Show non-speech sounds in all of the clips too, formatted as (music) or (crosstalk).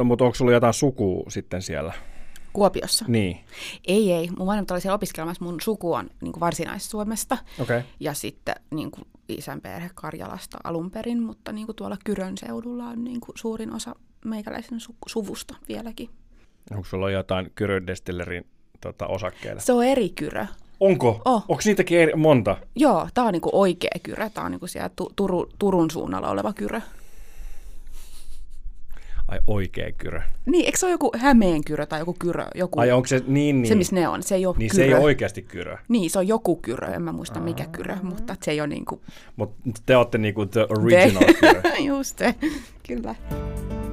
No mutta onko sulla jotain sukua sitten siellä? Kuopiossa? Niin. Ei, ei. Mun vanhemmat oli siellä opiskelemassa. Mun suku on niin kuin Varsinais-Suomesta. Okay. Ja sitten niin kuin isän perhe Karjalasta alun perin, mutta niin kuin tuolla Kyrön seudulla on niin kuin suurin osa meikäläisen su- suvusta vieläkin. Onko sulla jotain Kyrön Destillerin tota, osakkeita? Se on eri Kyrö. Onko? Oh. Onko niitäkin eri, monta? Joo, tää on niinku oikea Kyrö. Tää on niinku siellä tu- Turu- Turun suunnalla oleva Kyrö. Ai oikea Kyrö. Niin, eikö se ole joku Hämeen Kyrö tai joku Kyrö? Joku, Ai onko se niin, niin. Se, missä ne on. Se ei ole niin Kyrö. se ei ole oikeasti Kyrö. Niin, se on joku Kyrö. En mä muista mikä Kyrö, mutta se ei ole niinku... Mutta te olette niinku the original Kyrö. (laughs) Just se, kyllä.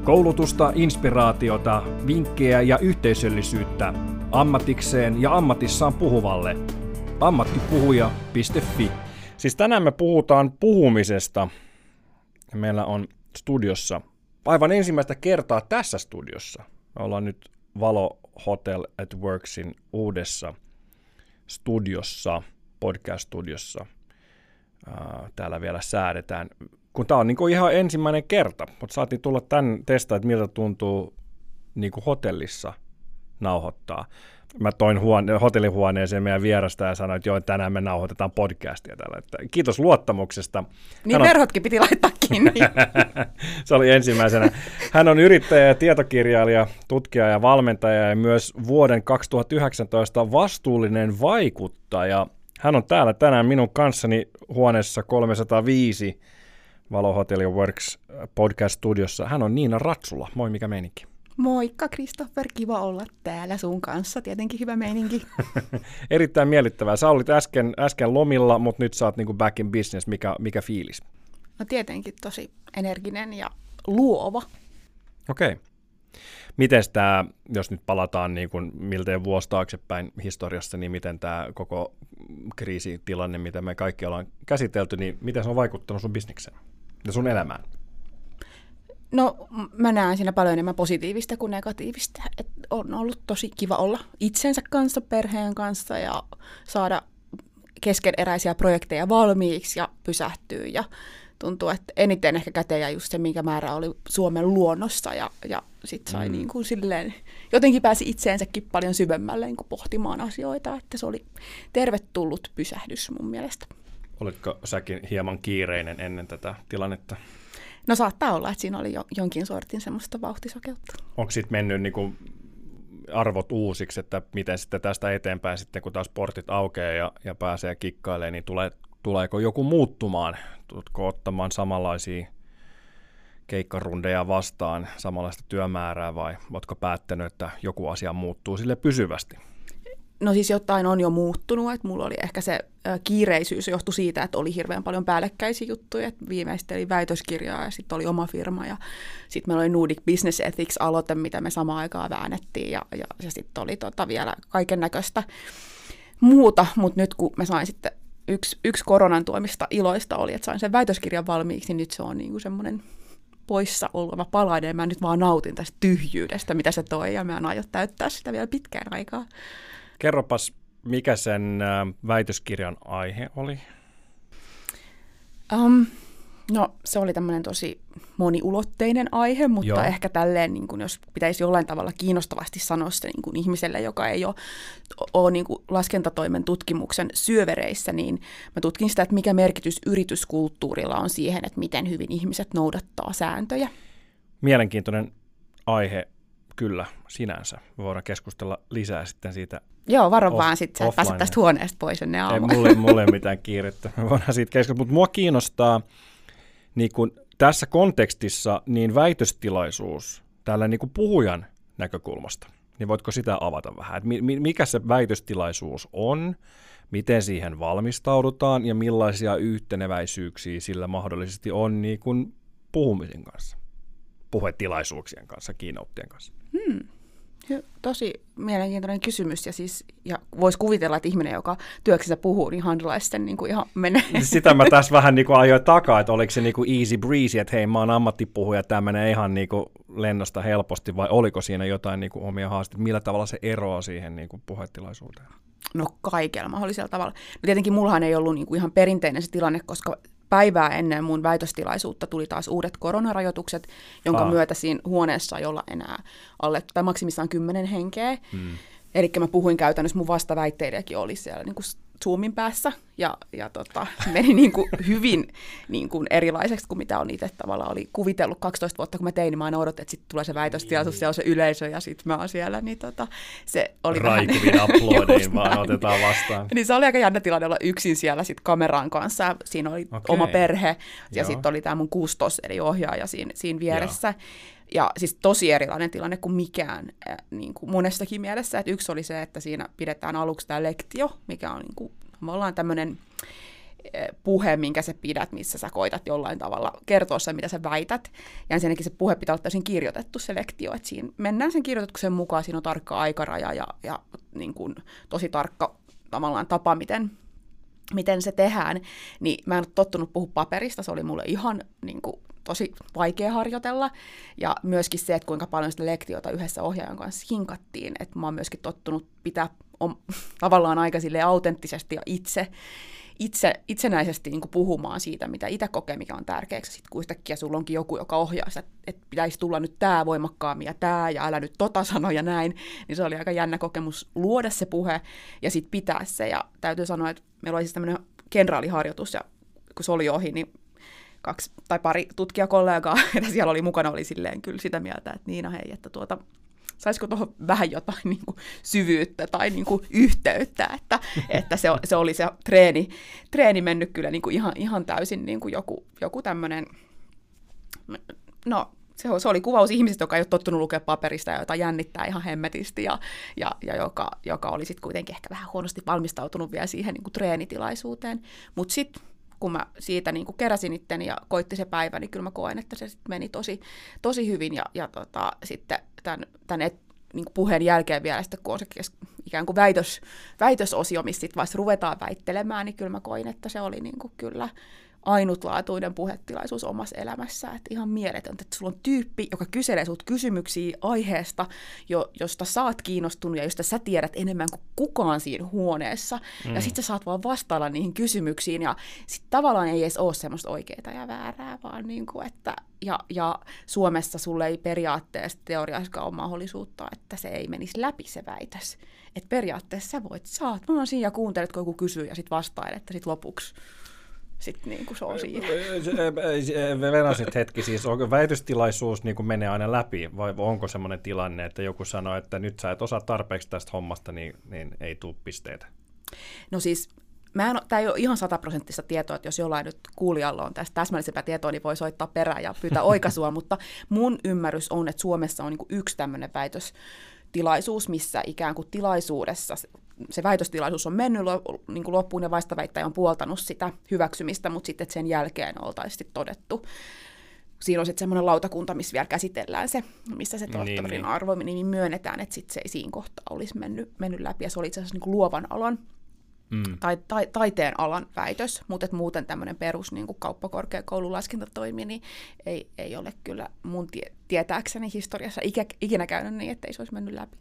Koulutusta, inspiraatiota, vinkkejä ja yhteisöllisyyttä ammatikseen ja ammatissaan puhuvalle. Ammattipuhuja.fi Siis tänään me puhutaan puhumisesta. Meillä on studiossa aivan ensimmäistä kertaa tässä studiossa. Me ollaan nyt Valo Hotel at Worksin uudessa studiossa, podcast-studiossa. Täällä vielä säädetään kun tämä on niin ihan ensimmäinen kerta, mutta saatiin tulla tämän testaa, että miltä tuntuu niin kuin hotellissa nauhoittaa. Mä toin huone, hotellihuoneeseen meidän vierasta ja sanoin, että joo, tänään me nauhoitetaan podcastia täällä. Että kiitos luottamuksesta. Niin on... verhotkin piti laittaa kiinni. (laughs) Se oli ensimmäisenä. Hän on yrittäjä ja tietokirjailija, tutkija ja valmentaja ja myös vuoden 2019 vastuullinen vaikuttaja. Hän on täällä tänään minun kanssani huoneessa 305 Valo Hotel Works podcast-studiossa. Hän on Niina Ratsula. Moi, mikä meininki? Moikka, Kristoffer. Kiva olla täällä sun kanssa. Tietenkin hyvä meininki. (laughs) Erittäin miellyttävää. Sä olit äsken, äsken lomilla, mutta nyt sä oot niinku back in business. Mikä, mikä fiilis? No tietenkin tosi energinen ja luova. Okei. Okay. Miten tämä, jos nyt palataan niin kuin miltei vuosi taaksepäin historiassa, niin miten tämä koko kriisitilanne, mitä me kaikki ollaan käsitelty, niin miten se on vaikuttanut sun bisnekseen ja sun elämään? No mä näen siinä paljon enemmän positiivista kuin negatiivista. Et on ollut tosi kiva olla itsensä kanssa, perheen kanssa ja saada keskeneräisiä projekteja valmiiksi ja pysähtyä. Ja tuntuu, että eniten ehkä käteen ja just se, minkä määrä oli Suomen luonnossa ja, ja sitten sai mm. niin kuin silleen, jotenkin pääsi itseensäkin paljon syvemmälle niin kuin pohtimaan asioita, että se oli tervetullut pysähdys mun mielestä. Olitko säkin hieman kiireinen ennen tätä tilannetta? No saattaa olla, että siinä oli jo, jonkin sortin semmoista vauhtisokeutta. Onko sitten mennyt niin kuin arvot uusiksi, että miten sitten tästä eteenpäin sitten, kun taas portit aukeaa ja, ja pääsee kikkailemaan, niin tulee, tuleeko joku muuttumaan? Tuletko ottamaan samanlaisia keikkarundeja vastaan, samanlaista työmäärää vai oletko päättänyt, että joku asia muuttuu sille pysyvästi? No siis jotain on jo muuttunut, että mulla oli ehkä se kiireisyys johtui siitä, että oli hirveän paljon päällekkäisiä juttuja, että viimeisteli väitöskirjaa ja sitten oli oma firma ja sitten meillä oli Nordic Business Ethics-aloite, mitä me samaan aikaan väännettiin ja, ja, ja sitten oli tota vielä kaiken näköistä muuta, mutta nyt kun mä sain sitten yksi, yksi koronan tuomista iloista oli, että sain sen väitöskirjan valmiiksi, niin nyt se on niinku semmoinen poissa oleva palainen, mä nyt vaan nautin tästä tyhjyydestä, mitä se toi, ja mä en aio täyttää sitä vielä pitkään aikaa. Kerropas, mikä sen väitöskirjan aihe oli? Um, no, se oli tämmöinen tosi moniulotteinen aihe, mutta Joo. ehkä tälleen, niin kun jos pitäisi jollain tavalla kiinnostavasti sanoa se niin kun ihmiselle, joka ei ole, ole niin kun laskentatoimen tutkimuksen syövereissä, niin mä tutkin sitä, että mikä merkitys yrityskulttuurilla on siihen, että miten hyvin ihmiset noudattaa sääntöjä. Mielenkiintoinen aihe kyllä sinänsä. Me voidaan keskustella lisää sitten siitä Joo, varo Off- vaan sitten, sä et pääse offline. tästä huoneesta pois ennen Ei aamulla. mulle, mulle ei (laughs) mitään kiirettä. Me voidaan siitä keskustella. Mutta mua kiinnostaa niin kun tässä kontekstissa niin väitöstilaisuus tällä niin kun puhujan näkökulmasta. Niin voitko sitä avata vähän? Et mi- mi- mikä se väitöstilaisuus on, miten siihen valmistaudutaan ja millaisia yhteneväisyyksiä sillä mahdollisesti on niin kun puhumisen kanssa, puhetilaisuuksien kanssa, keynoteien kanssa? Hmm. Tosi mielenkiintoinen kysymys, ja, siis, ja voisi kuvitella, että ihminen, joka työksensä puhuu, niin handlaisi sen niin kuin ihan menee. Sitä mä tässä vähän niin kuin ajoin takaa, että oliko se niin kuin easy breezy, että hei mä oon ammattipuhuja, tämä menee ihan niin kuin lennosta helposti, vai oliko siinä jotain niin kuin omia haasteita, millä tavalla se eroaa siihen niin kuin puhetilaisuuteen? No kaikella mahdollisella tavalla. No tietenkin mullahan ei ollut niin kuin ihan perinteinen se tilanne, koska päivää ennen mun väitöstilaisuutta tuli taas uudet koronarajoitukset, jonka Aa. myötä siinä huoneessa ei olla enää alle, tai maksimissaan kymmenen henkeä. Hmm. Eli mä puhuin käytännössä, mun vastaväitteilijäkin oli siellä niin kuin Zoomin päässä, ja, ja tota, (laughs) meni niin kuin hyvin niin kuin erilaiseksi kuin mitä on itse tavallaan oli kuvitellut 12 vuotta, kun mä tein, niin mä aina odotin, että sitten tulee se väitöstilaisuus, siellä on se yleisö, ja sitten mä oon siellä, niin tota, se oli Raikuvin vähän... aplodein vaan (laughs) otetaan vastaan. niin se oli aika jännä tilanne olla yksin siellä sit kameran kanssa, siinä oli okay. oma perhe, ja sitten oli tämä mun kustos, eli ohjaaja siinä, siinä vieressä. Joo. Ja siis tosi erilainen tilanne kuin mikään niin kuin monessakin mielessä. Että yksi oli se, että siinä pidetään aluksi tämä lektio, mikä on niin kuin, me ollaan tämmöinen puhe, minkä sä pidät, missä sä koitat jollain tavalla kertoa sen, mitä sä väität. Ja ensinnäkin se puhe pitää olla täysin kirjoitettu, se lektio, että siinä mennään sen kirjoituksen mukaan, siinä on tarkka aikaraja ja, ja niin kuin, tosi tarkka tavallaan tapa, miten, miten se tehdään, niin mä en ole tottunut puhua paperista, se oli mulle ihan niin kuin, tosi vaikea harjoitella. Ja myöskin se, että kuinka paljon sitä lektiota yhdessä ohjaajan kanssa hinkattiin, että mä oon myöskin tottunut pitää om, (laughs) tavallaan aika autenttisesti ja itse, itse itsenäisesti niin puhumaan siitä, mitä itse kokee, mikä on tärkeäksi. Sitten kun yhtäkkiä sulla onkin joku, joka ohjaa sitä, että pitäisi tulla nyt tämä voimakkaammin ja tämä, ja älä nyt tota sano ja näin, niin se oli aika jännä kokemus luoda se puhe ja sitten pitää se. Ja täytyy sanoa, että meillä oli siis tämmöinen kenraaliharjoitus, ja kun se oli ohi, niin kaksi tai pari tutkijakollegaa, (laughs) että siellä oli mukana, oli silleen kyllä sitä mieltä, että Niina hei, että tuota, saisiko tuohon vähän jotain (laughs) niin kuin syvyyttä tai niin kuin yhteyttä, että, että se, se oli se treeni, treeni mennyt kyllä niin kuin ihan, ihan täysin niin kuin joku, joku tämmöinen, no se, se oli kuvaus ihmisistä, joka ei ole tottunut lukea paperista ja jota jännittää ihan hemmetisti ja, ja, ja joka, joka oli sitten kuitenkin ehkä vähän huonosti valmistautunut vielä siihen niin kuin treenitilaisuuteen. Mutta sitten kun mä siitä niin kuin keräsin itteni ja koitti se päivä, niin kyllä mä koen, että se sit meni tosi, tosi hyvin. Ja, ja tota, sitten tämän, tämän et, niin kuin puheen jälkeen vielä, sitten kun on se kes, ikään kuin väitös, väitösosio, missä sitten ruvetaan väittelemään, niin kyllä mä koin, että se oli niin kuin kyllä ainutlaatuinen puhetilaisuus omassa elämässä. Että ihan mieletöntä, että sulla on tyyppi, joka kyselee sinut kysymyksiä aiheesta, jo, josta sä oot kiinnostunut ja josta sä tiedät enemmän kuin kukaan siinä huoneessa. Mm. Ja sitten sä saat vaan vastailla niihin kysymyksiin. Ja sitten tavallaan ei edes ole semmoista oikeaa ja väärää, vaan niin kuin, että ja, ja Suomessa sulle ei periaatteessa teoriassa ole mahdollisuutta, että se ei menisi läpi se väitös. Että periaatteessa sä voit, saat vaan siinä ja kuuntelet, kun joku kysyy ja sitten vastailet, että sitten lopuksi sitten niin kuin se on siinä. Venasit hetki, siis onko väitöstilaisuus niin kuin menee aina läpi, vai onko semmoinen tilanne, että joku sanoo, että nyt sä et osaa tarpeeksi tästä hommasta, niin, niin ei tule pisteitä? No siis tämä ei ole ihan sataprosenttista tietoa, että jos jollain nyt kuulijalla on tästä täsmällisempää tietoa, niin voi soittaa perään ja pyytää (laughs) oikaisua, mutta mun ymmärrys on, että Suomessa on niin yksi tämmöinen väitöstilaisuus, missä ikään kuin tilaisuudessa se väitöstilaisuus on mennyt niin kuin loppuun ja vastaväittäjä on puoltanut sitä hyväksymistä, mutta sitten sen jälkeen oltaisiin todettu. Siinä on sitten semmoinen lautakunta, missä vielä käsitellään se, missä se niin, tohtorin niin, arvo niin myönnetään, että sitten se ei siinä kohtaa olisi mennyt, mennyt läpi. Ja se oli itse asiassa niin kuin luovan alan mm. tai, tai, taiteen alan väitös, mutta et muuten tämmöinen perus niin kuin kauppakorkeakoulun laskentatoimi, niin ei, ei ole kyllä mun tie, tietääkseni historiassa ikä, ikinä käynyt niin, että ei se olisi mennyt läpi.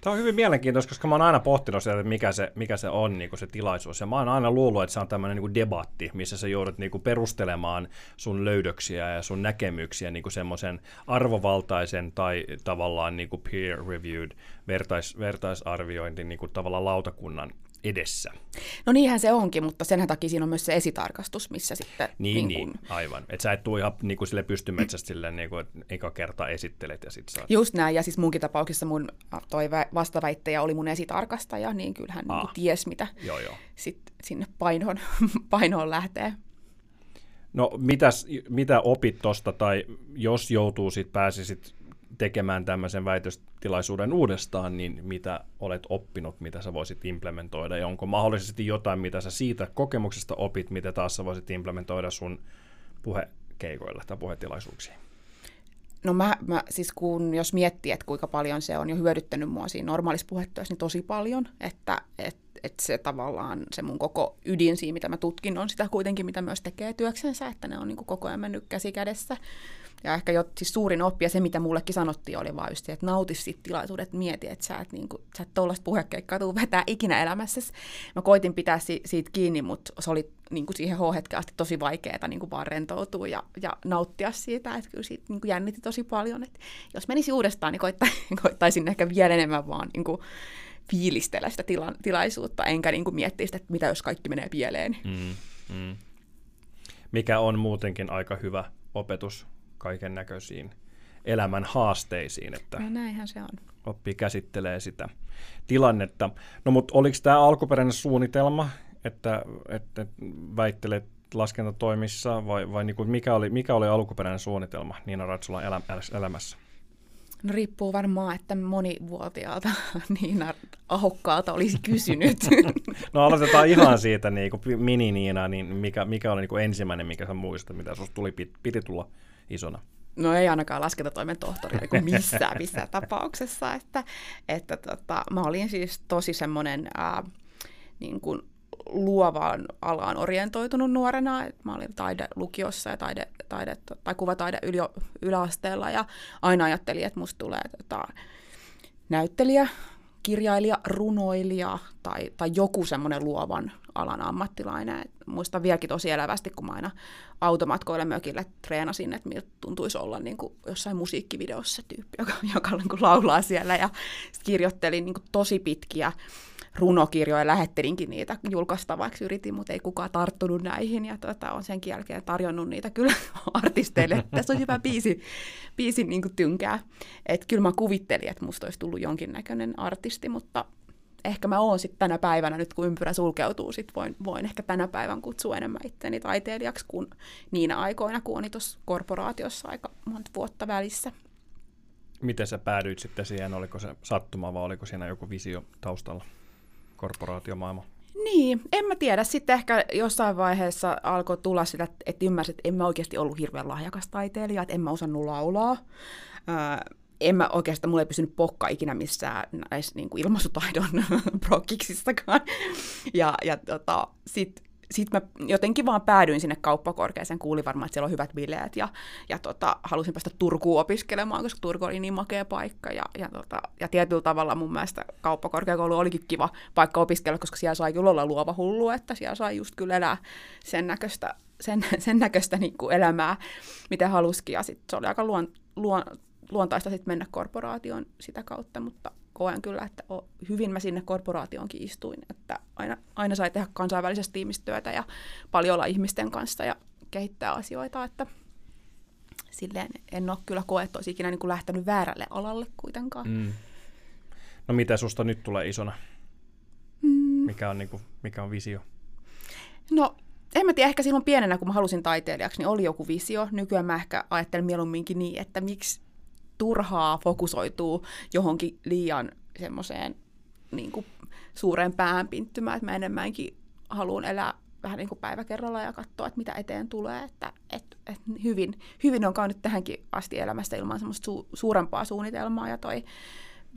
Tämä on hyvin mielenkiintoista, koska mä oon aina pohtinut sitä, että mikä se, mikä se on niin se tilaisuus. Ja mä oon aina luullut, että se on tämmöinen niin debatti, missä sä joudut niin perustelemaan sun löydöksiä ja sun näkemyksiä niin semmoisen arvovaltaisen tai tavallaan niin peer-reviewed vertais, vertaisarviointi niin tavallaan lautakunnan edessä. No niinhän se onkin, mutta sen takia siinä on myös se esitarkastus, missä sitten... Niin, niin, kun... niin aivan. Että sä et tule ihan niin kuin sille pystymetsästä silleen, niin kuin, että eka kerta esittelet ja sitten saat... Just näin, ja siis munkin tapauksessa mun toi vastaväittäjä oli mun esitarkastaja, niin kyllähän niin ties, mitä joo, joo. Sit sinne painoon, (laughs) painoon lähtee. No mitäs, mitä opit tuosta, tai jos joutuu sitten pääsisit tekemään tämmöisen väitöstilaisuuden uudestaan, niin mitä olet oppinut, mitä sä voisit implementoida, ja onko mahdollisesti jotain, mitä sä siitä kokemuksesta opit, mitä taas sä voisit implementoida sun puhekeikoilla tai puhetilaisuuksiin? No mä, mä siis kun, jos miettii, että kuinka paljon se on jo hyödyttänyt mua siinä normaalissa puhetyössä, niin tosi paljon, että et, et se tavallaan se mun koko ydin siinä, mitä mä tutkin, on sitä kuitenkin, mitä myös tekee työksensä, että ne on niin koko ajan mennyt käsi kädessä Ja ehkä jo siis suurin oppi ja se, mitä mullekin sanottiin, oli vaan just se, että nauti siitä tilaisuudet, mieti, että sä et, niin kuin, sä et tuollaista puhekeikkaa tuu vetää ikinä elämässäsi. Mä koitin pitää si- siitä kiinni, mutta se oli niin kuin siihen H-hetkeen asti tosi vaikeaa niin kuin vaan rentoutua ja, ja nauttia siitä, että kyllä siitä niin kuin jännitti tosi paljon. Että jos menisi uudestaan, niin koittaisin, (laughs) koittaisin ehkä vielä enemmän vaan niin kuin fiilistellä sitä tila- tilaisuutta, enkä niin kuin miettiä sitä, että mitä jos kaikki menee pieleen. Mm, mm. Mikä on muutenkin aika hyvä opetus kaiken näköisiin elämän haasteisiin, että no näinhän se on. oppii käsittelee sitä tilannetta. No mutta oliko tämä alkuperäinen suunnitelma, että, että väittelet laskentatoimissa vai, vai niin kuin mikä, oli, mikä oli alkuperäinen suunnitelma Niina Ratsulan elä, elämässä? No riippuu varmaan, että monivuotiaalta (laughs) Niina Ahokkaalta olisi kysynyt. (laughs) no aloitetaan ihan siitä niin kuin mini-Niina, niin mikä, mikä oli niin kuin ensimmäinen, mikä sä muistat, mitä sinusta tuli, piti tulla isona? No ei ainakaan laskentatoimen tohtori niin missään, missään tapauksessa. Että, että tota, mä olin siis tosi semmoinen ää, niin kuin luovaan alaan orientoitunut nuorena. Mä olin taidelukiossa ja taide, taide, tai kuvataide yli, yläasteella ja aina ajattelin, että musta tulee tota, näyttelijä, kirjailija, runoilija tai, tai joku semmoinen luovan alan ammattilainen. Et muistan vieläkin tosi elävästi, kun mä aina automatkoille mökille treenasin, että miltä tuntuisi olla niin kuin jossain musiikkivideossa tyyppi, joka, (laughs) joka niin kuin laulaa siellä. Ja kirjoittelin niin kuin tosi pitkiä runokirjoja, lähettelinkin niitä julkaistavaksi, yritin, mutta ei kukaan tarttunut näihin, ja tota, on sen jälkeen tarjonnut niitä kyllä (laughs) artisteille, tässä on hyvä biisi, biisi niin kuin tynkää. Että kyllä mä kuvittelin, että musta olisi tullut jonkinnäköinen artisti, mutta ehkä mä oon sitten tänä päivänä, nyt kun ympyrä sulkeutuu, sit voin, voin ehkä tänä päivän kutsua enemmän itteni taiteilijaksi kuin niinä aikoina, kun olin tuossa korporaatiossa aika monta vuotta välissä. Miten sä päädyit sitten siihen? Oliko se sattuma vai oliko siinä joku visio taustalla, korporaatiomaailma? Niin, en mä tiedä. Sitten ehkä jossain vaiheessa alkoi tulla sitä, että ymmärsin, että en mä oikeasti ollut hirveän lahjakas taiteilija, että en mä osannut laulaa en mä oikeastaan, mulla ei pysynyt pokka ikinä missään näissä niin kuin ilmaisutaidon (laughs) prokkiksissakaan. Ja, ja tota, sitten sit mä jotenkin vaan päädyin sinne kauppakorkeeseen, kuulin varmaan, että siellä on hyvät bileet, ja, ja tota, halusin päästä Turkuun opiskelemaan, koska Turku oli niin makea paikka, ja, ja, tota, ja tietyllä tavalla mun mielestä kauppakorkeakoulu olikin kiva paikka opiskella, koska siellä sai kyllä olla luova hullu, että siellä sai just kyllä elää sen näköistä, sen, (laughs) sen näköistä niin kuin elämää, mitä halusikin, ja sitten se oli aika luon, luon, luontaista sitten mennä korporaatioon sitä kautta, mutta koen kyllä, että hyvin mä sinne korporaatioonkin istuin, että aina, aina sai tehdä kansainvälisessä tiimissä työtä ja paljon olla ihmisten kanssa ja kehittää asioita, että silleen en ole kyllä koe, että olisi ikinä niin kuin lähtenyt väärälle alalle kuitenkaan. Mm. No mitä susta nyt tulee isona? Mm. Mikä, on, niin kuin, mikä on visio? No en mä tiedä, ehkä silloin pienenä, kun mä halusin taiteilijaksi, niin oli joku visio. Nykyään mä ehkä ajattelen mieluumminkin niin, että miksi turhaa fokusoituu johonkin liian semmoiseen niin kuin suureen pääänpinttymään, että mä enemmänkin haluan elää vähän niin kuin päivä kerralla ja katsoa, että mitä eteen tulee. Että, et, et hyvin, hyvin on käynyt tähänkin asti elämästä ilman semmoista su- suurempaa suunnitelmaa ja toi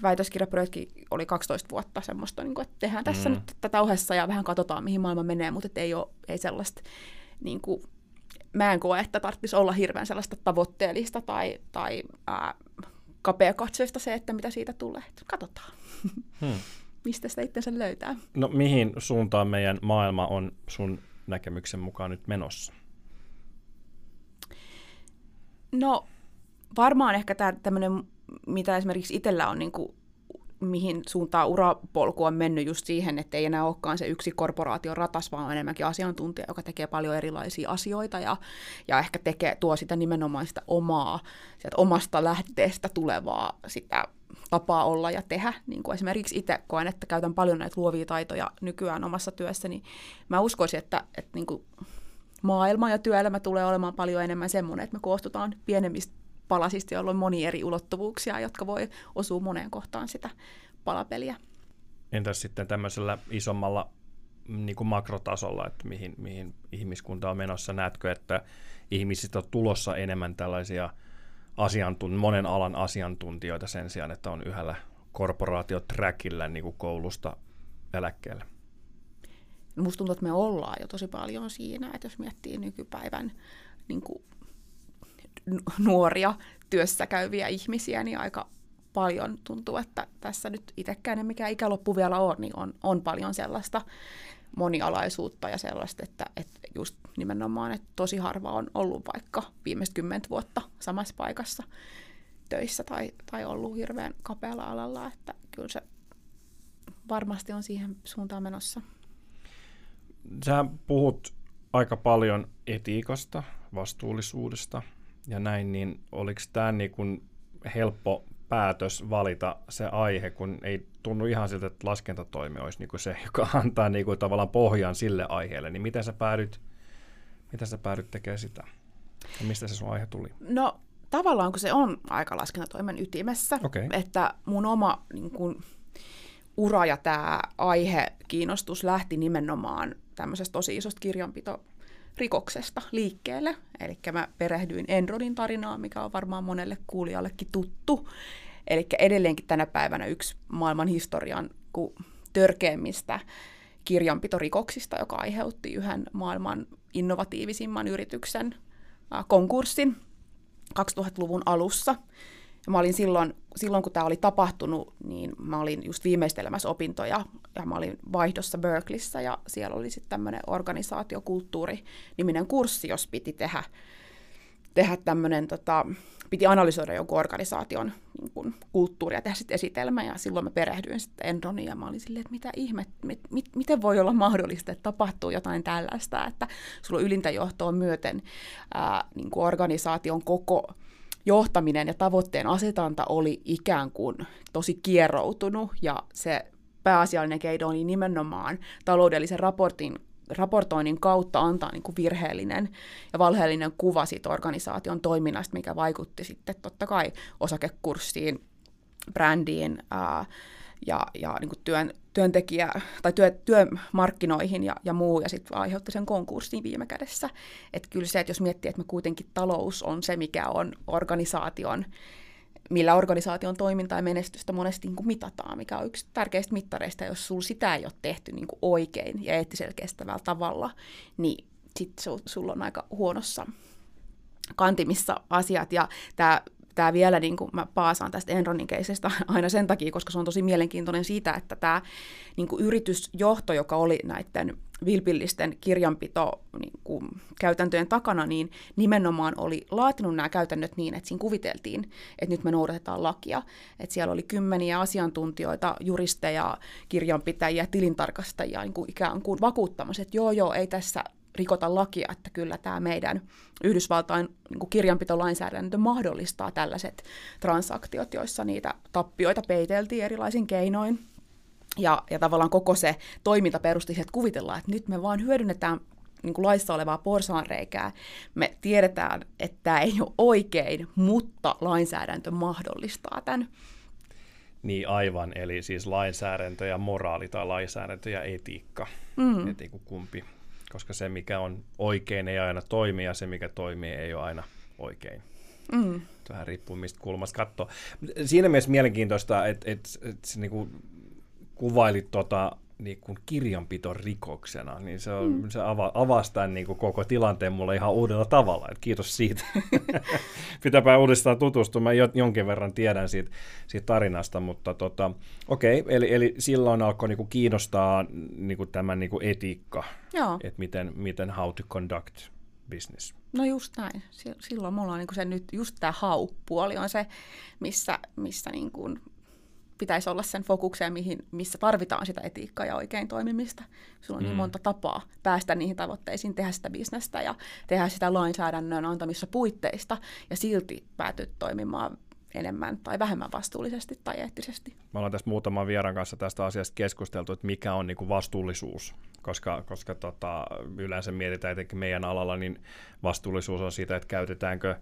väitöskirjaprojekti oli 12 vuotta semmoista, niin kuin, että tehdään tässä mm. nyt tätä ohessa ja vähän katsotaan, mihin maailma menee, mutta ei ole ei sellaista niin kuin, mä en koe, että tarvitsisi olla hirveän sellaista tavoitteellista tai, tai ää, kapeakatseista se, että mitä siitä tulee. Katsotaan, hmm. mistä sitä itsensä löytää. No mihin suuntaan meidän maailma on sun näkemyksen mukaan nyt menossa? No varmaan ehkä tämmöinen, mitä esimerkiksi itsellä on niin kuin mihin suuntaan urapolku on mennyt just siihen, että ei enää olekaan se yksi korporaation ratas, vaan on enemmänkin asiantuntija, joka tekee paljon erilaisia asioita ja, ja ehkä tekee, tuo sitä nimenomaan sitä omaa, sieltä omasta lähteestä tulevaa sitä tapaa olla ja tehdä. Niin kuin esimerkiksi itse koen, että käytän paljon näitä luovia taitoja nykyään omassa työssäni. Mä uskoisin, että, että niin kuin maailma ja työelämä tulee olemaan paljon enemmän semmoinen, että me koostutaan pienemmistä palasista, joilla on moni eri ulottuvuuksia, jotka voi osua moneen kohtaan sitä palapeliä. Entäs sitten tämmöisellä isommalla niin kuin makrotasolla, että mihin, mihin ihmiskunta on menossa? Näetkö, että ihmisistä on tulossa enemmän tällaisia asiantun, monen alan asiantuntijoita sen sijaan, että on yhdellä korporaatioträkillä niin kuin koulusta eläkkeelle? Musta tuntuu, että me ollaan jo tosi paljon siinä, että jos miettii nykypäivän niin kuin nuoria työssä käyviä ihmisiä, niin aika paljon tuntuu, että tässä nyt itsekään mikään ikäloppu vielä on, niin on, on paljon sellaista monialaisuutta ja sellaista, että, että just nimenomaan, että tosi harva on ollut vaikka viimeiset kymmentä vuotta samassa paikassa töissä tai, tai ollut hirveän kapealla alalla, että kyllä se varmasti on siihen suuntaan menossa. Sä puhut aika paljon etiikasta, vastuullisuudesta ja näin, niin oliko tämä niin kuin helppo päätös valita se aihe, kun ei tunnu ihan siltä, että laskentatoimi olisi niin kuin se, joka (laughs) antaa niin kuin tavallaan pohjan sille aiheelle, niin miten sä päädyt, miten sä päädyt tekemään sitä? Ja mistä se sun aihe tuli? No tavallaan kun se on aika laskentatoimen ytimessä, okay. että mun oma niin kun, ura ja tämä aihe, kiinnostus lähti nimenomaan tämmöisestä tosi isosta kirjanpito rikoksesta liikkeelle. Eli mä perehdyin Enrodin tarinaan, mikä on varmaan monelle kuulijallekin tuttu. Eli edelleenkin tänä päivänä yksi maailman historian törkeimmistä kirjanpitorikoksista, joka aiheutti yhden maailman innovatiivisimman yrityksen konkurssin 2000-luvun alussa. Ja mä olin silloin, silloin, kun tämä oli tapahtunut, niin mä olin just viimeistelemässä opintoja ja mä olin vaihdossa Berkeleyssä ja siellä oli sitten tämmöinen organisaatiokulttuuri-niminen kurssi, jos piti tehdä, tehdä tämmöinen, tota, piti analysoida jonkun organisaation niin kun, kulttuuria, tehdä sitten esitelmä. Ja silloin mä perehdyin sitten Enroniin ja mä olin silleen, että mitä ihme, mit, mit, miten voi olla mahdollista, että tapahtuu jotain tällaista, että sulla on ylintä johtoa myöten ää, niin organisaation koko johtaminen ja tavoitteen asetanta oli ikään kuin tosi kieroutunut ja se pääasiallinen keino oli nimenomaan taloudellisen raportin raportoinnin kautta antaa niin kuin virheellinen ja valheellinen kuva siitä organisaation toiminnasta, mikä vaikutti sitten totta kai osakekurssiin, brändiin ää, ja, ja niin kuin työn, työntekijä- tai työ, työmarkkinoihin ja, ja muu, ja sitten aiheutti sen konkurssin viime kädessä. Että kyllä se, että jos miettii, että me kuitenkin talous on se, mikä on organisaation, millä organisaation toimintaa ja menestystä monesti niin kuin mitataan, mikä on yksi tärkeistä mittareista, jos sulla sitä ei ole tehty niin kuin oikein ja eettisellä kestävällä tavalla, niin sitten sulla on aika huonossa kantimissa asiat, ja tämä tämä vielä, niin kuin mä paasaan tästä Enronin keisestä (laughs) aina sen takia, koska se on tosi mielenkiintoinen siitä, että tämä niin kuin yritysjohto, joka oli näiden vilpillisten kirjanpito niin kuin, käytäntöjen takana, niin nimenomaan oli laatinut nämä käytännöt niin, että siinä kuviteltiin, että nyt me noudatetaan lakia. Että siellä oli kymmeniä asiantuntijoita, juristeja, kirjanpitäjiä, tilintarkastajia niin kuin ikään kuin vakuuttamassa, että joo, joo, ei tässä rikota lakia, että kyllä tämä meidän Yhdysvaltain niin kirjanpitolainsäädäntö mahdollistaa tällaiset transaktiot, joissa niitä tappioita peiteltiin erilaisin keinoin. Ja, ja tavallaan koko se toiminta perusti siihen, että kuvitellaan, että nyt me vaan hyödynnetään niin kuin laissa olevaa porsaanreikää. Me tiedetään, että tämä ei ole oikein, mutta lainsäädäntö mahdollistaa tämän. Niin aivan, eli siis lainsäädäntö ja moraali tai lainsäädäntö ja etiikka, mm. et niin kumpi koska se, mikä on oikein, ei aina toimi, ja se, mikä toimii, ei ole aina oikein. Mm. Vähän riippuu, mistä kulmasta katsoo. Siinä mielessä mielenkiintoista, että et, et, et, niin kuvailit tota, niin kuin kirjanpiton rikoksena, niin se, on, mm. se ava, avasi tämän niin kuin koko tilanteen mulle ihan uudella tavalla. Et kiitos siitä. (laughs) Pitääpä uudestaan tutustua. Mä jonkin verran tiedän siitä, siitä tarinasta, mutta tota, okei, okay, eli, eli silloin alkoi niin kuin kiinnostaa niin kuin tämä niin kuin etiikka, että miten, miten how to conduct business. No just näin. Silloin mulla on niin kuin se nyt, just tämä how-puoli on se, missä, missä niin kuin pitäisi olla sen fokukseen, mihin, missä tarvitaan sitä etiikkaa ja oikein toimimista. Sulla on niin mm. niin monta tapaa päästä niihin tavoitteisiin, tehdä sitä bisnestä ja tehdä sitä lainsäädännön antamissa puitteista ja silti päätyä toimimaan enemmän tai vähemmän vastuullisesti tai eettisesti. Me ollaan tässä muutaman vieran kanssa tästä asiasta keskusteltu, että mikä on niin kuin vastuullisuus, koska, koska tota, yleensä mietitään etenkin meidän alalla, niin vastuullisuus on siitä, että käytetäänkö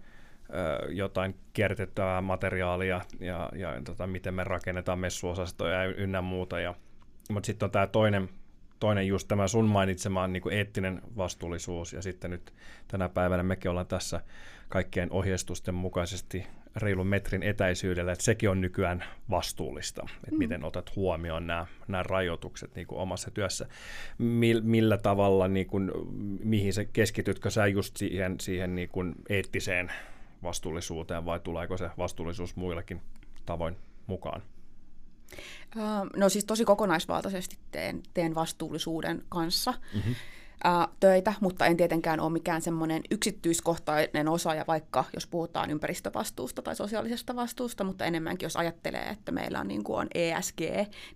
jotain kiertettävää materiaalia ja, ja tota, miten me rakennetaan messuosastoja ynnä muuta. Ja, mutta sitten on tämä toinen, toinen just tämä sun mainitsemaan niin eettinen vastuullisuus ja sitten nyt tänä päivänä mekin ollaan tässä kaikkien ohjeistusten mukaisesti reilun metrin etäisyydellä, että sekin on nykyään vastuullista, että mm. miten otat huomioon nämä, nämä rajoitukset niin kuin omassa työssä. Mil, millä tavalla, niin kuin, mihin se keskitytkö sä just siihen, siihen niin kuin eettiseen vastuullisuuteen vai tuleeko se vastuullisuus muillakin tavoin mukaan? No siis tosi kokonaisvaltaisesti teen, teen vastuullisuuden kanssa. Mm-hmm töitä, mutta en tietenkään ole mikään semmoinen yksityiskohtainen osaaja, vaikka jos puhutaan ympäristövastuusta tai sosiaalisesta vastuusta, mutta enemmänkin jos ajattelee, että meillä on, niin kuin on ESG,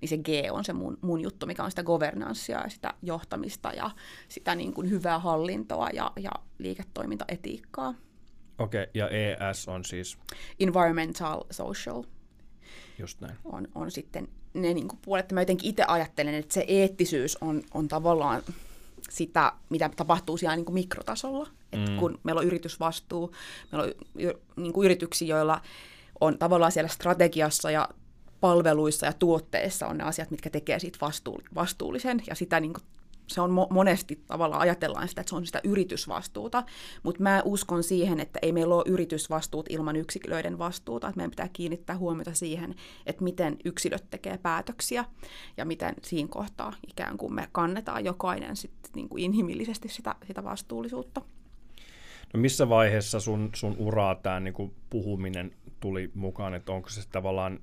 niin se G on se mun, mun juttu, mikä on sitä governanssia ja sitä johtamista ja sitä niin kuin hyvää hallintoa ja, ja liiketoimintaetiikkaa. Okei, okay, ja ES on siis? Environmental, social. Just näin. On, on sitten ne niin kuin puolet. Mä jotenkin itse ajattelen, että se eettisyys on, on tavallaan sitä, mitä tapahtuu siellä niin kuin mikrotasolla. Mm. Et kun meillä on yritysvastuu, meillä on niin kuin yrityksiä, joilla on tavallaan siellä strategiassa ja palveluissa ja tuotteissa on ne asiat, mitkä tekee siitä vastuullisen, ja sitä niin kuin se on mo- monesti tavallaan ajatellaan sitä, että se on sitä yritysvastuuta, mutta mä uskon siihen, että ei meillä ole yritysvastuut ilman yksilöiden vastuuta, että meidän pitää kiinnittää huomiota siihen, että miten yksilöt tekee päätöksiä ja miten siinä kohtaa ikään kuin me kannetaan jokainen sitten niin kuin inhimillisesti sitä, sitä vastuullisuutta. No missä vaiheessa sun, sun uraa tämä niin puhuminen tuli mukaan, että onko se tavallaan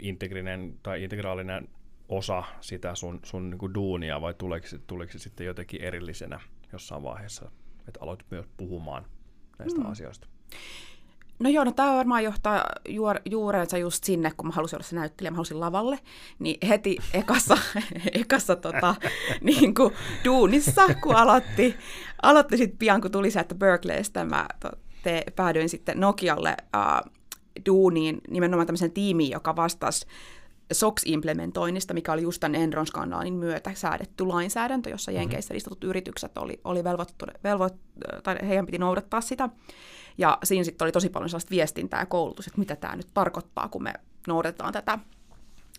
integrinen tai integraalinen osa sitä sun, sun niin kuin duunia vai tuleeko, tuleeko se sitten jotenkin erillisenä jossain vaiheessa, että aloit myös puhumaan näistä mm. asioista? No joo, no tämä varmaan johtaa juor, juurensa just sinne, kun mä halusin olla se näyttelijä, mä halusin lavalle, niin heti ekassa, (laughs) ekassa tota, niin kuin duunissa, kun aloitti, aloitti sitten pian, kun tuli sieltä Berkeleystä, mä to, te, päädyin sitten Nokialle uh, duuniin nimenomaan tämmöisen tiimiin, joka vastasi SOX-implementoinnista, mikä oli just tämän Enron-skandaalin myötä säädetty lainsäädäntö, jossa mm-hmm. Jenkeissä listatut yritykset oli, oli velvoittu, velvoit, tai heidän piti noudattaa sitä. Ja siinä sitten oli tosi paljon sellaista viestintää ja koulutus, että mitä tämä nyt tarkoittaa, kun me noudatetaan tätä,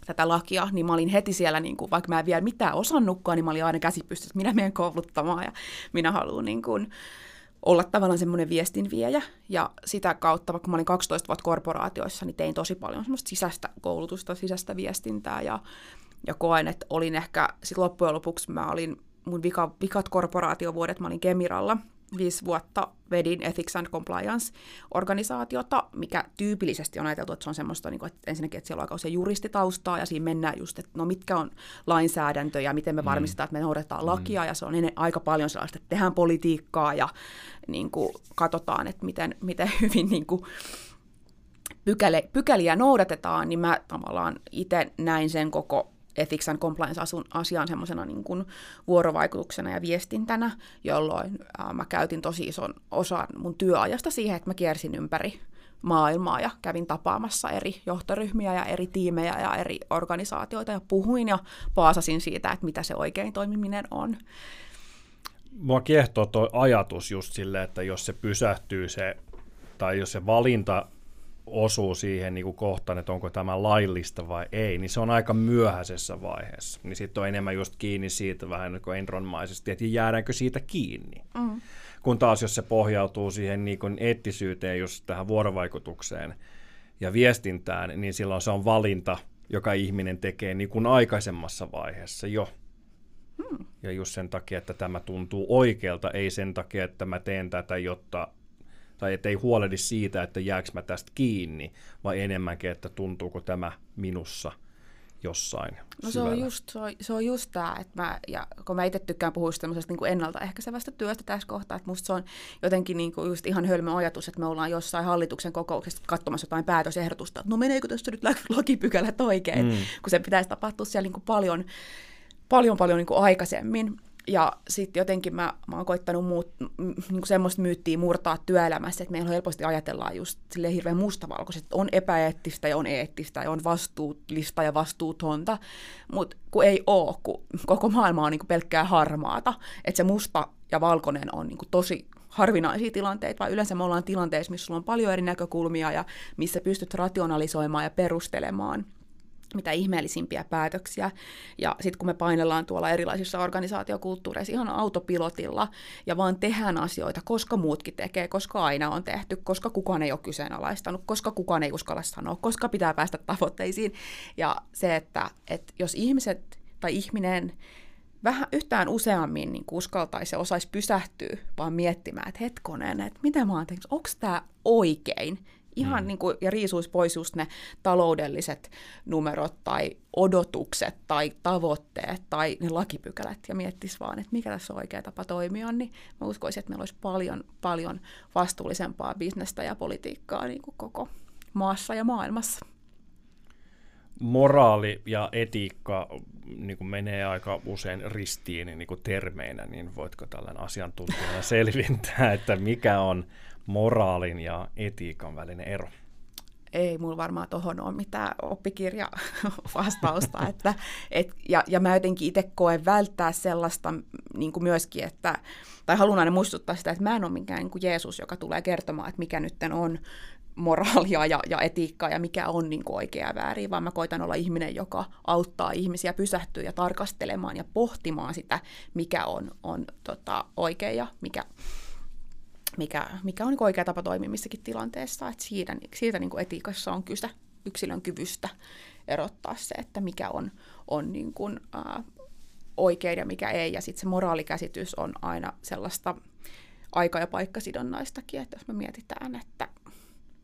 tätä lakia, niin mä olin heti siellä, niin kuin, vaikka mä en vielä mitään osannutkaan, niin mä olin aina käsipystyssä, että minä menen kouluttamaan ja minä haluan niin kuin, olla tavallaan semmoinen viestinviejä. Ja sitä kautta, vaikka mä olin 12 vuotta korporaatioissa, niin tein tosi paljon semmoista sisäistä koulutusta, sisäistä viestintää ja, ja koen, että olin ehkä sit loppujen lopuksi, mä olin mun vika, vikat korporaatiovuodet, mä olin Kemiralla – viisi vuotta vedin Ethics and Compliance-organisaatiota, mikä tyypillisesti on ajateltu, että se on semmoista, niin kuin, että ensinnäkin, että siellä on aika usein juristitaustaa, ja siinä mennään just, että no mitkä on lainsäädäntö, ja miten me mm. varmistetaan, että me noudatetaan lakia, mm. ja se on ennen, aika paljon sellaista, että tehdään politiikkaa, ja niin kuin, katsotaan, että miten, miten (laughs) hyvin niin kuin, pykäle, pykäliä noudatetaan, niin mä tavallaan itse näin sen koko ethics and compliance-asian semmoisena niin kuin vuorovaikutuksena ja viestintänä, jolloin ää, mä käytin tosi ison osan mun työajasta siihen, että mä kiersin ympäri maailmaa ja kävin tapaamassa eri johtoryhmiä ja eri tiimejä ja eri organisaatioita ja puhuin ja paasasin siitä, että mitä se oikein toimiminen on. Mua kiehtoo tuo ajatus just silleen, että jos se pysähtyy se, tai jos se valinta osuu siihen niin kuin kohtaan, että onko tämä laillista vai ei, niin se on aika myöhäisessä vaiheessa. Niin sitten on enemmän just kiinni siitä vähän niin kuin Enronmaisesti, että jäädäänkö siitä kiinni. Mm. Kun taas jos se pohjautuu siihen niin kuin eettisyyteen, just tähän vuorovaikutukseen ja viestintään, niin silloin se on valinta, joka ihminen tekee niin kuin aikaisemmassa vaiheessa jo. Hmm. Ja just sen takia, että tämä tuntuu oikealta, ei sen takia, että mä teen tätä, jotta tai ettei huolehdi siitä, että jääkö mä tästä kiinni, vai enemmänkin, että tuntuuko tämä minussa jossain No se on just, se on, se on just tämä, että mä, ja kun mä itse tykkään puhua semmoisesta niin ennaltaehkäisevästä työstä tässä kohtaa, että musta se on jotenkin niin kuin just ihan hölmö ajatus, että me ollaan jossain hallituksen kokouksessa katsomassa jotain päätösehdotusta, että no meneekö tässä nyt lakipykälät oikein, mm. kun se pitäisi tapahtua siellä niin kuin paljon, paljon, paljon niin kuin aikaisemmin. Ja sitten jotenkin mä, mä oon koittanut muut, niin semmoista myyttiä murtaa työelämässä, että meillä helposti ajatellaan just silleen hirveän mustavalkoisesti, että on epäeettistä ja on eettistä ja on vastuullista ja vastuutonta, mutta kun ei oo, kun koko maailma on niin pelkkää harmaata, että se musta ja valkoinen on niin tosi harvinaisia tilanteita, vaan yleensä me ollaan tilanteissa, missä sulla on paljon eri näkökulmia ja missä pystyt rationalisoimaan ja perustelemaan – mitä ihmeellisimpiä päätöksiä. Ja sitten kun me painellaan tuolla erilaisissa organisaatiokulttuureissa ihan autopilotilla ja vaan tehdään asioita, koska muutkin tekee, koska aina on tehty, koska kukaan ei ole kyseenalaistanut, koska kukaan ei uskalla sanoa, koska pitää päästä tavoitteisiin. Ja se, että, että jos ihmiset tai ihminen vähän yhtään useammin niin uskaltaisi ja osaisi pysähtyä vaan miettimään, että hetkonen, että mitä mä oon tehnyt, onko tämä oikein? Ihan mm. niin kuin, ja riisuisi pois just ne taloudelliset numerot tai odotukset tai tavoitteet tai ne lakipykälät ja miettisi vaan, että mikä tässä on oikea tapa toimia, niin mä uskoisin, että meillä olisi paljon, paljon vastuullisempaa bisnestä ja politiikkaa niin kuin koko maassa ja maailmassa moraali ja etiikka niin kuin menee aika usein ristiin niin kuin termeinä, niin voitko tällainen asiantuntijana (laughs) selvintää, että mikä on moraalin ja etiikan välinen ero? Ei mulla varmaan tuohon ole mitään oppikirja-vastausta. (laughs) että, et, ja, ja mä jotenkin itse koen välttää sellaista niin kuin myöskin, että, tai haluan aina muistuttaa sitä, että mä en ole mikään niin kuin Jeesus, joka tulee kertomaan, että mikä nyt on moraalia ja, ja etiikkaa ja mikä on niin oikea ja väärin, vaan mä koitan olla ihminen, joka auttaa ihmisiä pysähtyä ja tarkastelemaan ja pohtimaan sitä, mikä on, on tota, oikea ja mikä, mikä, mikä on niin oikea tapa toimia missäkin tilanteessa. Et siitä siitä niin kuin etiikassa on kyse yksilön kyvystä erottaa se, että mikä on, on niin kuin, ää, oikein ja mikä ei. Ja sitten se moraalikäsitys on aina sellaista aika- ja paikkasidonnaistakin, että jos me mietitään, että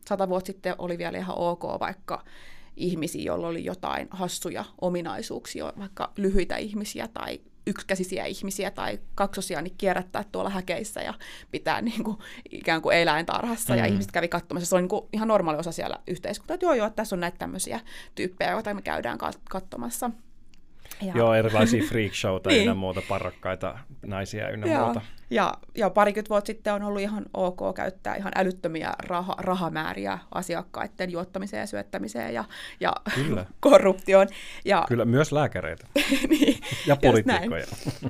sata vuotta sitten oli vielä ihan ok vaikka ihmisiä, joilla oli jotain hassuja ominaisuuksia, vaikka lyhyitä ihmisiä tai yksikäsisiä ihmisiä tai kaksosia niin kierrättää tuolla häkeissä ja pitää niin kuin, ikään kuin eläintarhassa mm. ja ihmiset kävi katsomassa. Se on niin kuin ihan normaali osa siellä yhteiskuntaa, että joo joo, tässä on näitä tämmöisiä tyyppejä, joita me käydään katsomassa. Ja... Joo, erilaisia freak showta (laughs) niin. ynnä muuta, parrakkaita naisia ynnä Joo. muuta. Ja, ja parikymmentä vuotta sitten on ollut ihan ok käyttää ihan älyttömiä raha, rahamääriä asiakkaiden juottamiseen ja syöttämiseen ja, ja Kyllä. (laughs) korruptioon. Ja, Kyllä, myös lääkäreitä. (laughs) niin, ja poliitikkoja.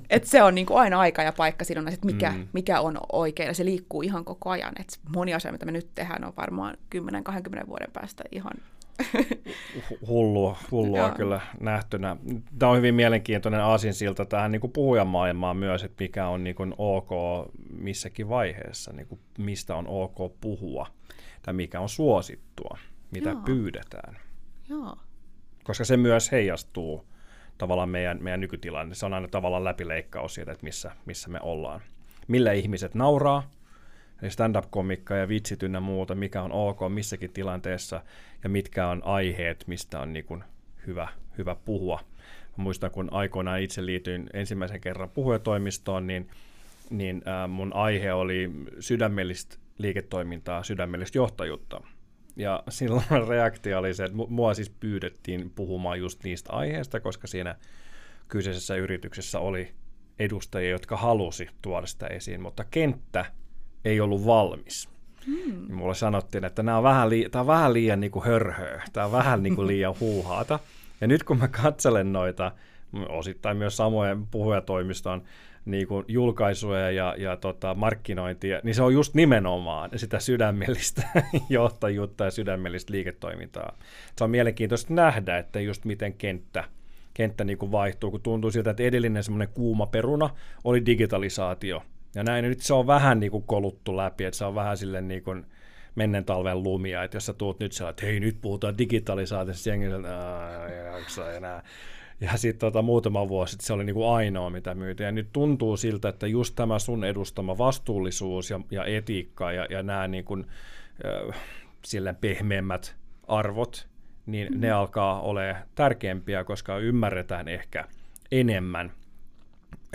Et se on niin kuin aina aika ja paikka sidonnaiset, että mikä, mm. mikä on oikein, ja se liikkuu ihan koko ajan. Et moni asia, mitä me nyt tehdään, on varmaan 10-20 vuoden päästä ihan hullua, hullua kyllä nähtynä. Tämä on hyvin mielenkiintoinen aasinsilta tähän niin puhujamaailmaan myös, että mikä on niin kuin ok missäkin vaiheessa, niin kuin mistä on ok puhua, tai mikä on suosittua, mitä Joo. pyydetään. Joo. Koska se myös heijastuu tavallaan meidän, meidän nykytilanne. Se on aina tavallaan läpileikkaus siitä, että missä, missä me ollaan. Millä ihmiset nauraa, stand-up-komikka ja vitsit ynnä muuta, mikä on ok missäkin tilanteessa ja mitkä on aiheet, mistä on niin kuin hyvä, hyvä puhua. Mä muistan, kun aikoinaan itse liityin ensimmäisen kerran puhujatoimistoon, niin, niin mun aihe oli sydämellistä liiketoimintaa, sydämellistä johtajuutta. Ja silloin (laughs) reaktio oli se, että mua siis pyydettiin puhumaan just niistä aiheista, koska siinä kyseisessä yrityksessä oli edustajia, jotka halusi tuoda sitä esiin, mutta kenttä ei ollut valmis. Hmm. Niin mulle sanottiin, että nämä on vähän, lii- tämä on vähän liian niin kuin hörhöä, tämä on vähän niin kuin (laughs) liian huuhaata. Ja nyt kun mä katselen noita, osittain myös samojen puhujatoimiston niin kuin julkaisuja ja, ja tota, markkinointia, niin se on just nimenomaan sitä sydämellistä (laughs) johtajuutta ja sydämellistä liiketoimintaa. Se on mielenkiintoista nähdä, että just miten kenttä, kenttä niin kuin vaihtuu, kun tuntuu siltä, että edellinen semmoinen kuuma peruna oli digitalisaatio – ja näin nyt se on vähän niin kuin koluttu läpi, että se on vähän sille niin kuin menneen talven lumia, että jos sä tuut nyt sillä, että hei nyt puhutaan digitalisaatiosta, jengi jaksaa enää. Ja sitten tota, muutama vuosi sitten se oli niin kuin ainoa, mitä myytiin. Ja nyt tuntuu siltä, että just tämä sun edustama vastuullisuus ja, ja etiikka ja, ja nämä niin kuin, äh, pehmeämmät arvot, niin mm-hmm. ne alkaa olemaan tärkeämpiä, koska ymmärretään ehkä enemmän –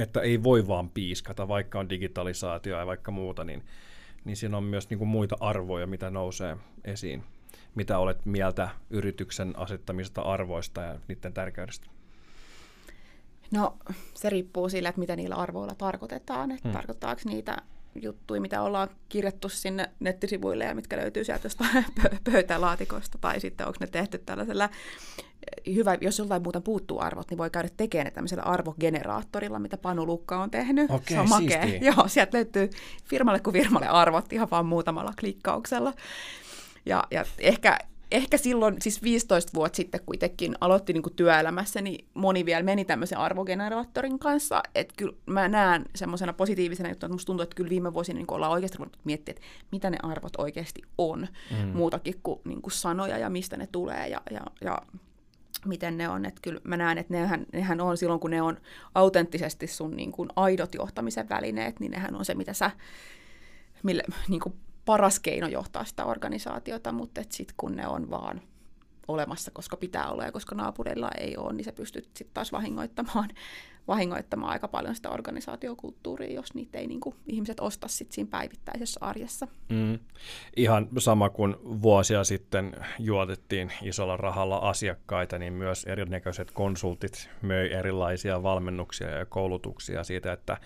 että ei voi vaan piiskata, vaikka on digitalisaatio ja vaikka muuta, niin, niin siinä on myös niin kuin muita arvoja, mitä nousee esiin. Mitä olet mieltä yrityksen asettamista arvoista ja niiden tärkeydestä? No se riippuu sillä, että mitä niillä arvoilla tarkoitetaan. Että hmm. Tarkoittaako niitä juttuja, mitä ollaan kirjattu sinne nettisivuille ja mitkä löytyy sieltä jostain (laughs) pöytälaatikosta, tai sitten onko ne tehty tällaisella hyvä, jos jollain muuta puuttuu arvot, niin voi käydä tekemään ne tämmöisellä arvogeneraattorilla, mitä Panu Lukka on tehnyt. Okei, se on makea. (laughs) Joo, sieltä löytyy firmalle kuin firmalle arvot ihan vaan muutamalla klikkauksella. Ja, ja ehkä, ehkä silloin, siis 15 vuotta sitten, kun itsekin aloitti niin kuin työelämässä, niin moni vielä meni tämmöisen arvogeneraattorin kanssa. Että kyllä mä näen semmoisena positiivisena juttuna, että musta tuntuu, että kyllä viime vuosina niin ollaan oikeasti ruvennut miettiä, että mitä ne arvot oikeasti on, mm. muutakin kuin, niin kuin sanoja ja mistä ne tulee. Ja, ja, ja miten ne on. Että kyllä mä näen, että nehän, nehän on silloin, kun ne on autenttisesti sun niin kuin aidot johtamisen välineet, niin nehän on se, mitä sä, mille, niin kuin paras keino johtaa sitä organisaatiota, mutta sitten kun ne on vaan olemassa, koska pitää olla ja koska naapureilla ei ole, niin se pystyt sitten taas vahingoittamaan, (laughs) vahingoittamaan aika paljon sitä organisaatiokulttuuria, jos niitä ei niin kuin, ihmiset osta sit siinä päivittäisessä arjessa. Mm. Ihan sama kuin vuosia sitten juotettiin isolla rahalla asiakkaita, niin myös erinäköiset konsultit möi erilaisia valmennuksia ja koulutuksia siitä, että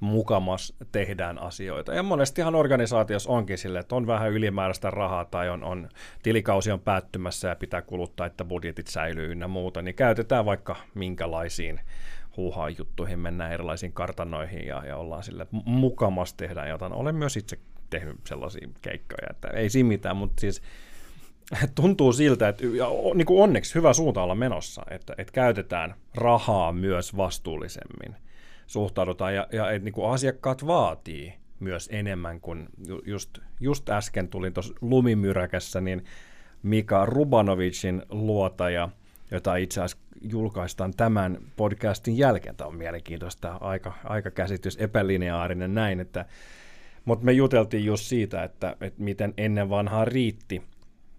mukamas tehdään asioita. Ja monestihan organisaatiossa onkin sille, että on vähän ylimääräistä rahaa tai on, on tilikausi on päättymässä ja pitää kuluttaa, että budjetit säilyy ynnä muuta, niin käytetään vaikka minkälaisiin huuhaa juttuihin, mennään erilaisiin kartanoihin ja, ja ollaan sille, mukamas tehdään jotain. Olen myös itse tehnyt sellaisia keikkoja, että ei siinä mitään, mutta siis (laughs) tuntuu siltä, että ja niin kuin onneksi hyvä suunta olla menossa, että, että käytetään rahaa myös vastuullisemmin – suhtaudutaan ja, ja että niin asiakkaat vaatii myös enemmän kuin just, just äsken tulin tuossa lumimyräkässä, niin Mika Rubanovicin luotaja, jota itse asiassa julkaistaan tämän podcastin jälkeen. Tämä on mielenkiintoista, aika, aika käsitys, epälineaarinen näin, että, mutta me juteltiin just siitä, että, että miten ennen vanhaa riitti,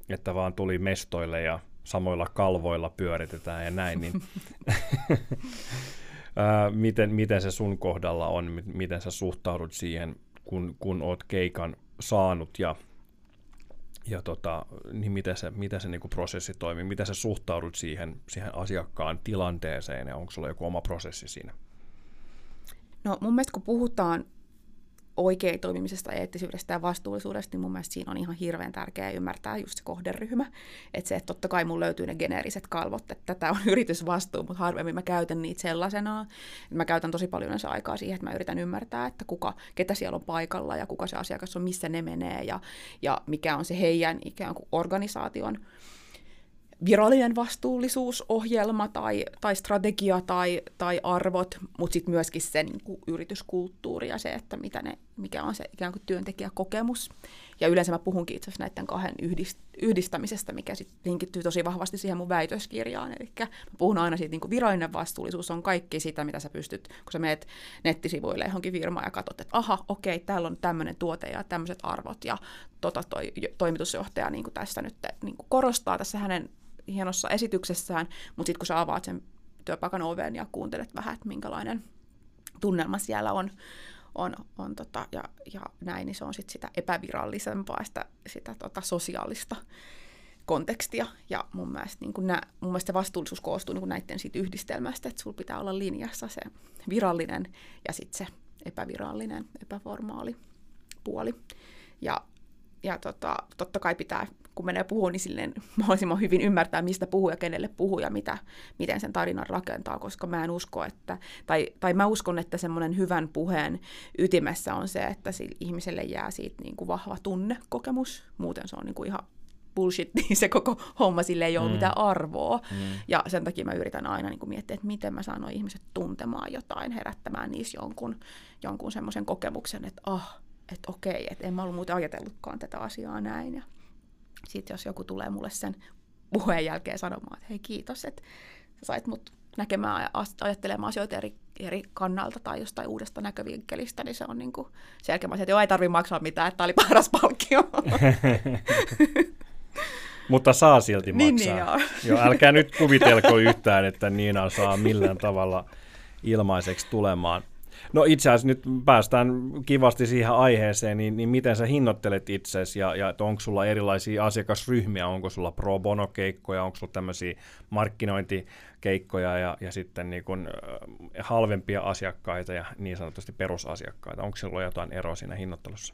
että vaan tuli mestoille ja samoilla kalvoilla pyöritetään ja näin, niin (laughs) ää, miten, miten se sun kohdalla on, miten sä suhtaudut siihen, kun, kun oot keikan saanut? Ja, ja tota, niin miten se, miten se niin kuin prosessi toimii, miten sä suhtaudut siihen, siihen asiakkaan tilanteeseen? Ja onko sulla joku oma prosessi siinä? No mun mielestä kun puhutaan oikein toimimisesta, eettisyydestä ja vastuullisuudesta, niin mun mielestä siinä on ihan hirveän tärkeää ymmärtää just se kohderyhmä. Että se, että totta kai mun löytyy ne geneeriset kalvot, että tätä on (laughs) yritysvastuu, mutta harvemmin mä käytän niitä sellaisenaan. Mä käytän tosi paljon se aikaa siihen, että mä yritän ymmärtää, että kuka, ketä siellä on paikalla ja kuka se asiakas on, missä ne menee ja, ja mikä on se heidän ikään kuin organisaation virallinen vastuullisuusohjelma tai, tai strategia tai, tai arvot, mutta sitten myöskin se niin kuin yrityskulttuuri ja se, että mitä ne, mikä on se ikään kuin työntekijäkokemus. Ja yleensä mä puhunkin itse asiassa näiden kahden yhdist, yhdistämisestä, mikä sitten linkittyy tosi vahvasti siihen mun väitöskirjaan. Eli mä puhun aina siitä, niin kuin virallinen vastuullisuus on kaikki sitä, mitä sä pystyt, kun sä meet nettisivuille johonkin firmaan ja katsot, että aha, okei, täällä on tämmöinen tuote ja tämmöiset arvot ja tota toi, toimitusjohtaja niin kuin tässä nyt niin kuin korostaa tässä hänen hienossa esityksessään, mutta sitten kun sä avaat sen työpaikan oven ja kuuntelet vähän, että minkälainen tunnelma siellä on, on, on tota, ja, ja näin, niin se on sitten sitä epävirallisempaa, sitä, sitä tota, sosiaalista kontekstia. Ja mun mielestä, niin nä, mun mielestä se vastuullisuus koostuu niin näiden siitä yhdistelmästä, että sulla pitää olla linjassa se virallinen ja sitten se epävirallinen, epäformaali puoli. Ja, ja tota, totta kai pitää kun menee puhua, niin silleen mahdollisimman hyvin ymmärtää, mistä puhuu ja kenelle puhuu ja mitä, miten sen tarinan rakentaa, koska mä en usko, että, tai, tai mä uskon, että semmoinen hyvän puheen ytimessä on se, että sille ihmiselle jää siitä niin kuin vahva tunnekokemus, muuten se on niin kuin ihan bullshit, (laughs) niin se koko homma sille ei ole mm. mitään arvoa. Mm. Ja sen takia mä yritän aina niin kuin miettiä, että miten mä saan ihmiset tuntemaan jotain, herättämään niissä jonkun, jonkun semmoisen kokemuksen, että ah, että okei, että en mä ollut muuten ajatellutkaan tätä asiaa näin. Ja sitten jos joku tulee mulle sen puheen jälkeen sanomaan, että hei kiitos, että sä sait mut näkemään ja ajattelemaan asioita eri, eri kannalta tai jostain uudesta näkövinkkelistä, niin se on niin kuin, sen jälkeen mä sanoin, että ei tarvitse maksaa mitään, että tämä oli (laughs) paras palkkio. (laughs) Mutta saa silti niin, maksaa. Niin, niin, joo. joo, älkää nyt kuvitelko yhtään, että Niina saa millään tavalla ilmaiseksi tulemaan. No itse asiassa nyt päästään kivasti siihen aiheeseen, niin, niin miten sä hinnoittelet itsesi ja, ja onko sulla erilaisia asiakasryhmiä, onko sulla pro bono-keikkoja, onko sulla tämmöisiä markkinointikeikkoja ja, ja sitten niin kun, äh, halvempia asiakkaita ja niin sanotusti perusasiakkaita. Onko sulla jotain eroa siinä hinnoittelussa?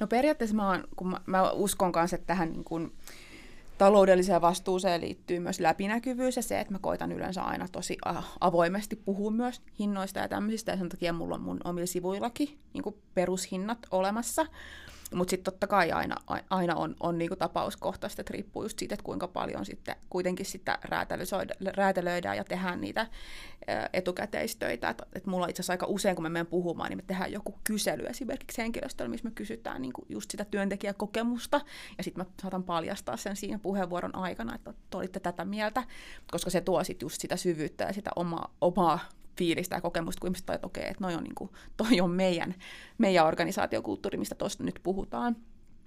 No periaatteessa mä, oon, kun mä, mä uskon kanssa, että tähän niin kun, taloudelliseen vastuuseen liittyy myös läpinäkyvyys ja se, että mä koitan yleensä aina tosi avoimesti puhua myös hinnoista ja tämmöisistä, ja sen takia mulla on mun omilla sivuillakin niin perushinnat olemassa. Mutta sitten totta kai aina, aina on, on niinku tapauskohtaista, että riippuu just siitä, että kuinka paljon sitten kuitenkin sitä räätälöidään ja tehdään niitä etukäteistöitä. Että et mulla itse asiassa aika usein, kun me menen puhumaan, niin me tehdään joku kysely esimerkiksi henkilöstöllä, missä me kysytään niinku just sitä työntekijäkokemusta, ja sitten mä saatan paljastaa sen siinä puheenvuoron aikana, että te olitte tätä mieltä, koska se tuo sitten just sitä syvyyttä ja sitä omaa, omaa fiilistä ja kokemusta, kun ihmiset että okei, okay, että noi on, niin kuin, toi on meidän, meidän organisaatiokulttuuri, mistä tuosta nyt puhutaan.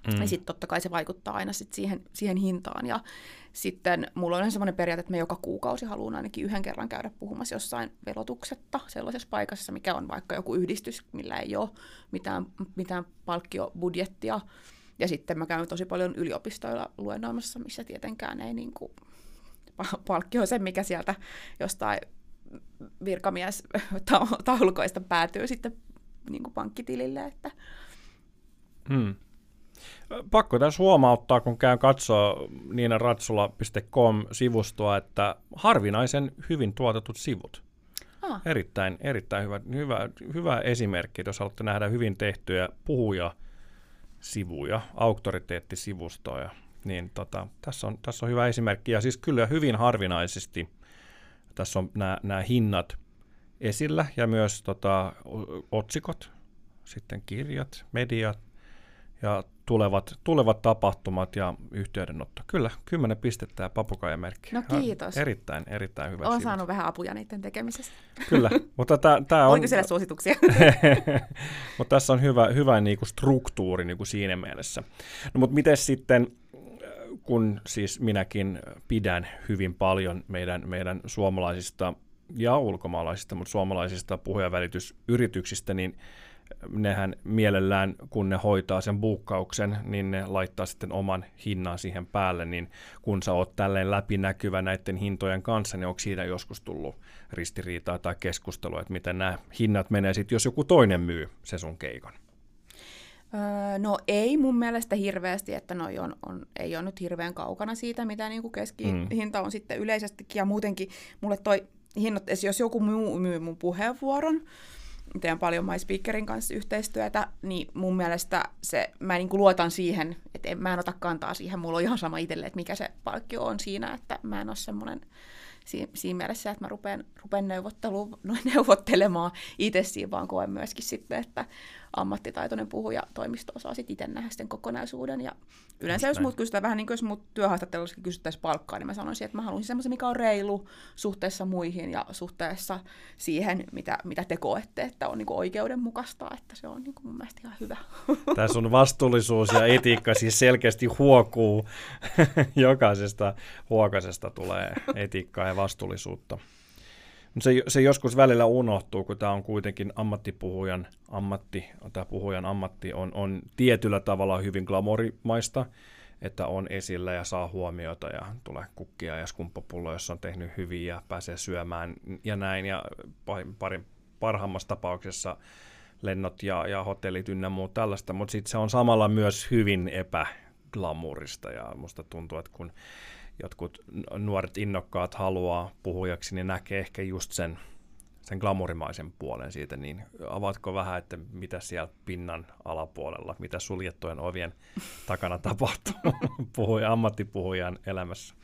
Mm. Ja sitten totta kai se vaikuttaa aina sit siihen, siihen hintaan. Ja sitten mulla on sellainen periaate, että me joka kuukausi haluan ainakin yhden kerran käydä puhumassa jossain velotuksetta sellaisessa paikassa, mikä on vaikka joku yhdistys, millä ei ole mitään, mitään palkkiobudjettia. Ja sitten mä käyn tosi paljon yliopistoilla luennoimassa, missä tietenkään ei niin kuin, palkki on se, mikä sieltä jostain virkamies (laughs) taulukoista päätyy sitten niin kuin pankkitilille. Että. Hmm. Pakko tässä huomauttaa, kun käyn katsoa niinaratsula.com-sivustoa, että harvinaisen hyvin tuotetut sivut. Ah. Erittäin, erittäin hyvä, hyvä, hyvä esimerkki, jos haluatte nähdä hyvin tehtyjä puhuja sivuja, auktoriteettisivustoja, niin tota, tässä, on, tässä on hyvä esimerkki. Ja siis kyllä hyvin harvinaisesti tässä on nämä, nämä hinnat esillä ja myös tota, otsikot, sitten kirjat, mediat ja tulevat, tulevat tapahtumat ja yhteydenotto. Kyllä, kymmenen pistettä ja papukaijamerkki. No kiitos. Erittäin, erittäin hyvä. Olen saanut vähän apuja niiden tekemisessä. Kyllä, (laughs) mutta tämä on... Oliko siellä suosituksia? (laughs) (laughs) mutta tässä on hyvä, hyvä niinku struktuuri niinku siinä mielessä. No mutta miten sitten, kun siis minäkin pidän hyvin paljon meidän, meidän suomalaisista ja ulkomaalaisista, mutta suomalaisista puheenvälitysyrityksistä, niin nehän mielellään, kun ne hoitaa sen buukkauksen, niin ne laittaa sitten oman hinnan siihen päälle, niin kun sä oot tälleen läpinäkyvä näiden hintojen kanssa, niin onko siinä joskus tullut ristiriitaa tai keskustelua, että miten nämä hinnat menee sitten, jos joku toinen myy se sun keikon? Öö, no ei mun mielestä hirveästi, että noi on, on, ei ole nyt hirveän kaukana siitä, mitä niin kuin keskihinta mm. on sitten yleisestikin. Ja muutenkin mulle toi hinnat, jos joku myy, myy mun puheenvuoron, teen paljon MySpeakerin kanssa yhteistyötä, niin mun mielestä se, mä niin kuin luotan siihen, että en, mä en ota kantaa siihen, mulla on ihan sama itselle, että mikä se palkkio on siinä, että mä en ole semmoinen siinä mielessä, että mä rupean, rupean (laughs) neuvottelemaan itse siinä, vaan koen myöskin sitten, että ammattitaitoinen puhuja toimisto osaa sitten itse nähdä sen kokonaisuuden. Ja yleensä jos muut kysytään vähän niin kuin jos muut työhaastattelussa kysyttäisiin palkkaa, niin mä sanoisin, että mä haluaisin semmoisen, mikä on reilu suhteessa muihin ja suhteessa siihen, mitä, mitä te koette, että on niin kuin oikeudenmukaista, että se on niin kuin mun mielestä ihan hyvä. (laughs) Tämä sun vastuullisuus ja etiikka siis selkeästi huokuu. (laughs) Jokaisesta huokasesta tulee etiikkaa ja vastuullisuutta. Se, se joskus välillä unohtuu, kun tämä on kuitenkin ammattipuhujan ammatti, tämä puhujan ammatti on, on tietyllä tavalla hyvin glamorimaista, että on esillä ja saa huomiota ja tulee kukkia ja skumppapullo, jos on tehnyt hyvin ja pääsee syömään ja näin. Ja pari, parhaimmassa tapauksessa lennot ja, ja hotellit ynnä muut tällaista, mutta sitten se on samalla myös hyvin epäglamurista ja musta tuntuu, että kun jotkut nuoret innokkaat haluaa puhujaksi, niin näkee ehkä just sen, sen glamurimaisen puolen siitä, niin avaatko vähän, että mitä siellä pinnan alapuolella, mitä suljettujen ovien takana tapahtuu (laughs) puhuja, ammattipuhujan elämässä?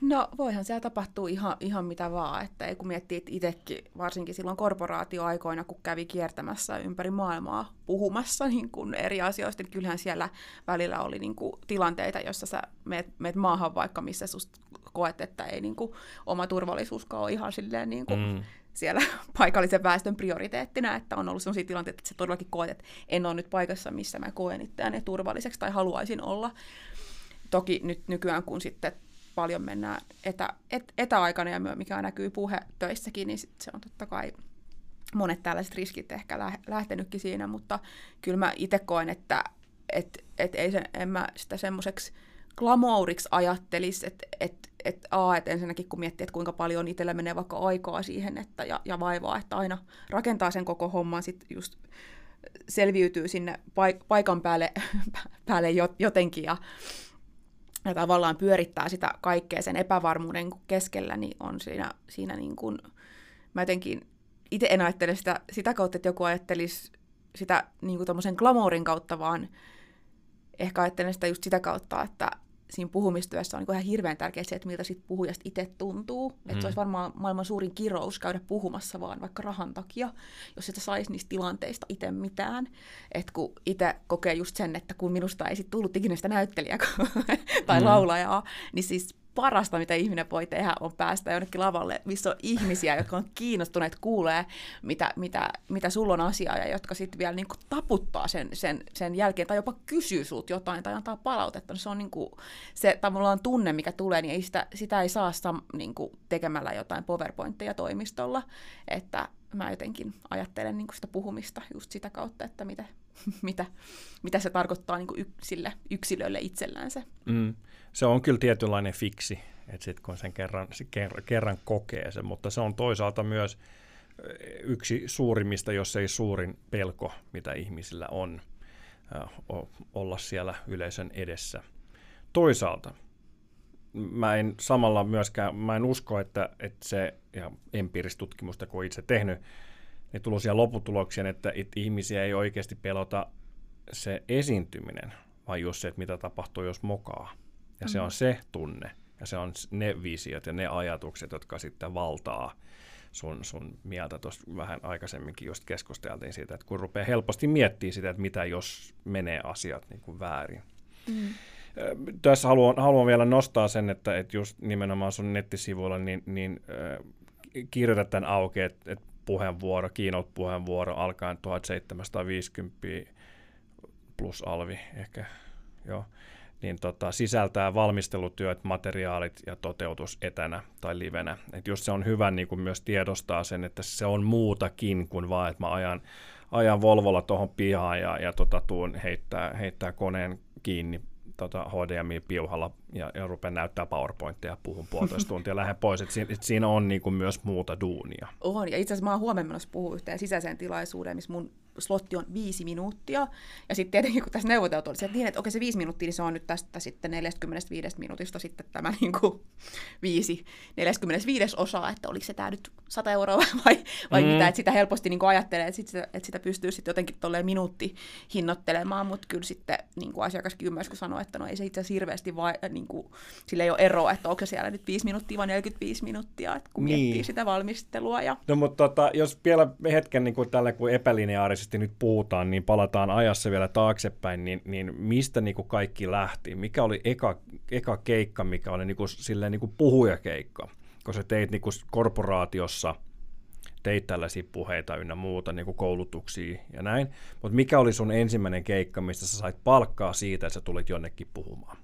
No voihan siellä tapahtuu ihan, ihan mitä vaan, että ei kun miettii, itsekin varsinkin silloin korporaatioaikoina, kun kävi kiertämässä ympäri maailmaa puhumassa niin kuin eri asioista, niin kyllähän siellä välillä oli niin kuin tilanteita, jossa sä meet, meet maahan vaikka, missä susta koet, että ei niin kuin, oma turvallisuuskaan ole ihan silleen niin kuin, mm siellä (laughs) paikallisen väestön prioriteettina, että on ollut sellaisia tilanteita, että sä todellakin koet, että en ole nyt paikassa, missä mä koen itseäni turvalliseksi tai haluaisin olla. Toki nyt nykyään, kun sitten paljon mennään etä, et, etäaikana ja mikä näkyy puhetöissäkin, niin sit se on totta kai monet tällaiset riskit ehkä lähtenytkin siinä, mutta kyllä mä itse koen, että et, et ei sen, en mä sitä semmoiseksi glamouriksi ajattelisi, että et, et, et ensinnäkin kun miettii, että kuinka paljon itsellä menee vaikka aikaa siihen että, ja, ja vaivaa, että aina rakentaa sen koko homman, sitten just selviytyy sinne paik- paikan päälle, (laughs) päälle jotenkin ja, ja tavallaan pyörittää sitä kaikkea sen epävarmuuden keskellä, niin on siinä, siinä niin kuin, mä jotenkin itse en ajattele sitä, sitä kautta, että joku ajattelisi sitä niin kuin glamourin kautta, vaan ehkä ajattelen sitä just sitä kautta, että siinä puhumistyössä on niin ihan hirveän tärkeää se, että miltä siitä puhujasta itse tuntuu. Mm. Että se olisi varmaan maailman suurin kirous käydä puhumassa vaan vaikka rahan takia, jos sitä saisi niistä tilanteista itse mitään. Että kun itse kokee just sen, että kun minusta ei sitten tullut ikinä sitä näyttelijää (laughs) tai mm. laulajaa, niin siis parasta, mitä ihminen voi tehdä, on päästä jonnekin lavalle, missä on ihmisiä, jotka on kiinnostuneet kuulee, mitä, mitä, mitä sulla on asiaa, ja jotka sitten vielä niin kuin taputtaa sen, sen, sen jälkeen, tai jopa kysyy sulta jotain, tai antaa palautetta. Se on niin kuin, se tavallaan tunne, mikä tulee, niin ei sitä, sitä ei saa sam, niin kuin tekemällä jotain PowerPointteja toimistolla, että mä jotenkin ajattelen niin kuin sitä puhumista just sitä kautta, että mitä, (laughs) mitä, mitä se tarkoittaa niin kuin yksille, yksilölle itsellänsä. Mm se on kyllä tietynlainen fiksi, että sitten kun sen kerran, kerran, kerran kokee sen, mutta se on toisaalta myös yksi suurimmista, jos ei suurin pelko, mitä ihmisillä on olla siellä yleisön edessä. Toisaalta mä en samalla myöskään, mä en usko, että, että se, ja empiiristä tutkimusta kun itse tehnyt, niin tulosia lopputuloksia, että, että ihmisiä ei oikeasti pelota se esiintyminen, vaan just se, että mitä tapahtuu, jos mokaa. Ja mm. se on se tunne, ja se on ne visiot ja ne ajatukset, jotka sitten valtaa sun, sun mieltä. Tuossa vähän aikaisemminkin just keskusteltiin siitä, että kun rupeaa helposti miettimään sitä, että mitä jos menee asiat niin kuin väärin. Mm. Tässä haluan, haluan vielä nostaa sen, että, että just nimenomaan sun nettisivuilla niin, niin äh, kirjoitat tämän auki, että, että puheenvuoro, keynote-puheenvuoro alkaen 1750 plus alvi ehkä, joo niin tota, sisältää valmistelutyöt, materiaalit ja toteutus etänä tai livenä. Et jos se on hyvä niin kuin myös tiedostaa sen, että se on muutakin kuin vaan, että mä ajan, ajan Volvolla tuohon pihaan ja, ja tota, tuun heittää, heittää koneen kiinni tota HDMI-piuhalla ja, ja rupean näyttää PowerPointia ja puhun puolitoista (laughs) tuntia ja lähden pois. Et siinä, et siinä on niin kuin myös muuta duunia. On, ja itse asiassa mä oon huomenna menossa puhua yhteen sisäiseen tilaisuuteen, missä mun slotti on viisi minuuttia. Ja sitten tietenkin, kun tässä neuvoteltu, oli niin, että okei se viisi minuuttia, niin se on nyt tästä sitten 45 minuutista sitten tämä (laughs) niin kuin viisi, 45 osa, että oliko se tämä nyt 100 euroa vai, vai mm. mitä, että sitä helposti niin kuin ajattelee, että, sit, että sitä pystyy sitten jotenkin tolleen minuutti hinnoittelemaan, mutta kyllä sitten niin kuin asiakaskin ymmärsi, kun sanoi, että no ei se itse asiassa hirveästi, vai, niin kuin, sillä ei ole eroa, että onko se siellä nyt 5 minuuttia vai 45 minuuttia, että kun niin. miettii sitä valmistelua. Ja... No mutta tota, jos vielä hetken niin kuin tällä kuin epälineaarisesti erityisesti nyt puhutaan, niin palataan ajassa vielä taaksepäin, niin, niin mistä niin kuin kaikki lähti? Mikä oli eka, eka keikka, mikä oli niin kuin, silleen niin kuin puhujakeikka? Kun sä teit niin kuin korporaatiossa, teit tällaisia puheita ynnä muuta, niin kuin koulutuksia ja näin, mutta mikä oli sun ensimmäinen keikka, mistä sä sait palkkaa siitä, että sä tulit jonnekin puhumaan?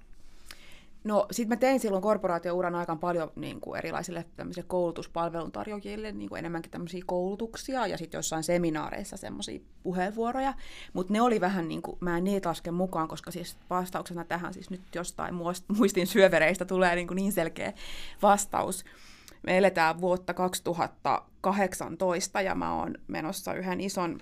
No sitten mä tein silloin korporaatiouran aikaan paljon niin kuin erilaisille koulutuspalveluntarjoajille niin kuin enemmänkin tämmöisiä koulutuksia ja sitten jossain seminaareissa semmoisia puheenvuoroja, mutta ne oli vähän niin kuin, mä en niitä laske mukaan, koska siis vastauksena tähän siis nyt jostain muistin syövereistä tulee niin, kuin niin selkeä vastaus. Me eletään vuotta 2018 ja mä oon menossa yhden ison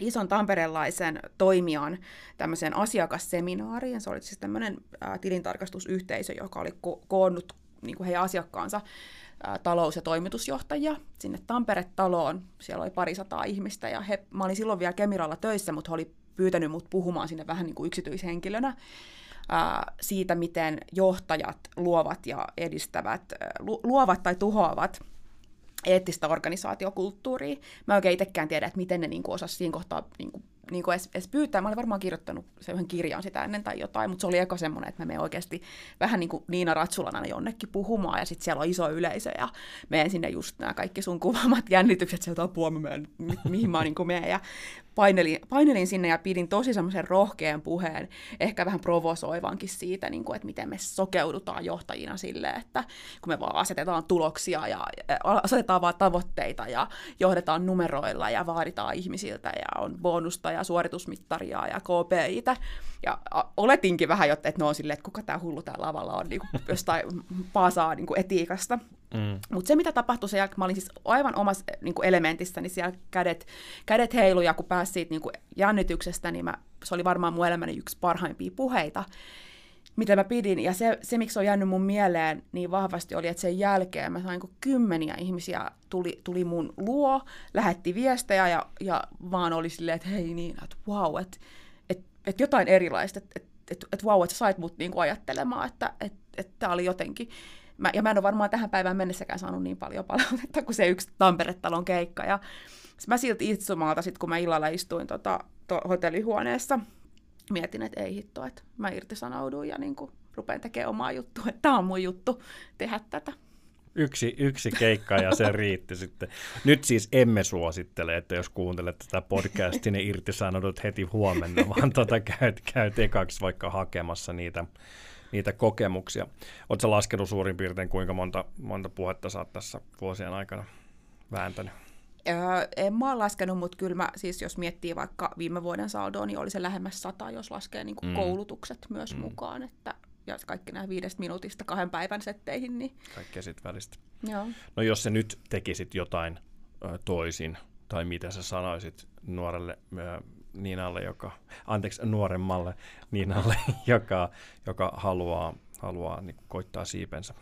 ison tamperelaisen toimijan tämmöiseen asiakasseminaariin. Se oli siis tämmöinen ää, tilintarkastusyhteisö, joka oli ko- koonnut niin kuin heidän asiakkaansa ää, talous- ja toimitusjohtajia sinne Tampere-taloon. Siellä oli parisataa ihmistä ja he, mä olin silloin vielä Kemiralla töissä, mutta he oli pyytänyt mut puhumaan sinne vähän niin kuin yksityishenkilönä ää, siitä, miten johtajat luovat ja edistävät, lu- luovat tai tuhoavat – eettistä organisaatiokulttuuria. Mä oikein itsekään tiedä, että miten ne niin osasivat siinä kohtaa niin kuin, niin kuin edes, edes pyytää. Mä olin varmaan kirjoittanut sen yhden kirjan sitä ennen tai jotain, mutta se oli eka semmoinen, että mä menen oikeasti vähän niin kuin Niina Ratsulana jonnekin puhumaan ja sitten siellä on iso yleisö ja menen sinne just nämä kaikki sun kuvaamat jännitykset sieltä apua, mä menen, mi- mihin mä niin menen. Ja painelin, painelin sinne ja pidin tosi semmoisen rohkean puheen, ehkä vähän provosoivankin siitä, niin kuin, että miten me sokeudutaan johtajina sille, että kun me vaan asetetaan tuloksia ja asetetaan vaan tavoitteita ja johdetaan numeroilla ja vaaditaan ihmisiltä ja on bonusta ja suoritusmittaria ja KPItä. Ja oletinkin vähän, jotta, että ne on silleen, että kuka tämä hullu täällä lavalla on niin kuin jostain paasaa niin kuin etiikasta. Mm. Mutta se, mitä tapahtui sen jälkeen, mä olin siis aivan omassa niin elementissä, niin siellä kädet, kädet heiluja, kun pääsi siitä niin jännityksestä, niin mä, se oli varmaan mun elämäni yksi parhaimpia puheita. mitä mä pidin. Ja se, se, miksi se on jäänyt mun mieleen niin vahvasti, oli, että sen jälkeen mä sain kun kymmeniä ihmisiä tuli, tuli mun luo, lähetti viestejä ja, ja vaan oli silleen, että hei niin, että wow, että et, et jotain erilaista, että et, et, et wow, että sä sait mut niinku ajattelemaan, että et, et tää oli jotenkin. Mä, ja mä en ole varmaan tähän päivään mennessäkään saanut niin paljon palautetta kuin se yksi Tampere-talon keikka. Ja mä silti itsumalta, sit kun mä illalla istuin tota, to, hotellihuoneessa, mietin, että ei hitto, että mä irtisanouduin ja niin kuin rupean tekemään omaa juttua, että tämä on mun juttu tehdä tätä. Yksi, yksi keikka ja se riitti sitten. Nyt siis emme suosittele, että jos kuuntelet tätä podcastia, niin irtisanoudut heti huomenna, vaan tota käyt, käyt ekaksi vaikka hakemassa niitä, niitä kokemuksia. Oletko laskenut suurin piirtein, kuinka monta, monta puhetta sä oot tässä vuosien aikana vääntänyt? Öö, en mä ole laskenut, mutta kyllä mä, siis jos miettii vaikka viime vuoden saldoa, niin oli se lähemmäs sata, jos laskee niin mm. koulutukset myös mm. mukaan, että ja kaikki nämä viidestä minuutista kahden päivän setteihin. Niin... Kaikkea sitten välistä. Joo. No jos se nyt tekisit jotain ö, toisin, tai mitä sä sanoisit nuorelle ö, Niinalle, joka, anteeksi, nuoremmalle Niinalle, (laughs) joka, joka haluaa, haluaa niin koittaa siipensä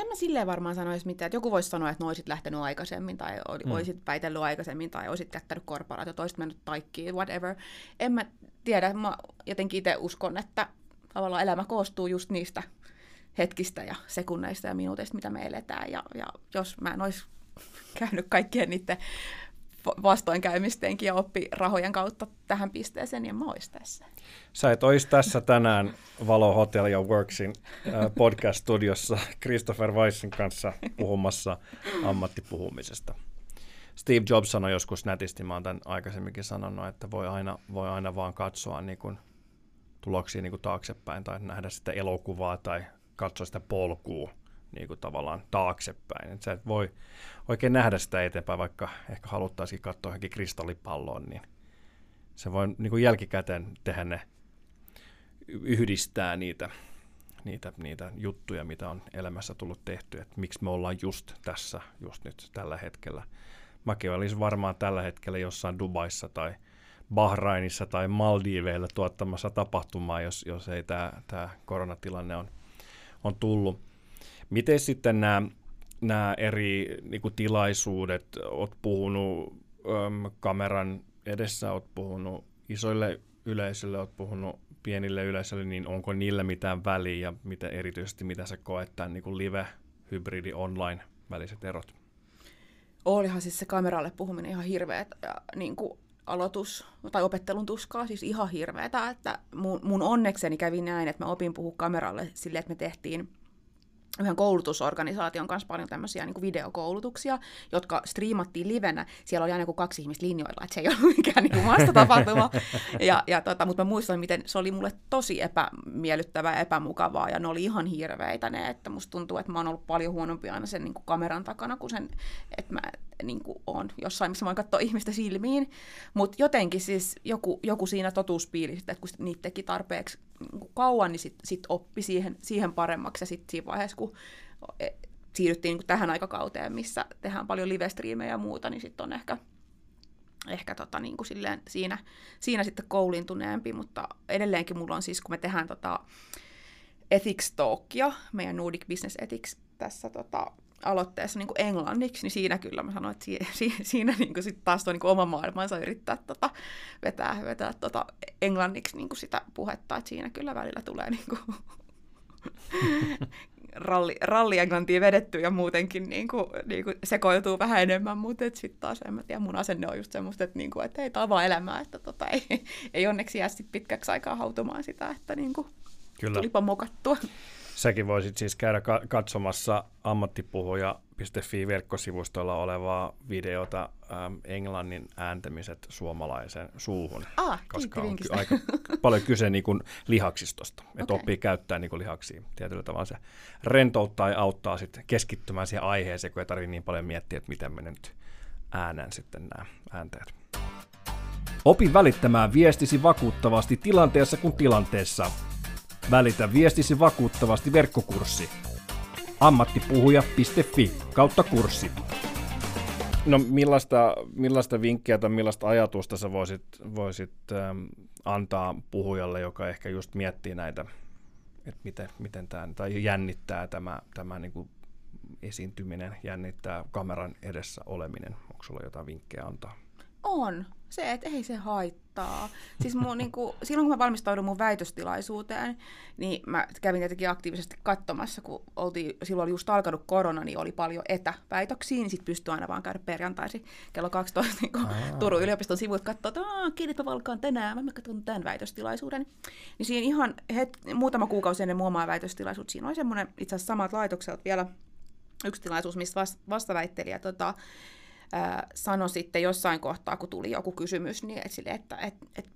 en mä silleen varmaan sanoisi mitään, että joku voisi sanoa, että no olisit lähtenyt aikaisemmin tai mm. olisit väitellyt aikaisemmin tai olisit jättänyt korporaatio, olisit mennyt taikkiin, whatever. En mä tiedä, mä jotenkin itse uskon, että tavallaan elämä koostuu just niistä hetkistä ja sekunneista ja minuuteista, mitä me eletään. Ja, ja jos mä en olisi käynyt kaikkien niiden vastoinkäymistenkin ja oppirahojen kautta tähän pisteeseen, niin mä olisi tässä. Sä et olisi tässä tänään Valo Hotel ja Worksin podcast-studiossa Christopher Weissin kanssa puhumassa ammattipuhumisesta. Steve Jobs sanoi joskus nätisti, mä oon tämän aikaisemminkin sanonut, että voi aina, voi aina vaan katsoa niin kuin tuloksia niin kuin taaksepäin tai nähdä sitä elokuvaa tai katsoa sitä polkua niin kuin tavallaan taaksepäin. Et sä et voi oikein nähdä sitä eteenpäin, vaikka ehkä haluttaisiin katsoa johonkin kristallipalloon, niin se voi niin kuin jälkikäteen tehdä ne, yhdistää niitä, niitä, niitä juttuja, mitä on elämässä tullut tehty, että miksi me ollaan just tässä, just nyt tällä hetkellä. Mäkin olisin varmaan tällä hetkellä jossain Dubaissa tai Bahrainissa tai Maldiveilla tuottamassa tapahtumaa, jos, jos ei tämä koronatilanne on, on tullut. Miten sitten nämä, nämä eri niin kuin tilaisuudet, olet puhunut äm, kameran edessä, olet puhunut isoille yleisölle, olet puhunut pienille yleisölle, niin onko niillä mitään väliä ja mitä, erityisesti mitä sä koet tämän niin kuin live, hybridi, online väliset erot? Olihan siis se kameralle puhuminen ihan hirveä niin kuin aloitus tai opettelun tuskaa, siis ihan hirveätä, että mun, mun onnekseni kävi näin, että mä opin puhua kameralle silleen, että me tehtiin yhden koulutusorganisaation kanssa paljon tämmöisiä niin videokoulutuksia, jotka striimattiin livenä. Siellä oli aina kuin kaksi ihmistä linjoilla, että se ei ollut mikään niin mastotapahtuma. (laughs) ja, ja tota, mutta mä muistan, miten se oli mulle tosi epämiellyttävää ja epämukavaa, ja ne oli ihan hirveitä ne, että musta tuntuu, että mä oon ollut paljon huonompi aina sen niin kuin kameran takana kuin sen, että mä niin kuin on jossain, missä voin katsoa ihmistä silmiin. Mutta jotenkin siis joku, joku siinä totuuspiili, että kun niitä teki tarpeeksi niin kauan, niin sitten sit oppi siihen, siihen paremmaksi. Ja sitten siinä vaiheessa, kun e, siirryttiin niin tähän aikakauteen, missä tehdään paljon live-striimejä ja muuta, niin sitten on ehkä, ehkä tota, niin kuin silleen siinä, siinä sitten koulintuneempi, mutta edelleenkin mulla on siis, kun me tehdään tota Ethics Talkia, meidän Nordic Business Ethics tässä tota, aloitteessa niin kuin englanniksi, niin siinä kyllä mä sanoin, että si- (laughs) si- siinä niin kuin sit taas tuo niin kuin oma maailmansa yrittää tota, vetää, vetää tota englanniksi niin kuin sitä puhetta, että siinä kyllä välillä tulee niin kuin (laughs) ralli, ralli englantia vedetty ja muutenkin niin kuin, niin kuin sekoituu vähän enemmän, mutta sitten taas en mä tiedä, mun asenne on just semmoista, että, niin kuin, että ei, tämä vaan elämää, että tota, ei, (laughs) ei onneksi jää sit pitkäksi aikaa hautumaan sitä, että niin kuin, Kyllä. tulipa mokattua. Säkin voisit siis käydä katsomassa ammattipuhuja.fi verkkosivustolla olevaa videota äm, englannin ääntämiset suomalaisen suuhun, ah, koska on ky- aika (laughs) paljon kyse niin kuin lihaksistosta, että okay. oppii käyttää niin kuin lihaksia tietyllä tavalla. Se rentouttaa ja auttaa sitten keskittymään siihen aiheeseen, kun ei tarvitse niin paljon miettiä, että miten me nyt äänän sitten nämä äänteet. Opi välittämään viestisi vakuuttavasti tilanteessa kuin tilanteessa – Välitä viestisi vakuuttavasti verkkokurssi. ammattipuhuja.fi kautta kurssi. No millaista, millaista vinkkiä tai millaista ajatusta sä voisit, voisit ähm, antaa puhujalle, joka ehkä just miettii näitä, että miten, miten tämä, tai jännittää tämä, tämä niin kuin esiintyminen, jännittää kameran edessä oleminen. Onko sulla jotain vinkkejä antaa? On. Se, että ei se haittaa. Siis mun, (laughs) niin kuin, silloin kun mä valmistaudun mun väitöstilaisuuteen, niin mä kävin tietenkin aktiivisesti katsomassa, kun oltiin, silloin oli just alkanut korona, niin oli paljon etäväitöksiä, niin sit pystyi aina vaan käydä perjantaisin kello 12 niin kuin Turun yliopiston sivut katsoa, että kiinni mä valkaan tänään, mä katson tämän väitöstilaisuuden. Niin siinä ihan het, muutama kuukausi ennen muomaa väitöstilaisuutta, siinä oli semmoinen itse asiassa samat laitokset vielä yksi tilaisuus, missä vastaväittelijä tota, sanoi sitten jossain kohtaa, kun tuli joku kysymys, niin et sille, että et, et,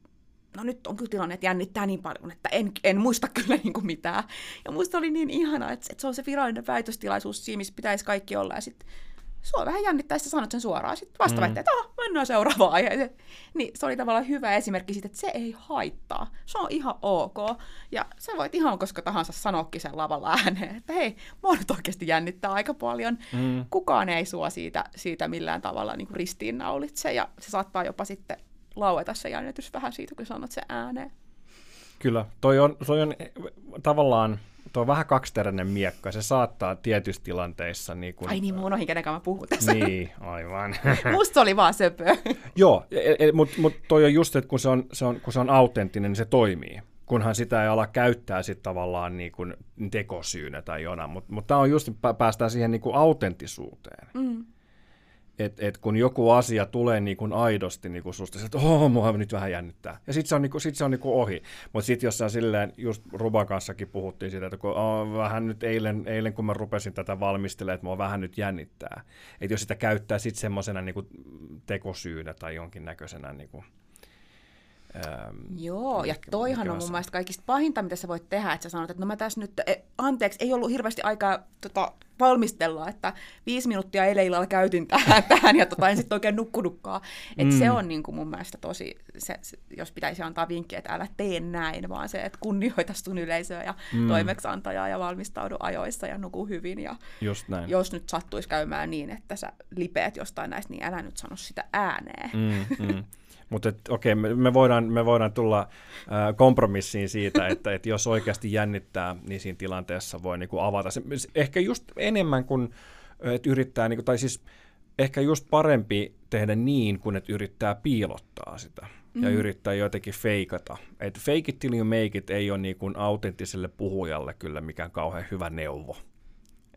no nyt on kyllä tilanne, että jännittää niin paljon, että en, en muista kyllä niin kuin mitään. Ja musta oli niin ihana, että, että se on se virallinen väitöstilaisuus siinä, missä pitäisi kaikki olla. Ja sitten sua vähän jännittää, että sanot sen suoraan. Sitten vasta mm. että oh, mennään seuraavaan aiheeseen. Niin se oli tavallaan hyvä esimerkki siitä, että se ei haittaa. Se on ihan ok. Ja sä voit ihan koska tahansa sanoakin sen lavalla ääneen, että hei, mua nyt oikeasti jännittää aika paljon. Mm. Kukaan ei sua siitä, siitä millään tavalla niin ristiinnaulitse. Ja se saattaa jopa sitten laueta se jännitys vähän siitä, kun sanot se ääneen. Kyllä, toi on, toi on tavallaan tuo on vähän kaksiteräinen miekka, se saattaa tietyissä tilanteissa... Niin kun, Ai niin, mun ohi, kenen mä puhun tässä. Niin, aivan. (laughs) Musta oli vaan söpö. Joo, e, e, mutta mut toi on just, että kun se on, se on, kun se on autenttinen, niin se toimii kunhan sitä ei ala käyttää sitten tavallaan niin kuin tekosyynä tai jonain. Mutta mut tämä on just, päästään siihen niin kuin autenttisuuteen. Mm että et kun joku asia tulee niin kuin aidosti niin kuin susta, että oh, mua nyt vähän jännittää. Ja sitten se on, niin kuin, sit se on niin kuin ohi. Mutta sitten jos sä silleen, just Ruban kanssakin puhuttiin siitä, että kun oh, vähän nyt eilen, eilen, kun mä rupesin tätä valmistelemaan, että mua vähän nyt jännittää. Että jos sitä käyttää sitten semmoisena niin tekosyynä tai jonkinnäköisenä niin kuin, Ähm, Joo, ja toihan on mun mielestä kaikista pahinta, mitä sä voit tehdä, että sä sanot, että no mä tässä nyt, e, anteeksi, ei ollut hirveästi aikaa tota, valmistella, että viisi minuuttia eilen illalla käytin tähän, (laughs) tähän ja tota, en sitten oikein nukkunutkaan. Että mm. se on niin kuin mun mielestä tosi, se, se, jos pitäisi antaa vinkkiä, että älä tee näin, vaan se, että kunnioita sun yleisöä ja mm. toimeksiantajaa ja valmistaudu ajoissa ja nuku hyvin. Ja Just näin. jos nyt sattuisi käymään niin, että sä lipeät jostain näistä, niin älä nyt sano sitä ääneen. Mm, mm. (laughs) Mutta okei, okay, me, me, voidaan, me voidaan tulla äh, kompromissiin siitä, että et jos oikeasti jännittää, niin siinä tilanteessa voi niinku avata se. Ehkä just enemmän kuin että yrittää, niinku, tai siis ehkä just parempi tehdä niin, kuin että yrittää piilottaa sitä mm. ja yrittää jotenkin feikata. Et fake it till you make it ei ole niinku autenttiselle puhujalle kyllä mikään kauhean hyvä neuvo.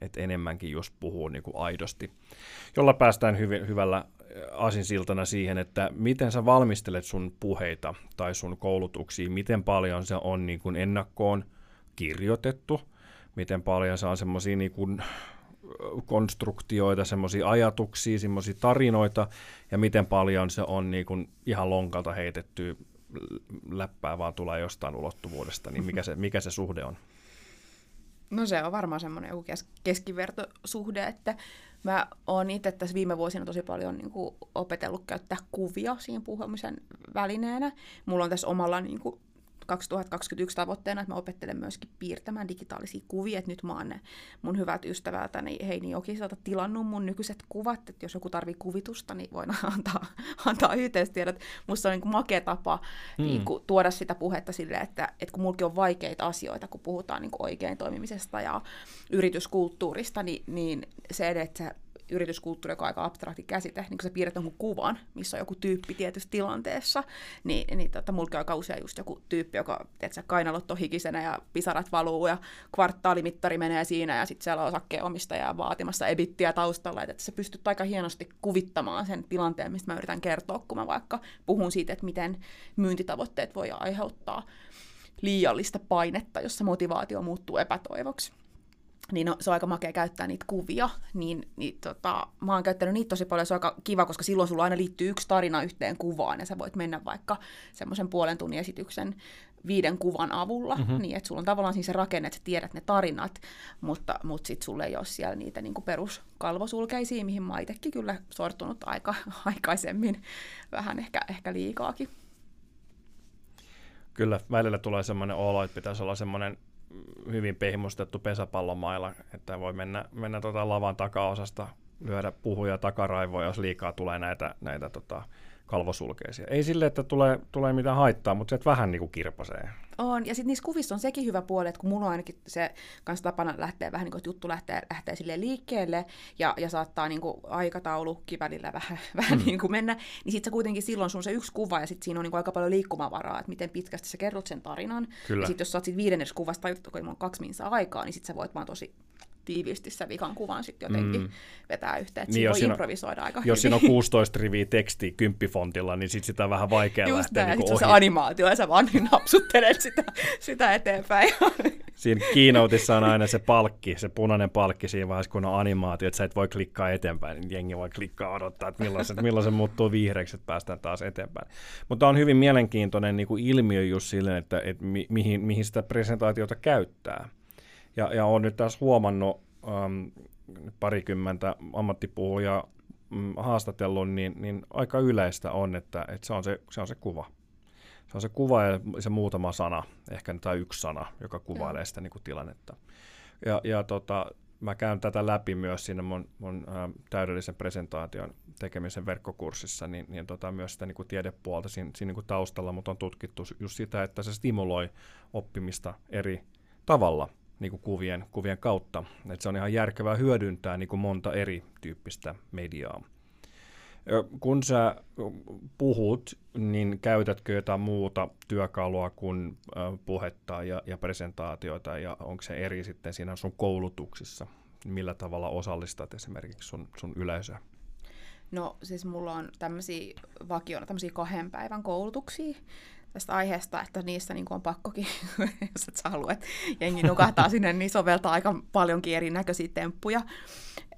Et enemmänkin just puhuu niinku aidosti, jolla päästään hyvin, hyvällä asinsiltana siihen, että miten sä valmistelet sun puheita tai sun koulutuksia, miten paljon se on niin kuin ennakkoon kirjoitettu, miten paljon se on semmoisia niin kuin konstruktioita, semmoisia ajatuksia, semmoisia tarinoita, ja miten paljon se on niin kuin ihan lonkalta heitetty läppää vaan tulee jostain ulottuvuudesta, niin mikä se, (laughs) mikä se suhde on? No se on varmaan semmoinen keskivertosuhde, että mä oon itse tässä viime vuosina tosi paljon niin kuin, opetellut käyttää kuvia siinä puhumisen välineenä. Mulla on tässä omalla niin kuin, 2021 tavoitteena, että mä opettelen myöskin piirtämään digitaalisia kuvia, että nyt mä oon ne mun hyvät ystävältäni Heini Jokiselta tilannut mun nykyiset kuvat, että jos joku tarvii kuvitusta, niin voin (laughs) antaa, antaa yhteystiedot. Musta on niin makea tapa mm. niin kuin, tuoda sitä puhetta sille, että, että kun mulki on vaikeita asioita, kun puhutaan niin kuin oikein toimimisesta ja yrityskulttuurista, niin, niin se, että yrityskulttuuri, joka on aika abstrakti käsite, niin kun sä piirrät jonkun kuvan, missä on joku tyyppi tietyssä tilanteessa, niin, niin tota, mulla on usein just joku tyyppi, joka, tiedätkö, kainalot on hikisenä ja pisarat valuu ja kvartaalimittari menee siinä ja sitten siellä on osakkeenomistaja vaatimassa ebittiä taustalla, että sä pystyt aika hienosti kuvittamaan sen tilanteen, mistä mä yritän kertoa, kun mä vaikka puhun siitä, että miten myyntitavoitteet voi aiheuttaa liiallista painetta, jossa motivaatio muuttuu epätoivoksi niin no, se on aika makea käyttää niitä kuvia, niin, niin tota, mä oon käyttänyt niitä tosi paljon, se on aika kiva, koska silloin sulla aina liittyy yksi tarina yhteen kuvaan, ja sä voit mennä vaikka semmoisen puolen tunnin esityksen viiden kuvan avulla, mm-hmm. niin että sulla on tavallaan siinä se rakenne, että sä tiedät ne tarinat, mutta, mutta sitten sulle ei ole siellä niitä niin peruskalvosulkeisia, mihin mä itsekin kyllä sortunut aika (laughs) aikaisemmin, vähän ehkä, ehkä liikaakin. Kyllä, välillä tulee semmoinen olo, että pitäisi olla semmoinen hyvin pehmustettu pesäpallomailla, että voi mennä, mennä tota lavan takaosasta lyödä puhuja takaraivoja, jos liikaa tulee näitä, näitä tota, kalvosulkeisia. Ei sille, että tulee, tulee mitään haittaa, mutta se, että vähän niin kuin kirpasee. On, ja sitten niissä kuvissa on sekin hyvä puoli, että kun mulla on ainakin se kanssa tapana lähteä vähän niin kuin, että juttu lähtee, lähtee sille liikkeelle, ja, ja saattaa niin kuin aikataulukin välillä (laughs) vähän, vähän mm. niin kuin mennä, niin sitten se kuitenkin silloin sun se yksi kuva, ja sitten siinä on niin kuin aika paljon liikkumavaraa, että miten pitkästi sä kerrot sen tarinan. Kyllä. Ja sitten jos sä oot sit viidennes kuvasta, tai kun on kaksi minsaa aikaa, niin sitten sä voit vaan tosi tiiviisti se vikan kuvan sitten jotenkin mm. vetää yhteen. Niin, voi improvisoida on, aika Jos siinä on 16 riviä tekstiä kymppifontilla, niin sitten sitä on vähän vaikea Just lähteä niin ohi. se animaatio, ja sä vaan niin napsuttelet sitä, sitä eteenpäin. Siinä keynoteissa on aina se palkki, se punainen palkki siinä vaiheessa, kun on animaatio, että sä et voi klikkaa eteenpäin, niin jengi voi klikkaa odottaa, että milloin se, milloin se muuttuu vihreäksi, että päästään taas eteenpäin. Mutta on hyvin mielenkiintoinen niin kuin ilmiö just silleen, että, että mi, mihin, mihin sitä presentaatiota käyttää. Ja, ja olen nyt taas huomannut ähm, parikymmentä ammattipuhujaa mm, haastatellut, niin, niin aika yleistä on, että, että se, on se, se on se kuva. Se on se kuva ja se muutama sana, ehkä tai yksi sana, joka kuvailee sitä niin kuin tilannetta. Ja, ja tota, mä käyn tätä läpi myös siinä mun, mun ä, täydellisen presentaation tekemisen verkkokurssissa, niin, niin tota, myös sitä niin kuin tiedepuolta siinä, siinä niin kuin taustalla, mutta on tutkittu just sitä, että se stimuloi oppimista eri tavalla – niin kuin kuvien, kuvien kautta. Et se on ihan järkevää hyödyntää niin kuin monta eri tyyppistä mediaa. Kun sä puhut, niin käytätkö jotain muuta työkalua kuin puhetta ja, ja presentaatioita, ja onko se eri sitten siinä sun koulutuksissa? Millä tavalla osallistat esimerkiksi sun, sun yleisöä? No siis mulla on tämmöisiä vakiona tämmöisiä kahden päivän koulutuksia, tästä aiheesta, että niissä niin on pakkokin, (laughs) jos et sä halua, että jengi nukahtaa sinne, niin soveltaa aika paljonkin erinäköisiä temppuja.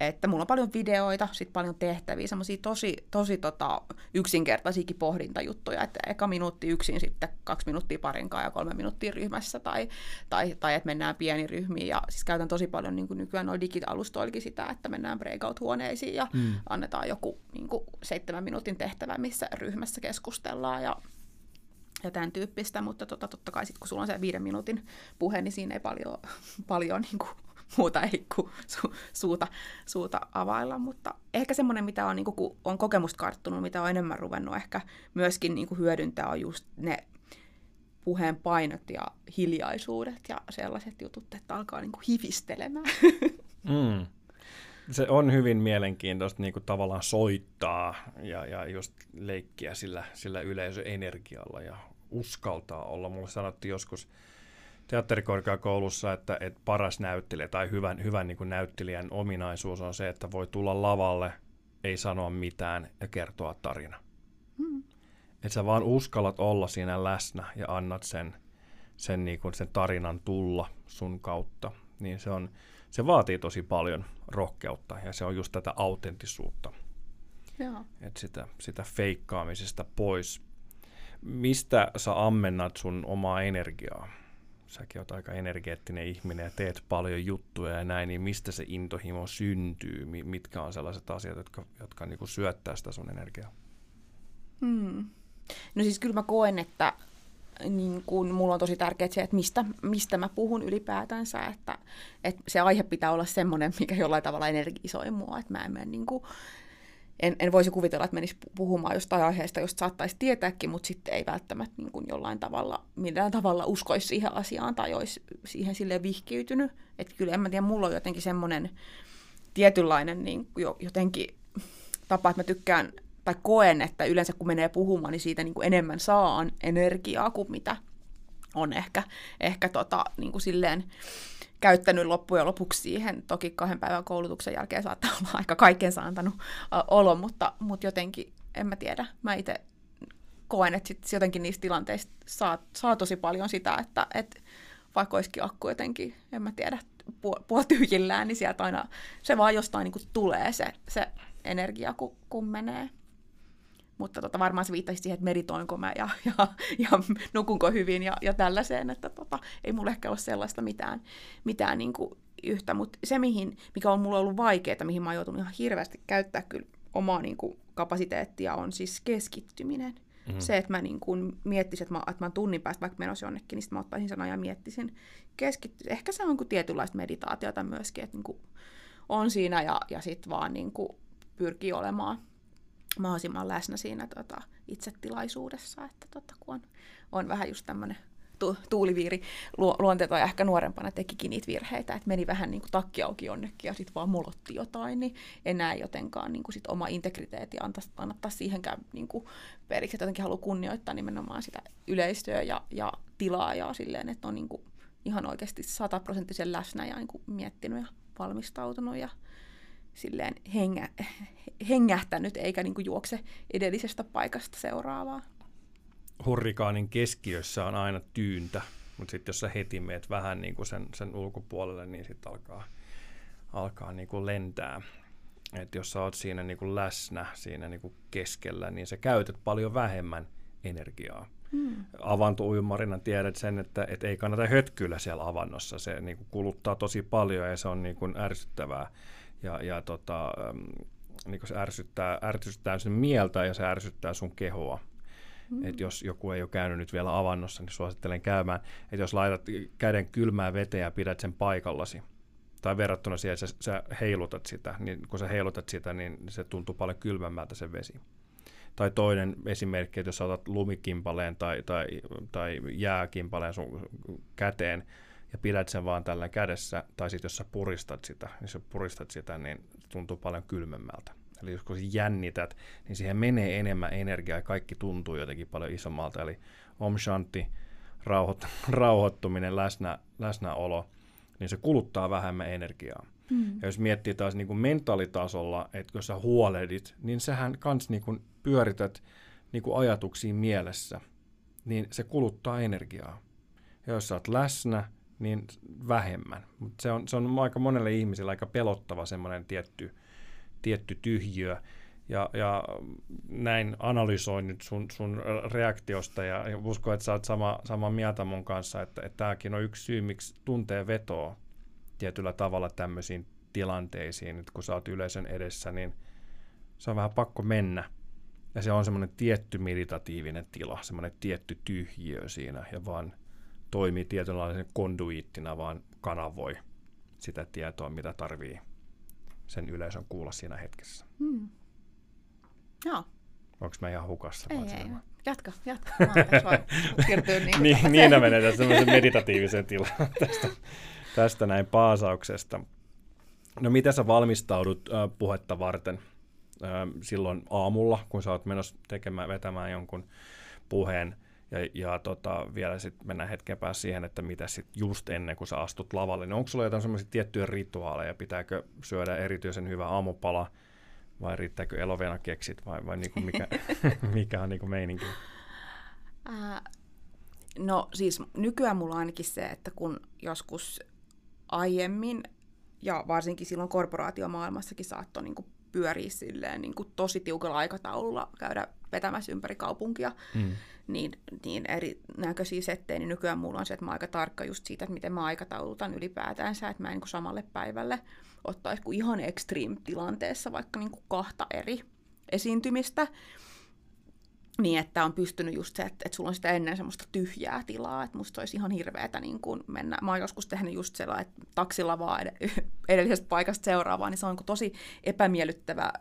Että mulla on paljon videoita, sitten paljon tehtäviä, semmoisia tosi, tosi tota, yksinkertaisiakin pohdintajuttuja, että eka minuutti yksin, sitten kaksi minuuttia parinkaan ja kolme minuuttia ryhmässä, tai, tai, tai että mennään pieni ryhmiin, ja siis käytän tosi paljon niin kuin nykyään noin digitalustoillakin sitä, että mennään breakout-huoneisiin ja mm. annetaan joku niin kuin seitsemän minuutin tehtävä, missä ryhmässä keskustellaan, ja ja tämän tyyppistä, mutta tota, totta kai sitten kun sulla on se viiden minuutin puhe, niin siinä ei paljon, (laughs) paljon niin kuin, muuta ei kuin su, suuta, suuta availla, mutta ehkä semmoinen, mitä on, niin kuin, kun on kokemusta karttunut, mitä on enemmän ruvennut ehkä myöskin niin kuin hyödyntää, on just ne puheen painot ja hiljaisuudet ja sellaiset jutut, että alkaa niin kuin hivistelemään. (laughs) Mm. Se on hyvin mielenkiintoista niin kuin tavallaan soittaa ja, ja just leikkiä sillä, sillä yleisöenergialla ja uskaltaa olla. Mulle sanottiin joskus teatterikorkeakoulussa, että, että paras näyttelijä tai hyvän, hyvän niin kuin näyttelijän ominaisuus on se, että voi tulla lavalle, ei sanoa mitään ja kertoa tarina. Hmm. Että sä vaan uskallat olla siinä läsnä ja annat sen, sen, niin kuin sen tarinan tulla sun kautta. Niin se, on, se vaatii tosi paljon rohkeutta ja se on just tätä autenttisuutta. Että sitä, sitä feikkaamisesta pois mistä sä ammennat sun omaa energiaa? Säkin oot aika energeettinen ihminen ja teet paljon juttuja ja näin, niin mistä se intohimo syntyy? Mitkä on sellaiset asiat, jotka, jotka niin kuin syöttää sitä sun energiaa? Hmm. No siis kyllä mä koen, että niin kun mulla on tosi tärkeää se, että mistä, mistä mä puhun ylipäätänsä, että, että se aihe pitää olla semmoinen, mikä jollain tavalla energisoi mua, että mä en mene niin kuin en, en voisi kuvitella, että menisi puhumaan jostain aiheesta, josta saattaisi tietääkin, mutta sitten ei välttämättä niin kuin jollain tavalla, millään tavalla uskoisi siihen asiaan tai olisi siihen sille vihkiytynyt. Että kyllä en mä tiedä, mulla on jotenkin semmoinen tietynlainen niin jotenkin tapa, että mä tykkään tai koen, että yleensä kun menee puhumaan, niin siitä niin kuin enemmän saa energiaa kuin mitä on ehkä, ehkä tota, niin kuin silleen, käyttänyt loppujen lopuksi siihen. Toki kahden päivän koulutuksen jälkeen saattaa olla aika kaikensa antanut olo, mutta, mutta jotenkin, en mä tiedä, mä itse koen, että sit jotenkin niistä tilanteista saa, saa tosi paljon sitä, että, että vaikka olisikin akku jotenkin, en mä tiedä, puolityhjillään, niin sieltä aina se vaan jostain niin kuin tulee se, se energia, kun, kun menee. Mutta tota, varmaan se viittaisi siihen, että meditoinko mä ja, ja, ja nukunko hyvin ja, ja tällaiseen, että tota, ei mulle ehkä ole sellaista mitään, mitään niin kuin yhtä. Mutta se, mihin, mikä on mulle ollut vaikeaa, mihin mä oon joutunut ihan hirveästi käyttää kyllä omaa niin kuin, kapasiteettia, on siis keskittyminen. Mm-hmm. Se, että mä niin kuin miettisin, että mä, että mä tunnin päästä vaikka menossa jonnekin, niin mä ottaisin sanoja ja miettisin. Keskitty- Ehkä se on kuin tietynlaista meditaatiota myöskin, että niin kuin on siinä ja, ja sitten vaan niin kuin pyrkii olemaan mahdollisimman läsnä siinä tota, itse tilaisuudessa, että tota, kun on, on vähän just tämmöinen tu- tuuliviiri lu- ja ehkä nuorempana tekikin niitä virheitä, että meni vähän niin kuin takki auki jonnekin ja sitten vaan molotti jotain, niin enää jotenkaan niin kuin sit oma integriteetti antaa, annattaa siihenkään niin kuin periksi, että jotenkin haluaa kunnioittaa nimenomaan sitä yleistöä ja, ja tilaa ja silleen, että on niin kuin ihan oikeasti sataprosenttisen läsnä ja niin kuin miettinyt ja valmistautunut ja silleen hengä, hengähtänyt eikä niin kuin juokse edellisestä paikasta seuraavaa hurrikaanin keskiössä on aina tyyntä, mutta sitten jos sä heti meet vähän niin kuin sen, sen ulkopuolelle, niin sitten alkaa, alkaa niin kuin lentää. Et jos sä oot siinä niin kuin läsnä siinä niin kuin keskellä, niin sä käytät paljon vähemmän energiaa. Hmm. Avantouimarina tiedät sen, että et ei kannata hötkyillä siellä avannossa. Se niin kuin kuluttaa tosi paljon ja se on niin kuin ärsyttävää. Ja, ja tota, niin se ärsyttää, ärsyttää sen mieltä ja se ärsyttää sun kehoa. Mm. Että jos joku ei ole käynyt nyt vielä avannossa, niin suosittelen käymään. Että jos laitat käden kylmää veteen ja pidät sen paikallasi, tai verrattuna siihen, että sä, sä heilutat sitä, niin kun sä heilutat sitä, niin se tuntuu paljon kylmemmältä se vesi. Tai toinen esimerkki, että jos otat lumikimpaleen tai, tai, tai jääkimpaleen sun käteen ja pidät sen vaan tällä kädessä, tai sitten jos sä puristat sitä, niin sä puristat sitä, niin tuntuu paljon kylmemmältä. Eli jos kun jännität, niin siihen menee enemmän energiaa ja kaikki tuntuu jotenkin paljon isommalta. Eli Om Shanti, rauhoit, (laughs) rauhoittuminen, läsnä, läsnäolo, niin se kuluttaa vähemmän energiaa. Mm. Ja jos miettii taas niin kuin mentaalitasolla, että kun sä huolehdit, niin sähän kans niin kuin pyörität niin kuin ajatuksia mielessä, niin se kuluttaa energiaa. Ja jos sä oot läsnä, niin vähemmän. Mutta se on, se on aika monelle ihmiselle aika pelottava semmoinen tietty tietty tyhjiö. Ja, ja näin analysoin nyt sun, sun reaktiosta ja, ja uskon, että sä oot sama, sama mieltä mun kanssa, että, että tämäkin on yksi syy, miksi tuntee vetoa tietyllä tavalla tämmöisiin tilanteisiin, että kun sä oot yleisön edessä, niin se on vähän pakko mennä. Ja se on semmoinen tietty meditatiivinen tila, semmoinen tietty tyhjiö siinä ja vaan toimii tietynlaisen konduittina, vaan kanavoi sitä tietoa, mitä tarvii sen yleisön kuulla siinä hetkessä. Hmm. Joo. Onko mä ihan hukassa? Ei, ei. Jatka, jatka. (laughs) niin, niin, niin menee tässä meditatiiviseen tilaan tästä, tästä näin paasauksesta. No miten sä valmistaudut äh, puhetta varten äh, silloin aamulla, kun sä oot menossa tekemään, vetämään jonkun puheen? Ja, ja tota, vielä sitten mennään hetken päästä siihen, että mitä sitten just ennen kuin sä astut lavalle, niin onko sulla jotain semmoisia tiettyjä rituaaleja, pitääkö syödä erityisen hyvä aamupala, vai riittääkö elovena keksit, vai, vai niinku mikä, (laughs) mikä on niinku meininki? Äh, no siis nykyään mulla on ainakin se, että kun joskus aiemmin, ja varsinkin silloin korporaatiomaailmassakin saattoi niinku pyöriä silleen niinku tosi tiukalla aikataululla käydä vetämässä ympäri kaupunkia, mm niin, niin erinäköisiä settejä, niin nykyään mulla on se, että mä aika tarkka just siitä, että miten mä aikataulutan ylipäätänsä, että mä en niin samalle päivälle ottaisi kuin ihan extreme-tilanteessa vaikka niin kuin kahta eri esiintymistä, niin että on pystynyt just se, että, että sulla on sitä ennen semmoista tyhjää tilaa, että musta olisi ihan hirveätä niin kuin mennä. Mä oon joskus tehnyt just sellainen, että taksilla vaan (laughs) edellisestä paikasta seuraavaan, niin se on tosi epämiellyttävä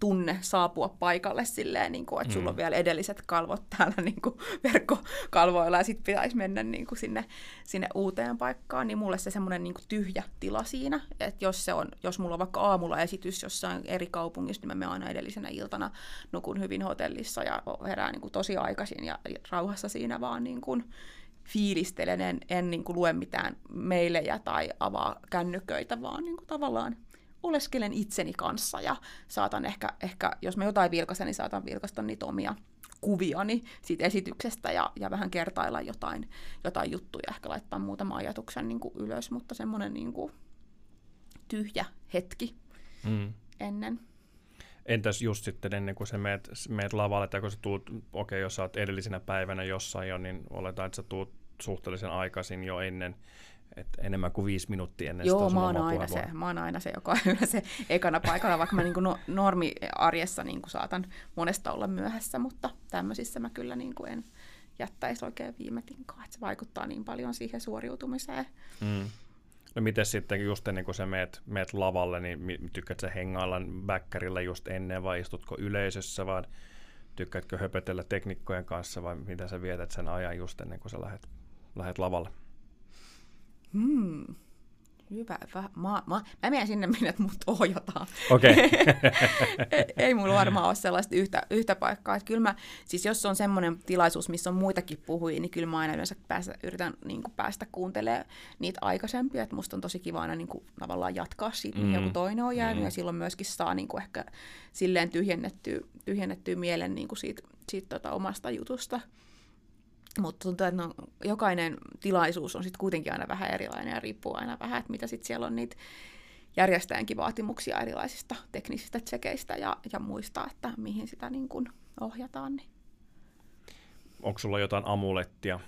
tunne saapua paikalle silleen, niin kuin, että sulla on mm. vielä edelliset kalvot täällä niin kuin (laughs) verkkokalvoilla ja sitten pitäisi mennä niin kuin sinne, sinne uuteen paikkaan, niin mulle se semmoinen niin tyhjä tila siinä, että jos, se on, jos mulla on vaikka aamulla esitys jossain eri kaupungissa, niin mä menen aina edellisenä iltana nukun hyvin hotellissa ja herään niin kuin tosi aikaisin ja rauhassa siinä vaan niin kuin fiilistelen, en, en niin kuin lue mitään meilejä tai avaa kännyköitä, vaan niin kuin tavallaan oleskelen itseni kanssa ja saatan ehkä, ehkä jos mä jotain vilkaisen, niin saatan vilkaista niitä omia kuviani siitä esityksestä ja, ja vähän kertailla jotain, jotain juttuja, ehkä laittaa muutama ajatuksen niin kuin ylös, mutta semmoinen niin kuin tyhjä hetki mm. ennen. Entäs just sitten ennen kuin sä meet, meet lavalle, tai kun sä tuut, okei, okay, jos sä oot edellisenä päivänä jossain jo, niin oletaan, että sä tuut suhteellisen aikaisin jo ennen et enemmän kuin viisi minuuttia ennen Joo, sitä mä oon, aina se, mä oon aina se, joka on se ekana paikalla, vaikka mä niin kuin no, normiarjessa niin kuin saatan monesta olla myöhässä, mutta tämmöisissä mä kyllä niin kuin en jättäisi oikein viime tinkaan, että se vaikuttaa niin paljon siihen suoriutumiseen. Mm. No miten sitten just ennen kuin sä meet, meet lavalle, niin tykkäät sä hengailla bäkkärillä just ennen vai istutko yleisössä vai tykkäätkö höpötellä teknikkojen kanssa vai miten sä vietät sen ajan just ennen kuin sä lähdet, lähdet lavalle? Hmm. Hyvä. Mä, mä, mä menen sinne, minne mut ohjataan. Okay. (laughs) ei, mulla varmaan ole sellaista yhtä, yhtä paikkaa. Että kyllä mä, siis jos on semmoinen tilaisuus, missä on muitakin puhujia, niin kyllä mä aina yleensä päästä, yritän niin kuin päästä kuuntelemaan niitä aikaisempia. Että musta on tosi kiva aina niin kuin, tavallaan jatkaa siitä, mm. joku toinen on jäänyt. Mm. Ja silloin myöskin saa niin kuin ehkä silleen tyhjennettyä, tyhjennettyä mielen niin kuin siitä, siitä tota omasta jutusta. Mutta tuntuu, että no, jokainen tilaisuus on sitten kuitenkin aina vähän erilainen ja riippuu aina vähän, että mitä sitten siellä on niitä järjestäjänkin vaatimuksia erilaisista teknisistä tsekeistä ja, ja muista, että mihin sitä niin kun ohjataan. Niin. Onko sulla jotain amulettia,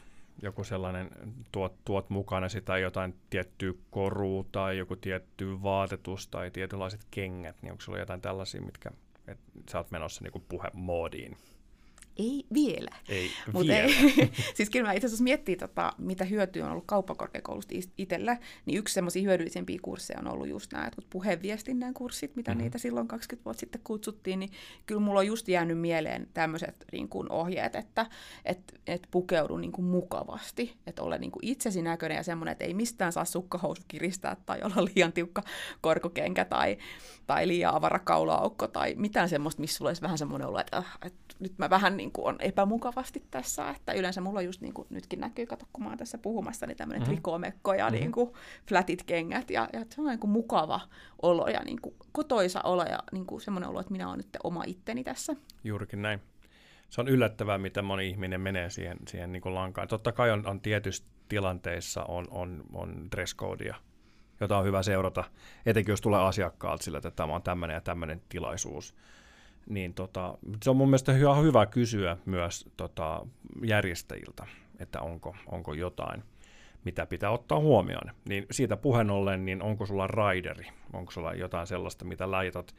joku sellainen, tuot, tuot mukana sitä jotain tiettyä korua tai joku tietty vaatetus tai tietynlaiset kengät, niin onko sulla jotain tällaisia, mitkä et sä oot menossa niin puhemoodiin? Ei vielä. Ei Mut vielä. Ei. (laughs) siis kyllä mä itse asiassa miettii, tota, mitä hyötyä on ollut kauppakorkeakoulusta itsellä, niin yksi semmoisia hyödyllisempiä kursseja on ollut just nämä puheenviestinnän kurssit, mitä mm-hmm. niitä silloin 20 vuotta sitten kutsuttiin, niin kyllä mulla on just jäänyt mieleen tämmöiset niin kuin ohjeet, että et, et pukeudu niin kuin mukavasti, että ole niin kuin itsesi näköinen ja semmoinen, että ei mistään saa sukkahousu kiristää tai olla liian tiukka korkokenkä tai, tai liian avara kaulaaukko tai mitään semmoista, missä sulla olisi vähän semmoinen olo, että, äh, että nyt mä vähän niin kuin on epämukavasti tässä, että yleensä mulla just niin kuin nytkin näkyy, kato kun mä oon tässä puhumassa, niin tämmöinen mm-hmm. trikomekko ja mm-hmm. niin kuin flatit kengät ja, ja se on niin kuin mukava olo ja niin kuin kotoisa olo ja niin kuin semmoinen olo, että minä olen nyt oma itteni tässä. Juurikin näin. Se on yllättävää, miten moni ihminen menee siihen, siihen niin kuin lankaan. Totta kai on, on tietyissä tilanteissa on, on, on dress codea, jota on hyvä seurata, etenkin jos tulee asiakkaalta sillä, että tämä on tämmöinen ja tämmöinen tilaisuus niin tota, se on mun mielestä hyvä, hyvä kysyä myös tota, järjestäjiltä, että onko, onko jotain, mitä pitää ottaa huomioon. Niin siitä puheen ollen, niin onko sulla raideri, onko sulla jotain sellaista, mitä laitat,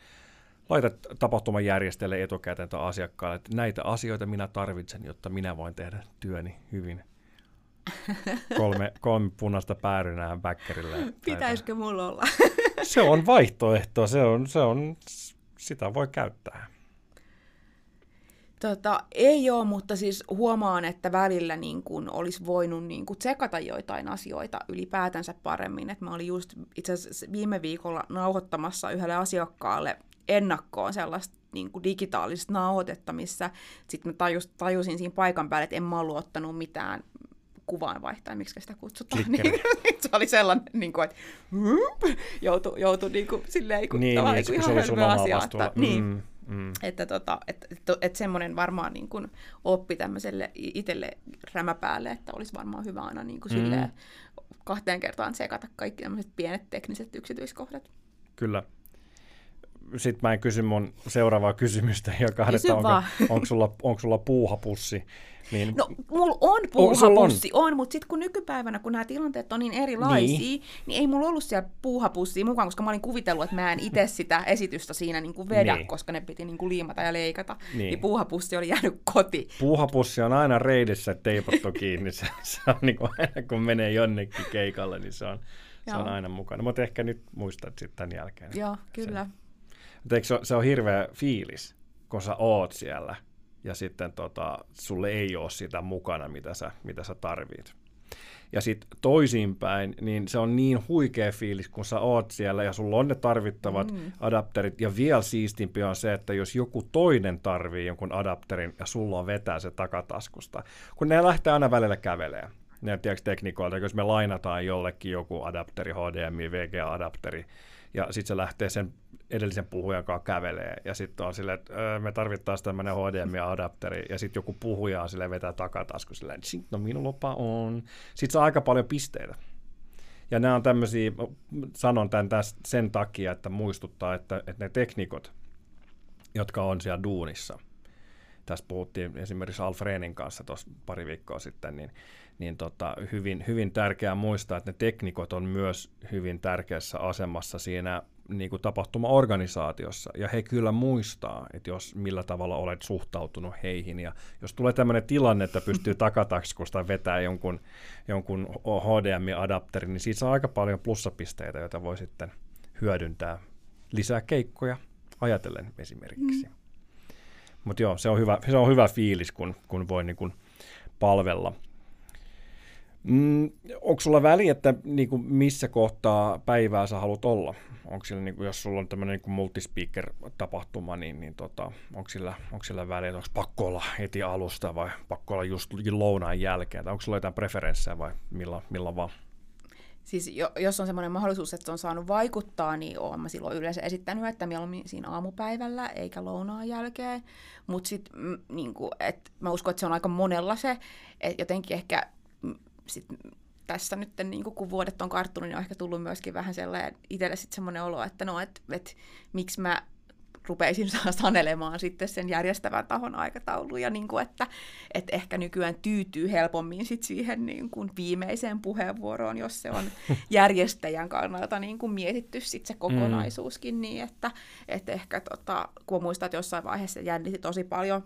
laitat tapahtuman järjestäjälle etukäteen tai asiakkaalle, että näitä asioita minä tarvitsen, jotta minä voin tehdä työni hyvin. (laughs) Kolme, kolme punaista päärynää bäkkärille. Pitäisikö mulla olla? se on vaihtoehto, se on, se on, sitä voi käyttää. Tota, ei ole, mutta siis huomaan, että välillä niin kun olisi voinut niin kun tsekata joitain asioita ylipäätänsä paremmin. Et mä olin just itse asiassa viime viikolla nauhoittamassa yhdelle asiakkaalle ennakkoon sellaista niin kuin digitaalista nauhoitetta, missä sitten mä tajus, tajusin siinä paikan päälle, että en mä ollut ottanut mitään kuvaanvaihtaja, miksi sitä kutsutaan. (laughs) Niin, se oli sellainen, niin kuin, että joutui, joutui niin kuin, silleen, niin, niin, niin, ihan se oli sun asia. Että, mm. niin, Mm. Että tota, et, et, et semmoinen varmaan niin kuin oppi tämmöiselle itselle rämäpäälle, että olisi varmaan hyvä aina niin kuin mm. silleen kahteen kertaan sekata kaikki tämmöiset pienet tekniset yksityiskohdat. Kyllä. Sitten mä en kysy mun seuraavaa kysymystä, joka on, että onko, onko, sulla, onko sulla puuhapussi niin, no, mulla on puuhapussi, on, on mutta sitten kun nykypäivänä, kun nämä tilanteet on niin erilaisia, niin. niin ei mulla ollut siellä puuhapussia mukaan, koska mä olin kuvitellut, että mä en itse sitä esitystä siinä niin kuin vedä, niin. koska ne piti niin kuin liimata ja leikata. Niin. niin puuhapussi oli jäänyt koti. Puuhapussi on aina reidissä teipottu kiinni. se, se on niin kuin aina kun menee jonnekin keikalle, niin se on, se on aina mukana. Mutta ehkä nyt muistat sitten tämän jälkeen. Joo, kyllä. Se, se, on, se on hirveä fiilis, kun sä oot siellä ja sitten tota, sulle ei ole sitä mukana, mitä sä, mitä sä tarvit. Ja sitten toisinpäin, niin se on niin huikea fiilis, kun sä oot siellä ja sulla on ne tarvittavat mm. adapterit. Ja vielä siistimpi on se, että jos joku toinen tarvii jonkun adapterin ja sulla on vetää se takataskusta, kun ne lähtee aina välillä kävelemään. Ne tiedätkö tekniikoilta, jos me lainataan jollekin joku adapteri, HDMI, VGA-adapteri, ja sitten se lähtee sen edellisen puhujan kanssa kävelee, ja sitten on silleen, että öö, me tarvittaisiin tämmöinen HDMI-adapteri, ja sitten joku puhuja on silleen vetää takatasku silleen, no minun lupa on. Sitten saa aika paljon pisteitä. Ja nämä on tämmöisiä, sanon tämän tästä sen takia, että muistuttaa, että, että ne teknikot, jotka on siellä duunissa, tästä puhuttiin esimerkiksi Alfrenin kanssa tuossa pari viikkoa sitten, niin, niin tota, hyvin, hyvin tärkeää muistaa, että ne teknikot on myös hyvin tärkeässä asemassa siinä niin kuin tapahtuma-organisaatiossa, ja he kyllä muistaa, että jos millä tavalla olet suhtautunut heihin, ja jos tulee tämmöinen tilanne, että pystyy (laughs) takataskusta vetää jonkun, jonkun HDMI-adapterin, niin siitä saa aika paljon plussapisteitä, joita voi sitten hyödyntää lisää keikkoja ajatellen esimerkiksi. Mm. Mutta joo, se on hyvä, se on hyvä fiilis, kun, kun voi niin kun palvella. Mm, onko sulla väliä, että niin kuin missä kohtaa päivää sä haluat olla? Onko sillä, niin kuin, jos sulla on tämmöinen niin multispeaker-tapahtuma, niin, niin tota, onko, sillä, onko sillä väliä, että onko pakko olla heti alusta vai pakko olla just lounaan jälkeen? Tai onko sulla jotain preferenssejä vai milloin, milloin vaan? Siis jo, jos on semmoinen mahdollisuus, että on saanut vaikuttaa, niin olen mä silloin yleensä esittänyt, että mieluummin siinä aamupäivällä eikä lounaan jälkeen. Mutta sitten mm, niin mä uskon, että se on aika monella se, että jotenkin ehkä sit tässä nyt, niin kun vuodet on karttunut, niin on ehkä tullut myöskin vähän sellainen itselle sitten semmoinen olo, että no, että et, miksi mä rupeisin (laughs) sanelemaan sitten sen järjestävän tahon aikatauluja, niin kuin että, että ehkä nykyään tyytyy helpommin sit siihen niin kuin viimeiseen puheenvuoroon, jos se on (laughs) järjestäjän kannalta niin kuin mietitty sit se kokonaisuuskin mm. niin, että, että ehkä tota, kun muistat, että jossain vaiheessa jännitti tosi paljon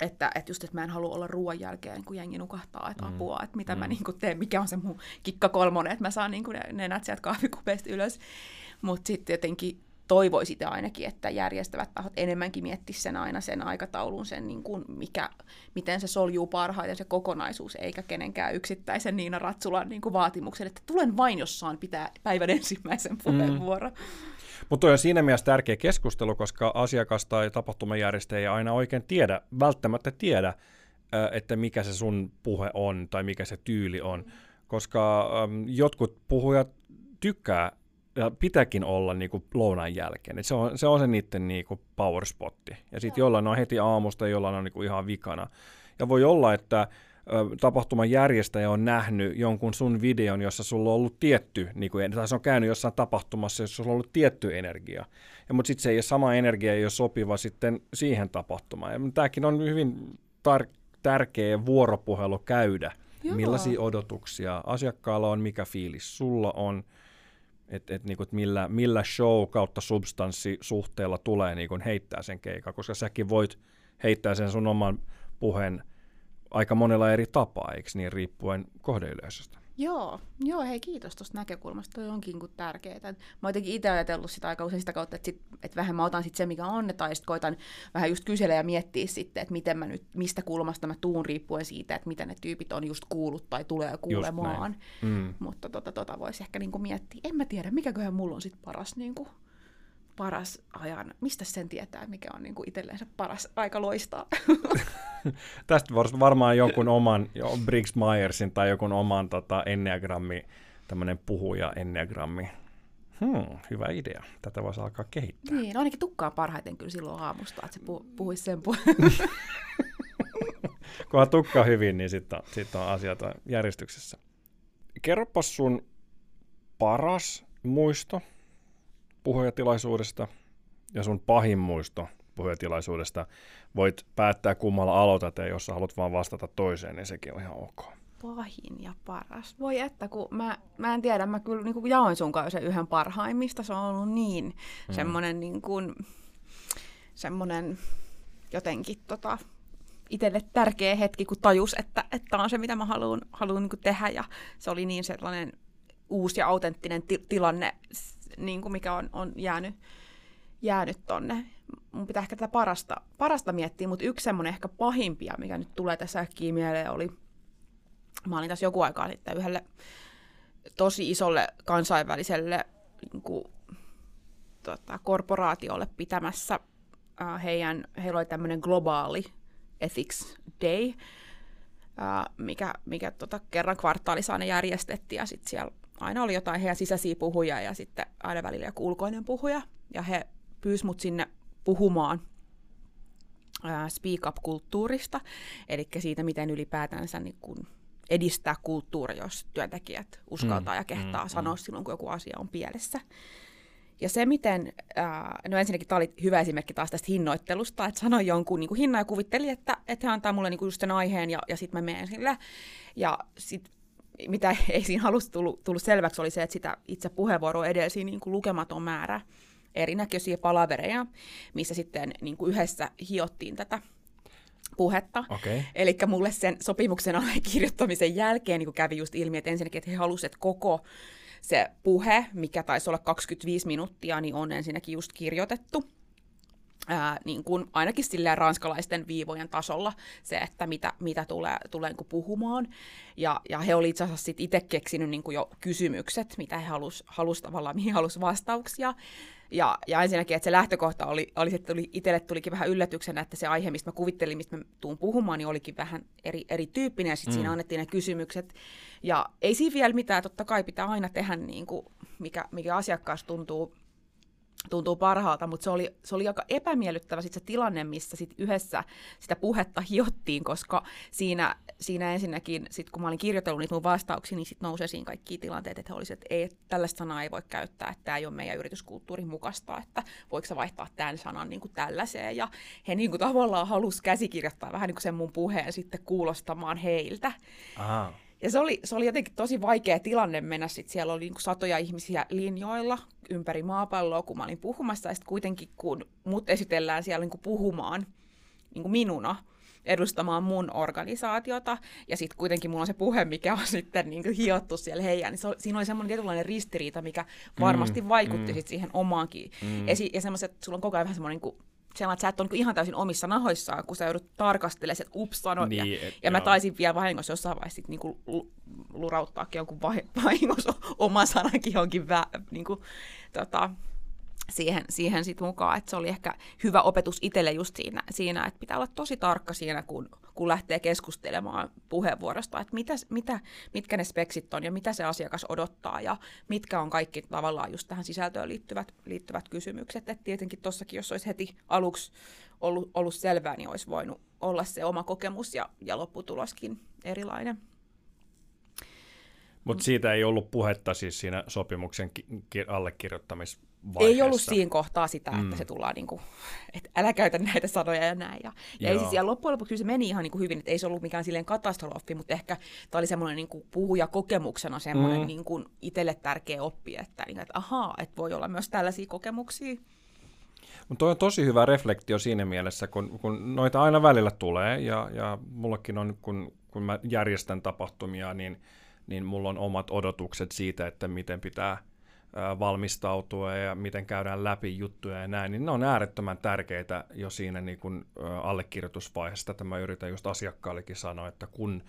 että, että just, että mä en halua olla ruoan jälkeen, kun jengi nukahtaa, että mm. apua, että mitä mm. mä niin kuin teen, mikä on se mun kikka kolmonen, että mä saan niin kuin nenät sieltä kahvikupeista ylös. Mutta sitten jotenkin toivoi sitä ainakin, että järjestävät tahot enemmänkin miettisivät sen aina sen aikataulun, sen niin kuin mikä, miten se soljuu parhaiten se kokonaisuus, eikä kenenkään yksittäisen Niina Ratsulan niin kuin vaatimuksen, että tulen vain, jos saan pitää päivän ensimmäisen mm. puheenvuoron. Mm. Mutta on siinä mielessä tärkeä keskustelu, koska asiakas tai tapahtumajärjestäjä ei aina oikein tiedä, välttämättä tiedä, että mikä se sun puhe on tai mikä se tyyli on, koska jotkut puhujat tykkää ja pitääkin olla niin kuin lounaan jälkeen. Et se, on, se on se niiden niin kuin power spotti. Ja sitten jollain on heti aamusta, jollain on niin kuin ihan vikana. Ja voi olla, että tapahtuman järjestäjä on nähnyt jonkun sun videon, jossa sulla on ollut tietty, niin kuin, tai se on käynyt jossain tapahtumassa, jossa sulla on ollut tietty energia. Ja, mutta sitten se ei ole sama energia, ei ole sopiva sitten siihen tapahtumaan. Ja tämäkin on hyvin tar- tärkeä vuoropuhelu käydä. Joo. Millaisia odotuksia asiakkaalla on, mikä fiilis sulla on, että et, niinku, et millä, millä show kautta substanssi suhteella tulee niinku, heittää sen keikan, koska säkin voit heittää sen sun oman puheen aika monella eri tapaa, eikö niin, riippuen kohdeyleisöstä. Joo, joo, hei kiitos tuosta näkökulmasta, toi onkin kuin tärkeää. Mä oon jotenkin itse ajatellut sitä aika usein sitä kautta, että, sit, että vähän mä otan sit se, mikä on, tai sitten koitan vähän just kysellä ja miettiä sitten, että miten mä nyt, mistä kulmasta mä tuun riippuen siitä, että mitä ne tyypit on just kuullut tai tulee kuulemaan. Mm. Mutta tota, tota voisi ehkä niinku miettiä, en mä tiedä, mikäköhän mulla on sitten paras niinku, paras ajan, mistä sen tietää, mikä on niin kuin paras aika loistaa? (laughs) Tästä varmaan jonkun oman, jo Briggs Myersin tai jonkun oman tota, enneagrammi, tämmöinen puhuja enneagrammi. Hmm, hyvä idea. Tätä voisi alkaa kehittää. Niin, no ainakin tukkaa parhaiten kyllä silloin aamusta, että se pu- puhuisi sen puolesta. (laughs) Kunhan tukkaa hyvin, niin sitten on, sit on asiat järjestyksessä. Kerropas sun paras muisto puhujatilaisuudesta ja sun pahin muisto puhujatilaisuudesta. Voit päättää kummalla aloitat ja jos haluat vaan vastata toiseen, niin sekin on ihan ok. Pahin ja paras. Voi että, kun mä, mä en tiedä, mä kyllä niin jaoin sun kanssa yhden parhaimmista. Se on ollut niin mm. semmoinen niin kuin, semmoinen jotenkin tota, itselle tärkeä hetki, kun tajus, että, että on se, mitä mä haluan, haluan niin tehdä. Ja se oli niin sellainen uusi ja autenttinen ti- tilanne niin kuin mikä on, on jäänyt, jäänyt tonne. Mun pitää ehkä tätä parasta, parasta miettiä, mutta yksi semmoinen ehkä pahimpia, mikä nyt tulee tässä äkkiä mieleen, oli, mä olin tässä joku aikaa sitten yhdelle tosi isolle kansainväliselle niin kuin, tota, korporaatiolle pitämässä heidän, heillä oli tämmöinen globaali Ethics Day, mikä, mikä tota, kerran kvartaalissa aina järjestettiin, ja sitten siellä aina oli jotain heidän sisäisiä puhuja ja sitten aina välillä joku ulkoinen puhuja. Ja he pyysivät mut sinne puhumaan speak up-kulttuurista, eli siitä, miten ylipäätänsä niin kun edistää kulttuuria, jos työntekijät uskaltaa mm, ja kehtaa mm, sanoa mm. silloin, kun joku asia on pielessä. Ja se, miten, ää, no ensinnäkin tämä oli hyvä esimerkki taas tästä hinnoittelusta, että sanoin jonkun niin kuin hinnan ja kuvitteli, että, että hän antaa mulle niin kuin just sen aiheen ja, ja sitten mä menen sille. Ja sitten mitä (laughs) ei siinä alussa tullut, tullut selväksi, oli se, että sitä itse puheenvuoroa edelsi niin kuin lukematon määrä erinäköisiä palavereja, missä sitten niin kuin yhdessä hiottiin tätä puhetta. Okay. Eli mulle sen sopimuksen (laughs) allekirjoittamisen jälkeen niin kävi just ilmi, että ensinnäkin, että he halusivat, että koko se puhe, mikä taisi olla 25 minuuttia, niin on ensinnäkin just kirjoitettu. Ää, niin kuin ainakin silleen ranskalaisten viivojen tasolla se, että mitä, mitä tulee, tulee niin puhumaan. Ja, ja he olivat itse asiassa itse keksinyt niin kuin jo kysymykset, mitä he halusivat halus tavallaan, mihin halusivat vastauksia. Ja, ja ensinnäkin, että se lähtökohta oli, oli että tuli, itselle tulikin vähän yllätyksenä, että se aihe, mistä mä kuvittelin, mistä mä tuun puhumaan, niin olikin vähän eri, erityyppinen, ja sitten mm. siinä annettiin ne kysymykset. Ja ei siinä vielä mitään, totta kai pitää aina tehdä, niin kuin, mikä, mikä asiakkaassa tuntuu tuntuu parhaalta, mutta se oli, se oli aika epämiellyttävä sit se tilanne, missä sit yhdessä sitä puhetta hiottiin, koska siinä, siinä ensinnäkin, sit kun mä olin kirjoitellut niitä mun vastauksia, niin sitten nousee siinä kaikki tilanteet, että he olisivat, että ei, tällaista sanaa ei voi käyttää, että tämä ei ole meidän yrityskulttuurin mukaista, että voiko sä vaihtaa tämän sanan niin kuin tällaiseen. Ja he niin kuin tavallaan halusivat käsikirjoittaa vähän niin kuin sen mun puheen sitten kuulostamaan heiltä. Aha. Ja se oli, se oli jotenkin tosi vaikea tilanne mennä, sit siellä oli niin satoja ihmisiä linjoilla ympäri maapalloa, kun mä olin puhumassa, ja sitten kuitenkin kun mut esitellään siellä niin puhumaan niin minuna, edustamaan mun organisaatiota, ja sitten kuitenkin mulla on se puhe, mikä on (laughs) sitten niin hiottu siellä heidän, niin se, siinä oli semmoinen tietynlainen ristiriita, mikä varmasti mm, vaikutti mm. sit siihen omaankin. Mm. Ja, ja semmoiset, sulla on koko ajan vähän semmoinen niin sellainen, että sä et ole niin ihan täysin omissa nahoissaan, kun sä joudut tarkastelemaan, että ups, sano. Niin, ja, et, ja mä taisin vielä vahingossa jossain vaiheessa niin kuin lurauttaakin jonkun (laughs) vahingossa oma sanakin johonkin vä, niin kuin, tota, siihen, siihen sit mukaan, että se oli ehkä hyvä opetus itselle just siinä, siinä, että pitää olla tosi tarkka siinä, kun, kun lähtee keskustelemaan puheenvuorosta, että mitä, mitä, mitkä ne speksit on ja mitä se asiakas odottaa ja mitkä on kaikki tavallaan just tähän sisältöön liittyvät, liittyvät kysymykset. että tietenkin tuossakin, jos olisi heti aluksi ollut, ollut selvää, niin olisi voinut olla se oma kokemus ja, ja lopputuloskin erilainen. Mutta siitä ei ollut puhetta siis siinä sopimuksen ki- ki- allekirjoittamisvaiheessa. Ei ollut siinä kohtaa sitä, että mm. se tullaan niin kuin, että älä käytä näitä sanoja ja näin. Ja, ja ei siis, ja loppujen lopuksi se meni ihan niin kuin hyvin, että ei se ollut mikään silleen katastrofi, mutta ehkä tämä oli semmoinen niin kuin puhujakokemuksena semmoinen mm. niin kuin itselle tärkeä oppi, että, niin, että ahaa, että voi olla myös tällaisia kokemuksia. Mutta toi on tosi hyvä reflektio siinä mielessä, kun, kun noita aina välillä tulee, ja, ja mullakin on, kun, kun mä järjestän tapahtumia, niin – niin mulla on omat odotukset siitä, että miten pitää valmistautua ja miten käydään läpi juttuja ja näin, niin ne on äärettömän tärkeitä jo siinä niin kuin allekirjoitusvaiheessa. Tätä mä yritän just asiakkaallekin sanoa, että kun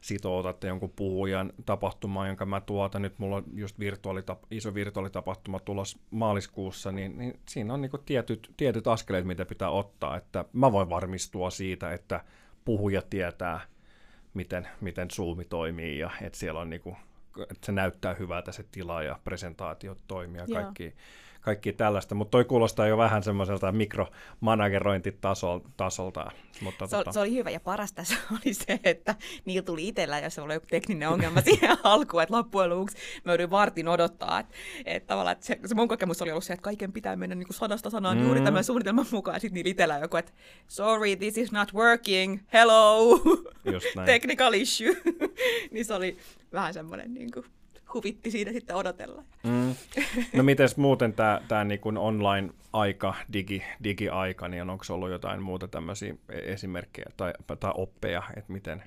sitoutatte jonkun puhujan tapahtumaan, jonka mä tuotan, nyt mulla on just virtuaalitap- iso virtuaalitapahtuma tulos maaliskuussa, niin, niin siinä on niin kuin tietyt, tietyt askeleet, mitä pitää ottaa, että mä voin varmistua siitä, että puhuja tietää, miten, miten Zoom toimii ja että siellä on niinku, että se näyttää hyvältä se tila ja presentaatiot toimii ja kaikki, kaikki tällaista, mutta toi kuulostaa jo vähän semmoiselta mikromanagerointitasolta. Mutta se, tota... se oli hyvä ja paras tässä (laughs) oli se, että niillä tuli itsellä, jos oli joku tekninen ongelma (laughs) siihen alkuun, että loppujen lopuksi mä joudun vartin odottaa, että, että tavallaan että se, se, mun kokemus oli ollut se, että kaiken pitää mennä niin kuin sadasta sanaan mm. juuri tämän suunnitelman mukaan, ja sitten niillä itsellä joku, että sorry, this is not working, hello, (laughs) technical issue, niin se oli vähän semmoinen niin kuin, huvitti siinä sitten odotella. Mm. No miten muuten tämä tää niinku online-aika, digi, digi-aika, niin onko ollut jotain muuta tämmöisiä esimerkkejä tai, tai oppeja, että miten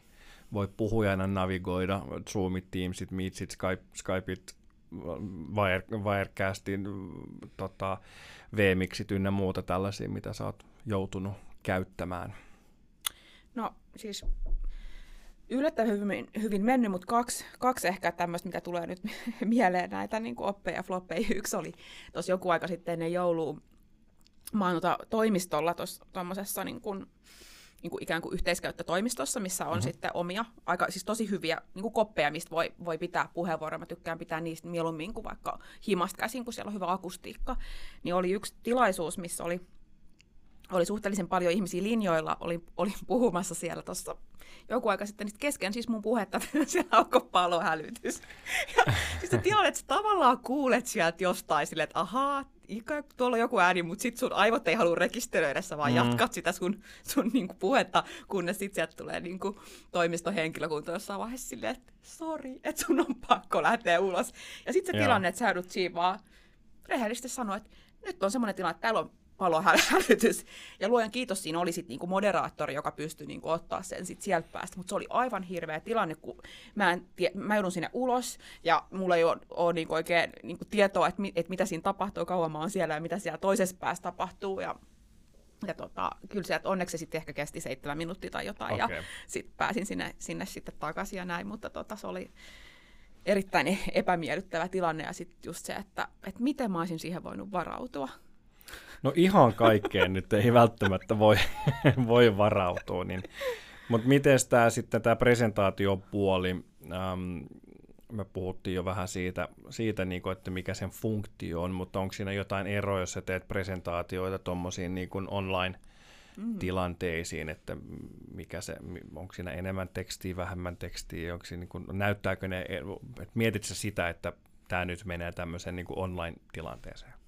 voi puhujana navigoida Zoomit, Teamsit, Meetsit, Skype, Skypeit, Wire, Wirecastin, tota, VMixit ynnä muuta tällaisia, mitä sä oot joutunut käyttämään? No siis yllättävän hyvin, hyvin mennyt, mutta kaksi, kaksi ehkä tämmöistä, mitä tulee nyt (laughs) mieleen näitä niin kuin oppeja ja floppeja. (laughs) Yksi oli tuossa joku aika sitten ennen joulua, mä oon tota toimistolla tuommoisessa niin kuin, niin kuin ikään kuin yhteiskäyttötoimistossa, missä on mm-hmm. sitten omia, aika siis tosi hyviä niin kuin koppeja, mistä voi, voi pitää puheenvuoroja. Mä tykkään pitää niistä mieluummin kuin vaikka himasta käsin, kun siellä on hyvä akustiikka. Niin oli yksi tilaisuus, missä oli oli suhteellisen paljon ihmisiä linjoilla, olin, olin puhumassa siellä tuossa joku aika sitten niin kesken siis mun puhetta, (laughs) siellä alkoi palohälytys. Ja siis tilanne, että sä tavallaan kuulet sieltä jostain silleen, että ahaa, ikään tuolla on joku ääni, mutta sitten sun aivot ei halua rekisteröidä, sä vaan mm. jatkat sitä sun, sun niinku puhetta, kunnes sitten sieltä tulee niinku toimistohenkilökunta jossain vaiheessa silleen, että sori, että sun on pakko lähteä ulos. Ja sitten se Joo. tilanne, että sä joudut siinä vaan rehellisesti sanoa, että nyt on semmoinen tilanne, että täällä on palohälytys. Ja luojan kiitos, siinä oli sitten niinku moderaattori, joka pystyi niinku ottaa sen sit sieltä päästä. Mutta se oli aivan hirveä tilanne, kun mä, en tie, mä joudun sinne ulos ja mulla ei ole, ole niinku oikein niinku tietoa, että mi, et mitä siinä tapahtuu, kauan mä oon siellä ja mitä siellä toisessa päässä tapahtuu. Ja ja tota, kyllä sieltä onneksi se sitten ehkä kesti seitsemän minuuttia tai jotain, okay. ja sitten pääsin sinne, sinne sitten takaisin ja näin, mutta tota, se oli erittäin epämiellyttävä tilanne, ja sitten just se, että, että miten mä olisin siihen voinut varautua. No ihan kaikkeen nyt ei välttämättä voi, (laughs) voi varautua, niin. mutta miten tämä sitten tämä presentaatiopuoli, ähm, me puhuttiin jo vähän siitä, siitä niin kuin, että mikä sen funktio on, mutta onko siinä jotain eroa, jos sä teet presentaatioita tuommoisiin niin online tilanteisiin, että mikä se, onko siinä enemmän tekstiä, vähemmän tekstiä, onko siinä, niin kuin, näyttääkö ne, että mietit sitä, että tämä nyt menee tämmöiseen niin online-tilanteeseen?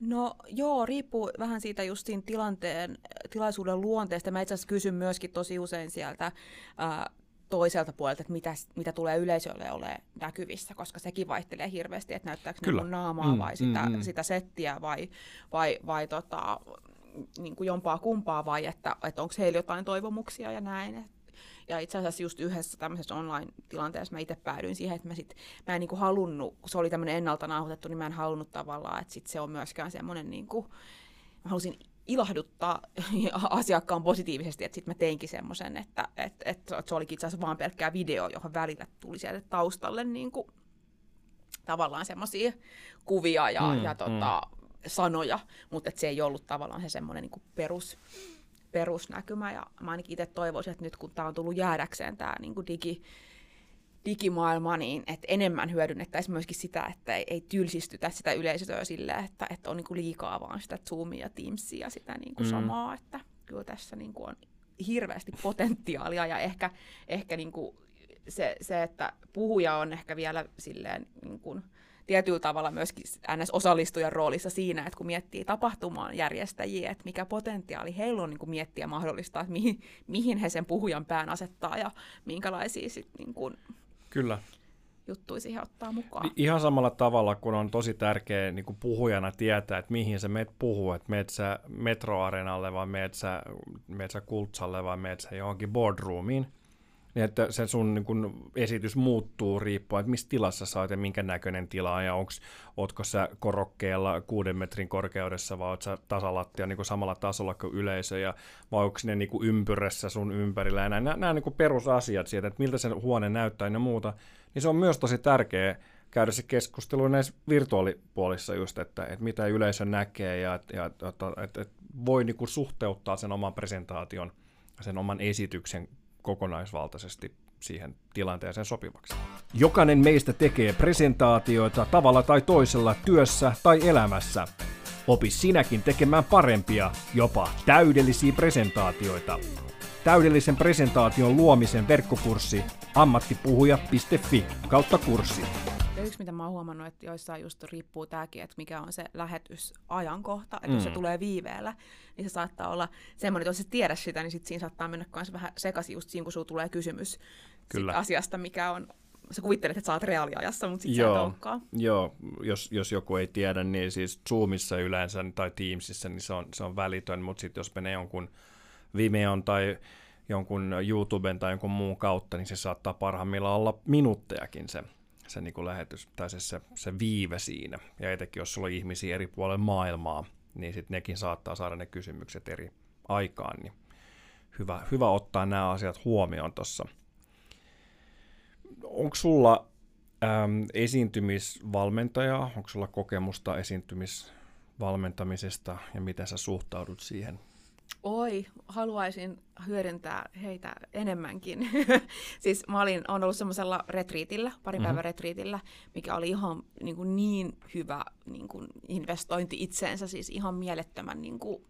No joo, riippuu vähän siitä justiin tilanteen, tilaisuuden luonteesta. Mä itse asiassa kysyn myöskin tosi usein sieltä ää, toiselta puolelta, että mitä, mitä tulee yleisölle ole näkyvissä, koska sekin vaihtelee hirveästi, että näyttääkö Kyllä. ne naamaa mm, vai sitä, mm, mm. sitä settiä vai, vai, vai tota, niin kuin jompaa kumpaa vai että, että onko heillä jotain toivomuksia ja näin. Ja itse asiassa just yhdessä tämmöisessä online-tilanteessa mä itse päädyin siihen, että mä, sit, mä en niin kuin halunnut, kun se oli tämmöinen ennalta nauhoitettu, niin mä en halunnut tavallaan, että sit se on myöskään semmoinen, niin kuin, mä halusin ilahduttaa (laughs) asiakkaan positiivisesti, että sitten mä teinkin semmoisen, että, että, että se olikin itse asiassa vaan pelkkää video, johon välillä tuli sieltä taustalle niin kuin, tavallaan semmoisia kuvia ja, mm, ja tota, mm. sanoja, mutta se ei ollut tavallaan se semmoinen niin perus, perusnäkymä. Ja mä ainakin itse toivoisin, että nyt kun tämä on tullut jäädäkseen tämä niin digi, digimaailma, niin että enemmän hyödynnettäisiin myöskin sitä, että ei, ei tylsistytä sitä yleisöä silleen, että, että on niin kuin liikaa vaan sitä Zoomia ja Teamsia ja sitä niin kuin mm. samaa, että kyllä tässä niin kuin on hirveästi potentiaalia ja ehkä, ehkä niin kuin se, se, että puhuja on ehkä vielä silleen niin kuin, tietyllä tavalla myöskin NS-osallistujan roolissa siinä, että kun miettii tapahtumaan järjestäjiä, että mikä potentiaali heillä on niin kuin miettiä mahdollistaa, että mihin, mihin he sen puhujan pään asettaa ja minkälaisia sit, niin kuin, Kyllä. juttuja siihen ottaa mukaan. Ihan samalla tavalla, kun on tosi tärkeä niin kuin puhujana tietää, että mihin se meet puhuu, että meet sä metroarenalle vai meet sä, meet sä kultsalle vai meet sä johonkin boardroomiin – niin että se sun niin kun, esitys muuttuu riippuen, että missä tilassa sä oot ja minkä näköinen tila ja onks, ootko sä korokkeella kuuden metrin korkeudessa vai oot sä tasalattia niin samalla tasolla kuin yleisö? Ja vai onko ne niin ympyrässä sun ympärillä? Ja nämä, nämä niin perusasiat siitä, että miltä se huone näyttää ja muuta, niin se on myös tosi tärkeä käydä se keskustelu näissä virtuaalipuolissa just, että, että mitä yleisö näkee ja, ja että, että, että voi niin suhteuttaa sen oman presentaation, sen oman esityksen kokonaisvaltaisesti siihen tilanteeseen sopivaksi. Jokainen meistä tekee presentaatioita tavalla tai toisella työssä tai elämässä. Opi sinäkin tekemään parempia, jopa täydellisiä presentaatioita. Täydellisen presentaation luomisen verkkokurssi ammattipuhuja.fi kautta kurssi yksi, mitä mä oon huomannut, että joissain just riippuu tämäkin, että mikä on se lähetysajankohta, että mm. jos se mm. tulee viiveellä, niin se saattaa olla semmoinen, että jos sä tiedä sitä, niin sit siinä saattaa mennä myös vähän sekaisin just siinä, kun sulla tulee kysymys Kyllä. asiasta, mikä on sä kuvittelet, että sä oot reaaliajassa, mutta sitten sä et Joo, jos, jos joku ei tiedä, niin siis Zoomissa yleensä tai Teamsissa, niin se on, se on välitön, mutta sitten jos menee jonkun Vimeon tai jonkun YouTuben tai jonkun muun kautta, niin se saattaa parhaimmillaan olla minuuttejakin se se niin kuin lähetys, tai se, se, se viive siinä. Ja etenkin jos sulla on ihmisiä eri puolilla maailmaa, niin sitten nekin saattaa saada ne kysymykset eri aikaan, niin hyvä, hyvä ottaa nämä asiat huomioon tuossa. Onko sulla äm, esiintymisvalmentaja, onko sulla kokemusta esiintymisvalmentamisesta ja miten sä suhtaudut siihen Oi, haluaisin hyödyntää heitä enemmänkin. (laughs) siis mä olin, on ollut semmoisella retriitillä, parin mm-hmm. päivän retriitillä, mikä oli ihan niin, kuin niin hyvä niin kuin investointi itseensä, siis ihan mielettömän niin kuin,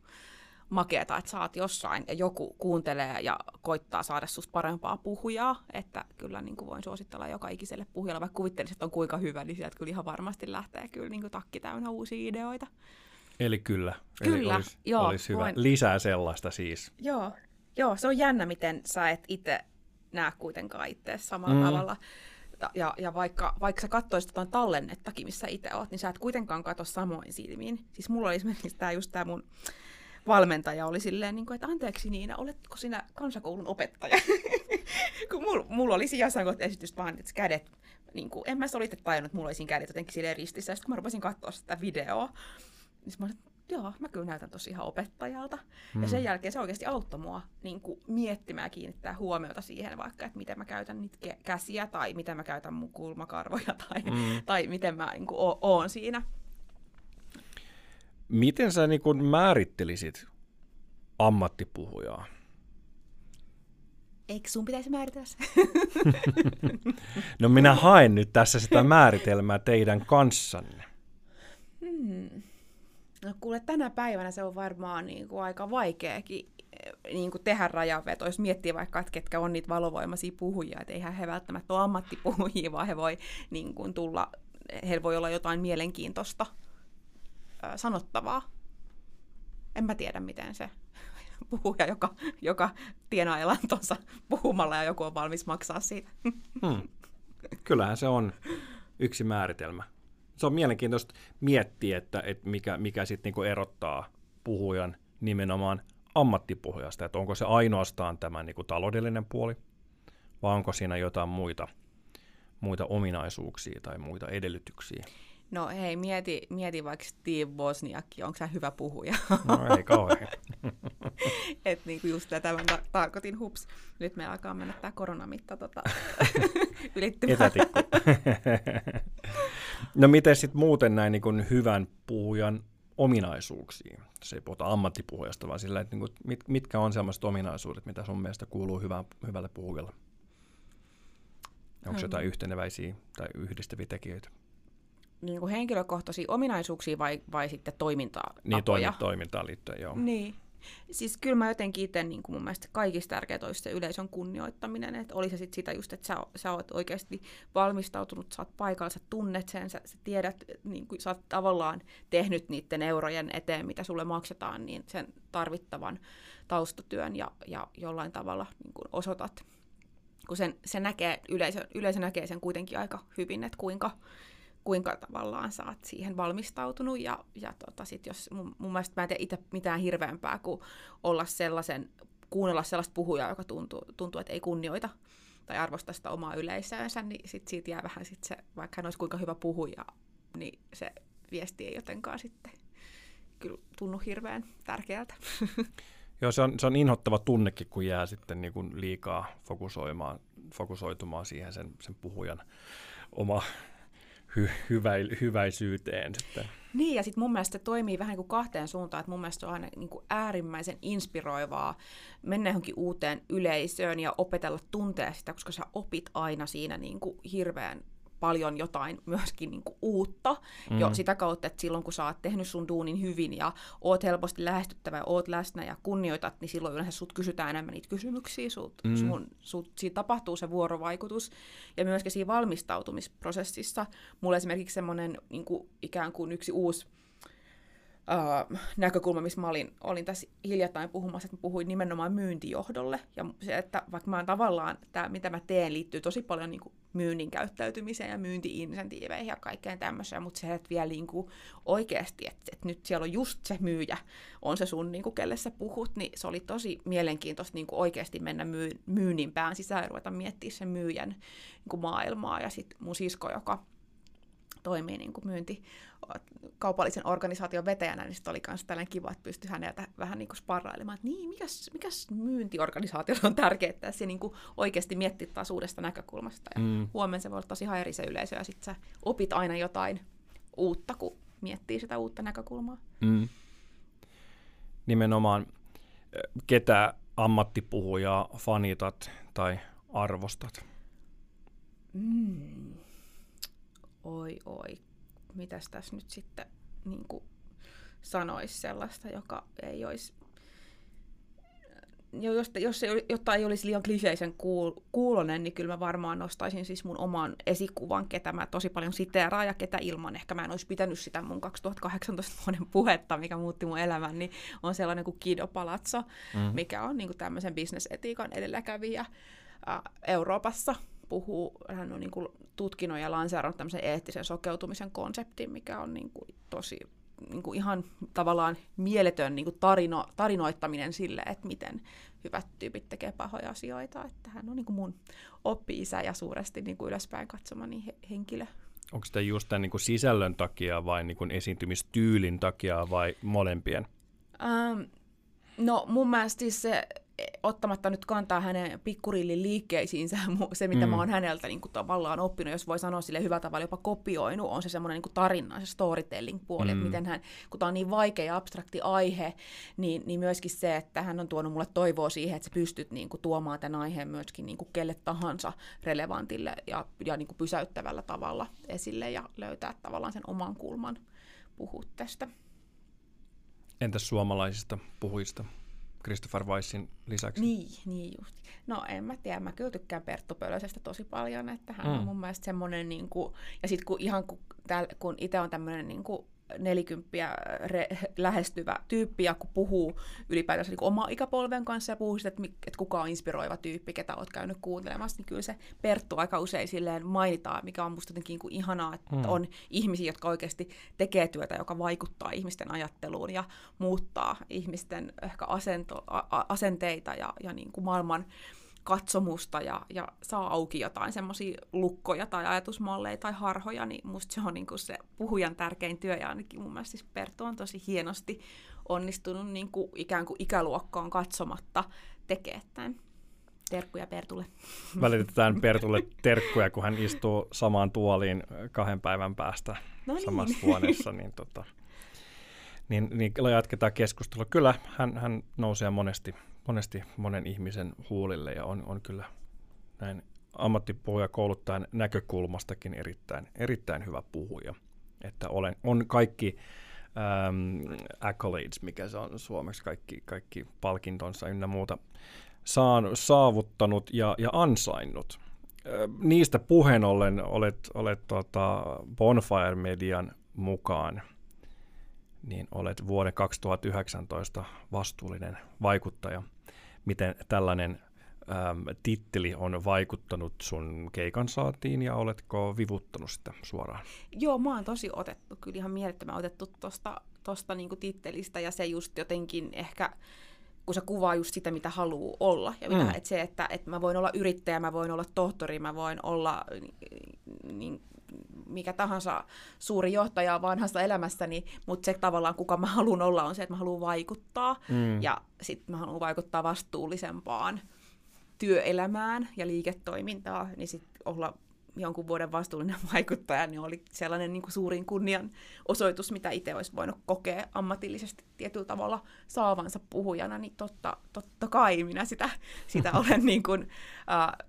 makeeta, että saat jossain ja joku kuuntelee ja koittaa saada susta parempaa puhujaa, että kyllä niin kuin voin suositella joka ikiselle puhujalle, vaikka kuvittelisit, että on kuinka hyvä, niin sieltä kyllä ihan varmasti lähtee kyllä niin kuin takki täynnä uusia ideoita. Eli kyllä. Kyllä, Eli olisi, joo, olisi hyvä. voin- Lisää sellaista siis. Joo, joo, se on jännä, miten sä et itse näe kuitenkaan itse samalla Mm. tavalla. Ta- Ja, ja vaikka, vaikka sä katsoisit jotain tallennettakin, missä itse oot, niin sä et kuitenkaan katso samoin silmiin. Siis mulla oli esimerkiksi tää just tää mun valmentaja oli silleen, niin kuin, että anteeksi Niina, oletko sinä kansakoulun opettaja? (laughs) Kun mulla, mulla oli kohtaa esitys vaan, että kädet, niin kuin, en mä sitä itse tajunnut, että mulla oli siinä kädet jotenkin silleen ristissä. Sitten kun mä rupesin katsoa sitä videoa, niin mä olin, joo, mä kyllä näytän tosi ihan opettajalta. Hmm. Ja sen jälkeen se oikeasti auttoi mua niin kuin miettimään ja kiinnittää huomiota siihen vaikka, että miten mä käytän niitä kä- käsiä tai miten mä käytän mun kulmakarvoja (laughs) tai, Mm. tai miten mä niin kuin, o- oon siinä. Miten sä niin kuin määrittelisit ammattipuhujaa? Eikö sun pitäisi määritellä se? (laughs) No minä haen nyt tässä sitä määritelmää teidän kanssanne. Hmm. No kuule, tänä päivänä se on varmaan niin kuin aika vaikeakin eh, niin kuin tehdä rajanveto, jos miettii vaikka, että ketkä on niitä valovoimaisia puhujia, että eihän he välttämättä ole ammattipuhujia, vaan he voi niin kuin tulla, heillä voi olla jotain mielenkiintoista ö, sanottavaa. En mä tiedä, miten se (laughs) puhuja, joka, joka tienaa elantonsa puhumalla ja joku on valmis maksaa siitä. Hmm. Kyllähän se on yksi määritelmä. Se on mielenkiintoista miettiä, että, että mikä, mikä sitten niinku erottaa puhujan nimenomaan ammattipuhujasta, että onko se ainoastaan tämä niinku taloudellinen puoli, vai onko siinä jotain muita, muita ominaisuuksia tai muita edellytyksiä. No hei, mieti, mieti vaikka Steve Wozniakki, onko se hyvä puhuja? No ei kauhean. (laughs) että niinku just tätä mä ta- tarkoitin, hups. Nyt me alkaa mennä tämä koronamitta tota, (laughs) ylittymään. Etätikku. (laughs) no miten sitten muuten näin niin kuin hyvän puhujan ominaisuuksia? Se ei puhuta ammattipuhujasta, vaan sillä, että niin kuin, mit, mitkä on sellaiset ominaisuudet, mitä sun mielestä kuuluu hyvään, hyvälle puhujalle? Onko Hmm. jotain yhteneväisiä tai yhdistäviä tekijöitä? Niin kuin henkilökohtaisia ominaisuuksia vai, vai sitten toimintaa? Niin toimi, toimintaan liittyen, joo. Niin. Siis kyllä mä jotenkin itse niin kuin mun mielestä kaikista tärkeintä olisi se yleisön kunnioittaminen, että oli se sitten sitä just, että sä, sä oot oikeasti valmistautunut, sä oot paikalla, sä tunnet sen, sä, sä tiedät, niin kuin sä oot tavallaan tehnyt niiden eurojen eteen, mitä sulle maksetaan, niin sen tarvittavan taustatyön ja, ja jollain tavalla niin kuin osoitat, kun sen, se näkee, yleisö, yleisö näkee sen kuitenkin aika hyvin, että kuinka, kuinka tavallaan sä oot siihen valmistautunut. Ja, ja tota, sit jos, mun, mun mielestä mä en tee itse mitään hirveämpää kuin olla sellaisen, kuunnella sellaista puhujaa, joka tuntuu, tuntuu että ei kunnioita tai arvosta sitä omaa yleisöönsä, niin sit siitä jää vähän sit se, vaikka hän olisi kuinka hyvä puhuja, niin se viesti ei jotenkaan sitten kyllä tunnu hirveän tärkeältä. (laughs) Joo, se on, se on inhottava tunnekin, kun jää sitten niin kuin liikaa fokusoimaan, fokusoitumaan siihen sen, sen puhujan oma hy, hyvä, hyväisyyteen sitten. Niin, ja sitten mun mielestä toimii vähän kuin kahteen suuntaan, että mun mielestä se on aina niin kuin äärimmäisen inspiroivaa mennä johonkin uuteen yleisöön ja opetella tuntea sitä, koska sä opit aina siinä niin kuin hirveän paljon jotain myöskin niin kuin uutta mm. jo sitä kautta, että silloin kun sä oot tehnyt sun duunin hyvin ja oot helposti lähestyttävä ja oot läsnä ja kunnioitat, niin silloin yleensä sut kysytään enemmän niitä kysymyksiä, sut, mm. sun, sut, siitä tapahtuu se vuorovaikutus ja myöskin siinä valmistautumisprosessissa mulla esimerkiksi semmoinen niin kuin ikään kuin yksi uusi Uh, näkökulma, missä mä olin, olin tässä hiljattain puhumassa, että mä puhuin nimenomaan myyntijohdolle. Ja se, että vaikka mä tavallaan, tämä mitä mä teen liittyy tosi paljon niin kuin myynnin käyttäytymiseen ja myynti-insentiiveihin ja kaikkeen tämmöiseen, mutta se, että vielä niin kuin oikeasti, että, että nyt siellä on just se myyjä, on se sun, niin kuin, kelle sä puhut, niin se oli tosi mielenkiintoista niin kuin oikeasti mennä myy, myynnin pään sisään ja ruveta miettimään sen myyjän niin kuin maailmaa. Ja sitten mun sisko, joka toimii niin kuin myynti, kaupallisen organisaation vetäjänä, niin sitten oli myös tällainen kiva, että pystyi häneltä vähän niin sparrailemaan, että niin, mikäs, mikäs myyntiorganisaatio on tärkeää, että se niin oikeasti miettii taas uudesta näkökulmasta. Ja Mm. huomenna se voi olla tosi ihan eri se yleisö, ja sitten sä opit aina jotain uutta, kun miettii sitä uutta näkökulmaa. Mm. Nimenomaan, ketä ammattipuhujaa fanitat tai arvostat? Mm. Oi, oi. Mitäs tässä nyt sitten niin sanoisi sellaista, joka ei olisi jos, jos se, jotta ei olisi liian kliseisen kuul, kuulonen, niin kyllä mä varmaan nostaisin siis mun oman esikuvan, ketä mä tosi paljon siteeraan ja ketä ilman ehkä mä en olisi pitänyt sitä mun 2018 vuoden puhetta, mikä muutti mun elämän, niin on sellainen kuin Kido Palazzo, mm. mikä on niin kuin tämmöisen bisnesetiikan edelläkävijä ä, Euroopassa puhuu, hän on niin kuin tutkinut ja lanseerannut tämmöisen eettisen sokeutumisen konseptin, mikä on niin kuin tosi niin kuin ihan tavallaan mieletön niin kuin tarino, tarinoittaminen sille, että miten hyvät tyypit tekee pahoja asioita. Että hän on niin kuin mun oppi-isä ja suuresti niin kuin ylöspäin katsomani he, henkilö. Onko tämä just tämän niin kuin sisällön takia vai niin kuin esiintymistyylin takia vai molempien? Ähm, no mun mielestä siis se ottamatta nyt kantaa hänen pikkurillin liikkeisiinsä, (laughs) se mitä mm. mä oon häneltä niin kuin tavallaan oppinut, jos voi sanoa sille hyvällä tavalla jopa kopioinut, on se semmoinen niin tarina, se storytelling-puoli, mm. että miten hän, kun tämä on niin vaikea ja abstrakti aihe, niin, niin myöskin se, että hän on tuonut mulle toivoa siihen, että sä pystyt niin kuin, tuomaan tämän aiheen myöskin niin kuin kelle tahansa relevantille ja, ja niin kuin pysäyttävällä tavalla esille ja löytää tavallaan sen oman kulman puhua tästä. Entäs suomalaisista puhuista? Christopher Weissin lisäksi. Niin, niin just. No en mä tiedä, mä kyllä tykkään Perttu Pölösestä tosi paljon, että hän mm. on mun mielestä semmoinen, niin kuin, ja sitten kun ihan kun, kun itse on tämmöinen niin kuin, nelikymppiä re, lähestyvä tyyppi, ja kun puhuu ylipäätänsä niin oma ikäpolven kanssa ja puhuu sitä, että, että kuka on inspiroiva tyyppi, ketä olet käynyt kuuntelemassa, niin kyllä se Perttu aika usein silleen mainitaan, mikä on musta jotenkin kuin ihanaa, että hmm. on ihmisiä, jotka oikeasti tekee työtä, joka vaikuttaa ihmisten ajatteluun ja muuttaa ihmisten ehkä asento, a, asenteita ja, ja niin kuin maailman katsomusta ja, ja saa auki jotain semmoisia lukkoja tai ajatusmalleja tai harhoja, niin musta se on niin kuin se puhujan tärkein työ ja ainakin mun mielestä siis Perttu on tosi hienosti onnistunut niin kuin ikään kuin ikäluokkaan katsomatta tekee tämän. Terkkuja Pertulle. (laughs) Välitetään Pertulle terkkuja, kun hän istuu samaan tuoliin kahden päivän päästä no niin. samassa huoneessa. Niin, tota, niin, niin jatketaan keskustelua. Kyllä, hän, hän nousee monesti monesti monen ihmisen huulille ja on, on kyllä näin ammattipuhuja kouluttajan näkökulmastakin erittäin, erittäin hyvä puhuja. Että olen, on kaikki ähm, accolades, mikä se on suomeksi, kaikki, kaikki palkintonsa ynnä muuta saan, saavuttanut ja, ja ansainnut. Äh, niistä puheen ollen olet, olet tota Bonfire Median mukaan – niin olet vuoden 2019 vastuullinen vaikuttaja. Miten tällainen äm, titteli on vaikuttanut sun keikan saatiin ja oletko vivuttanut sitä suoraan? Joo, mä oon tosi otettu, kyllä ihan mielettömän otettu tuosta tosta niinku tittelistä ja se just jotenkin ehkä kun se kuvaa just sitä, mitä haluaa olla. Ja mitä, mm. et se, että, että mä voin olla yrittäjä, mä voin olla tohtori, mä voin olla niin, mikä tahansa suuri johtaja vanhassa elämässäni, mutta se tavallaan, kuka mä haluan olla, on se, että mä haluan vaikuttaa. Mm. Ja sitten mä haluan vaikuttaa vastuullisempaan työelämään ja liiketoimintaan, niin sitten olla jonkun vuoden vastuullinen (laughs) vaikuttaja, niin oli sellainen niin kuin suurin kunnian osoitus, mitä itse olisi voinut kokea ammatillisesti tietyllä tavalla saavansa puhujana, niin totta, totta kai minä sitä, (laughs) sitä (laughs) olen niin kuin, äh,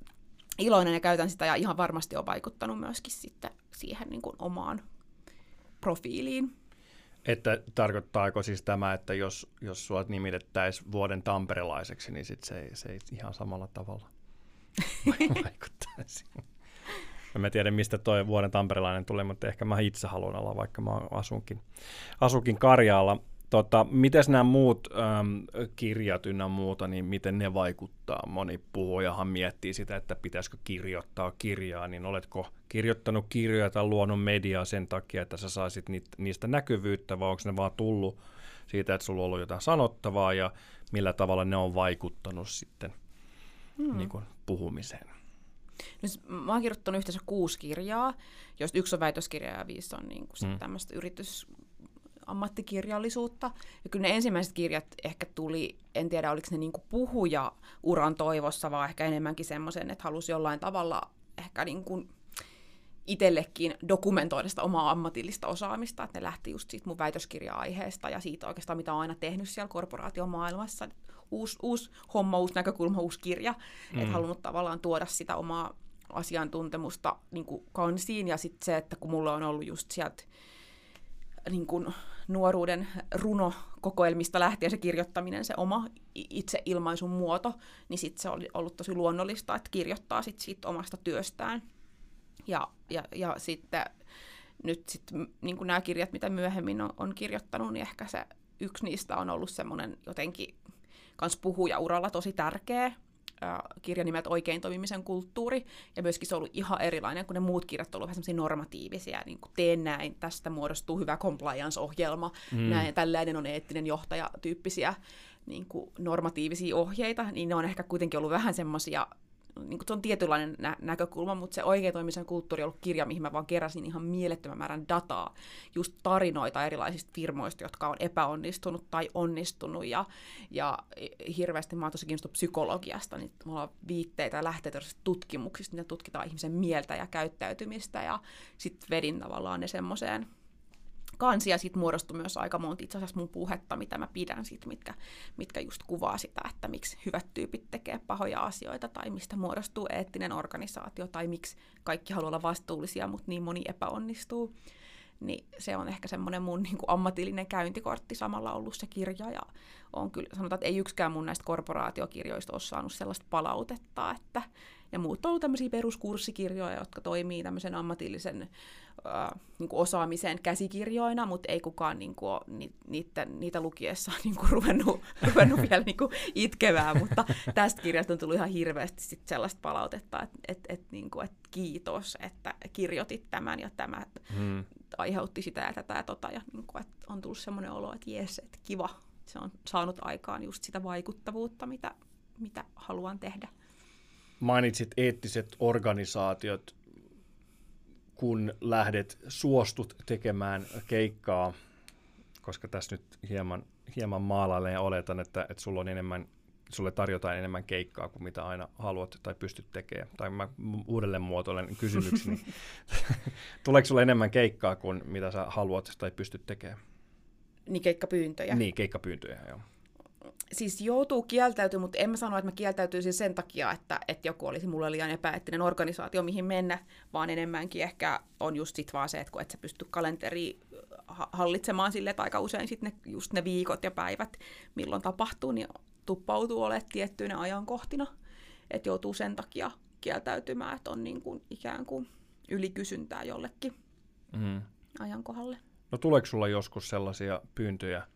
iloinen ja käytän sitä ja ihan varmasti on vaikuttanut myöskin sitten siihen niin kuin omaan profiiliin. Että tarkoittaako siis tämä, että jos, jos sinua nimitettäisiin vuoden tamperelaiseksi, niin sit se, se ei ihan samalla tavalla (laughs) vaikuttaisi? En mä tiedä, mistä tuo vuoden tamperelainen tulee, mutta ehkä mä itse haluan olla, vaikka mä asunkin, asunkin Karjaalla. Tota, miten nämä muut äm, kirjat ynnä muuta, niin miten ne vaikuttaa? Moni puhujahan miettii sitä, että pitäisikö kirjoittaa kirjaa, niin oletko kirjoittanut kirjoja tai luonut mediaa sen takia, että sä saisit niistä näkyvyyttä, vai onko ne vaan tullut siitä, että sulla on ollut jotain sanottavaa ja millä tavalla ne on vaikuttanut sitten hmm. niin kuin puhumiseen? No, mä oon kirjoittanut yhteensä kuusi kirjaa, joista yksi on väitöskirja ja viisi on niin kuin mm. tämmöistä yritys ammattikirjallisuutta. Ja kyllä ne ensimmäiset kirjat ehkä tuli, en tiedä oliko ne niinku puhuja uran toivossa, vaan ehkä enemmänkin semmoisen, että halusi jollain tavalla ehkä niin kuin itsellekin dokumentoida sitä omaa ammatillista osaamista, että ne lähti just siitä mun väitöskirja-aiheesta ja siitä oikeastaan, mitä on aina tehnyt siellä korporaatiomaailmassa. Uusi, uusi homma, uusi näkökulma, uusi kirja, mm. että halunnut tavallaan tuoda sitä omaa asiantuntemusta niin kuin kansiin ja sitten se, että kun mulla on ollut just sieltä niin kuin nuoruuden runokokoelmista lähtien se kirjoittaminen, se oma itseilmaisun muoto, niin sitten se oli ollut tosi luonnollista, että kirjoittaa sit siitä omasta työstään. Ja, ja, ja sitten nyt sit, niin nämä kirjat, mitä myöhemmin on, on kirjoittanut, niin ehkä se yksi niistä on ollut semmoinen jotenkin kans puhuja-uralla tosi tärkeä, kirja nimeltä Oikein toimimisen kulttuuri, ja myöskin se on ollut ihan erilainen, kun ne muut kirjat ovat olleet vähän normatiivisia, niin kuin teen näin, tästä muodostuu hyvä compliance-ohjelma, mm. näin, tällainen on eettinen johtaja, tyyppisiä niin kuin normatiivisia ohjeita, niin ne on ehkä kuitenkin ollut vähän semmoisia niin kuin se on tietynlainen nä- näkökulma, mutta se oikea toimisen kulttuuri on ollut kirja, mihin mä vaan keräsin ihan mielettömän määrän dataa, just tarinoita erilaisista firmoista, jotka on epäonnistunut tai onnistunut, ja, ja hirveästi mä oon tosi kiinnostunut psykologiasta, niin mulla on viitteitä ja lähteitä tutkimuksista, niin tutkitaan ihmisen mieltä ja käyttäytymistä, ja sitten vedin tavallaan ne semmoiseen kansia sitten muodostui myös aika monta itse asiassa mun puhetta, mitä mä pidän siitä, mitkä, mitkä just kuvaa sitä, että miksi hyvät tyypit tekee pahoja asioita tai mistä muodostuu eettinen organisaatio tai miksi kaikki haluaa olla vastuullisia, mutta niin moni epäonnistuu. Niin se on ehkä semmoinen mun niin kuin ammatillinen käyntikortti samalla ollut se kirja ja on kyllä, sanotaan, että ei yksikään mun näistä korporaatiokirjoista ole saanut sellaista palautetta, että ja muut on ollut tämmöisiä peruskurssikirjoja, jotka toimii tämmöisen ammatillisen äh, niin kuin osaamisen käsikirjoina, mutta ei kukaan niin kuin, ni, niitä, niitä lukiessa (laughs) niin kuin ruvennut, ruvennut vielä niin kuin itkevää, mutta tästä kirjasta on tullut ihan hirveästi sit sellaista palautetta, että et, et, niin kuin, että kiitos, että kirjoitit tämän ja tämä hmm. aiheutti sitä ja tätä ja tota, ja niin kuin, että on tullut semmoinen olo, että jes, että kiva, se on saanut aikaan just sitä vaikuttavuutta, mitä, mitä haluan tehdä mainitsit eettiset organisaatiot, kun lähdet, suostut tekemään keikkaa, koska tässä nyt hieman, hieman maalailen ja oletan, että, että sulla on enemmän, sulle tarjotaan enemmän keikkaa kuin mitä aina haluat tai pystyt tekemään. Tai mä uudelleen muotoilen kysymykseni. (laughs) Tuleeko sulle enemmän keikkaa kuin mitä sä haluat tai pystyt tekemään? Niin keikkapyyntöjä. Niin, keikkapyyntöjä, joo siis joutuu kieltäytymään, mutta en mä sano, että mä kieltäytyisin sen takia, että, että joku olisi mulle liian epäeettinen organisaatio, mihin mennä, vaan enemmänkin ehkä on just sit vaan se, että kun et sä pysty kalenteri hallitsemaan sille, että aika usein sit ne, just ne viikot ja päivät, milloin tapahtuu, niin tuppautuu olemaan tiettyinä ajankohtina, että joutuu sen takia kieltäytymään, että on niin kuin ikään kuin ylikysyntää jollekin mm. ajankohdalle. No tuleeko sulla joskus sellaisia pyyntöjä,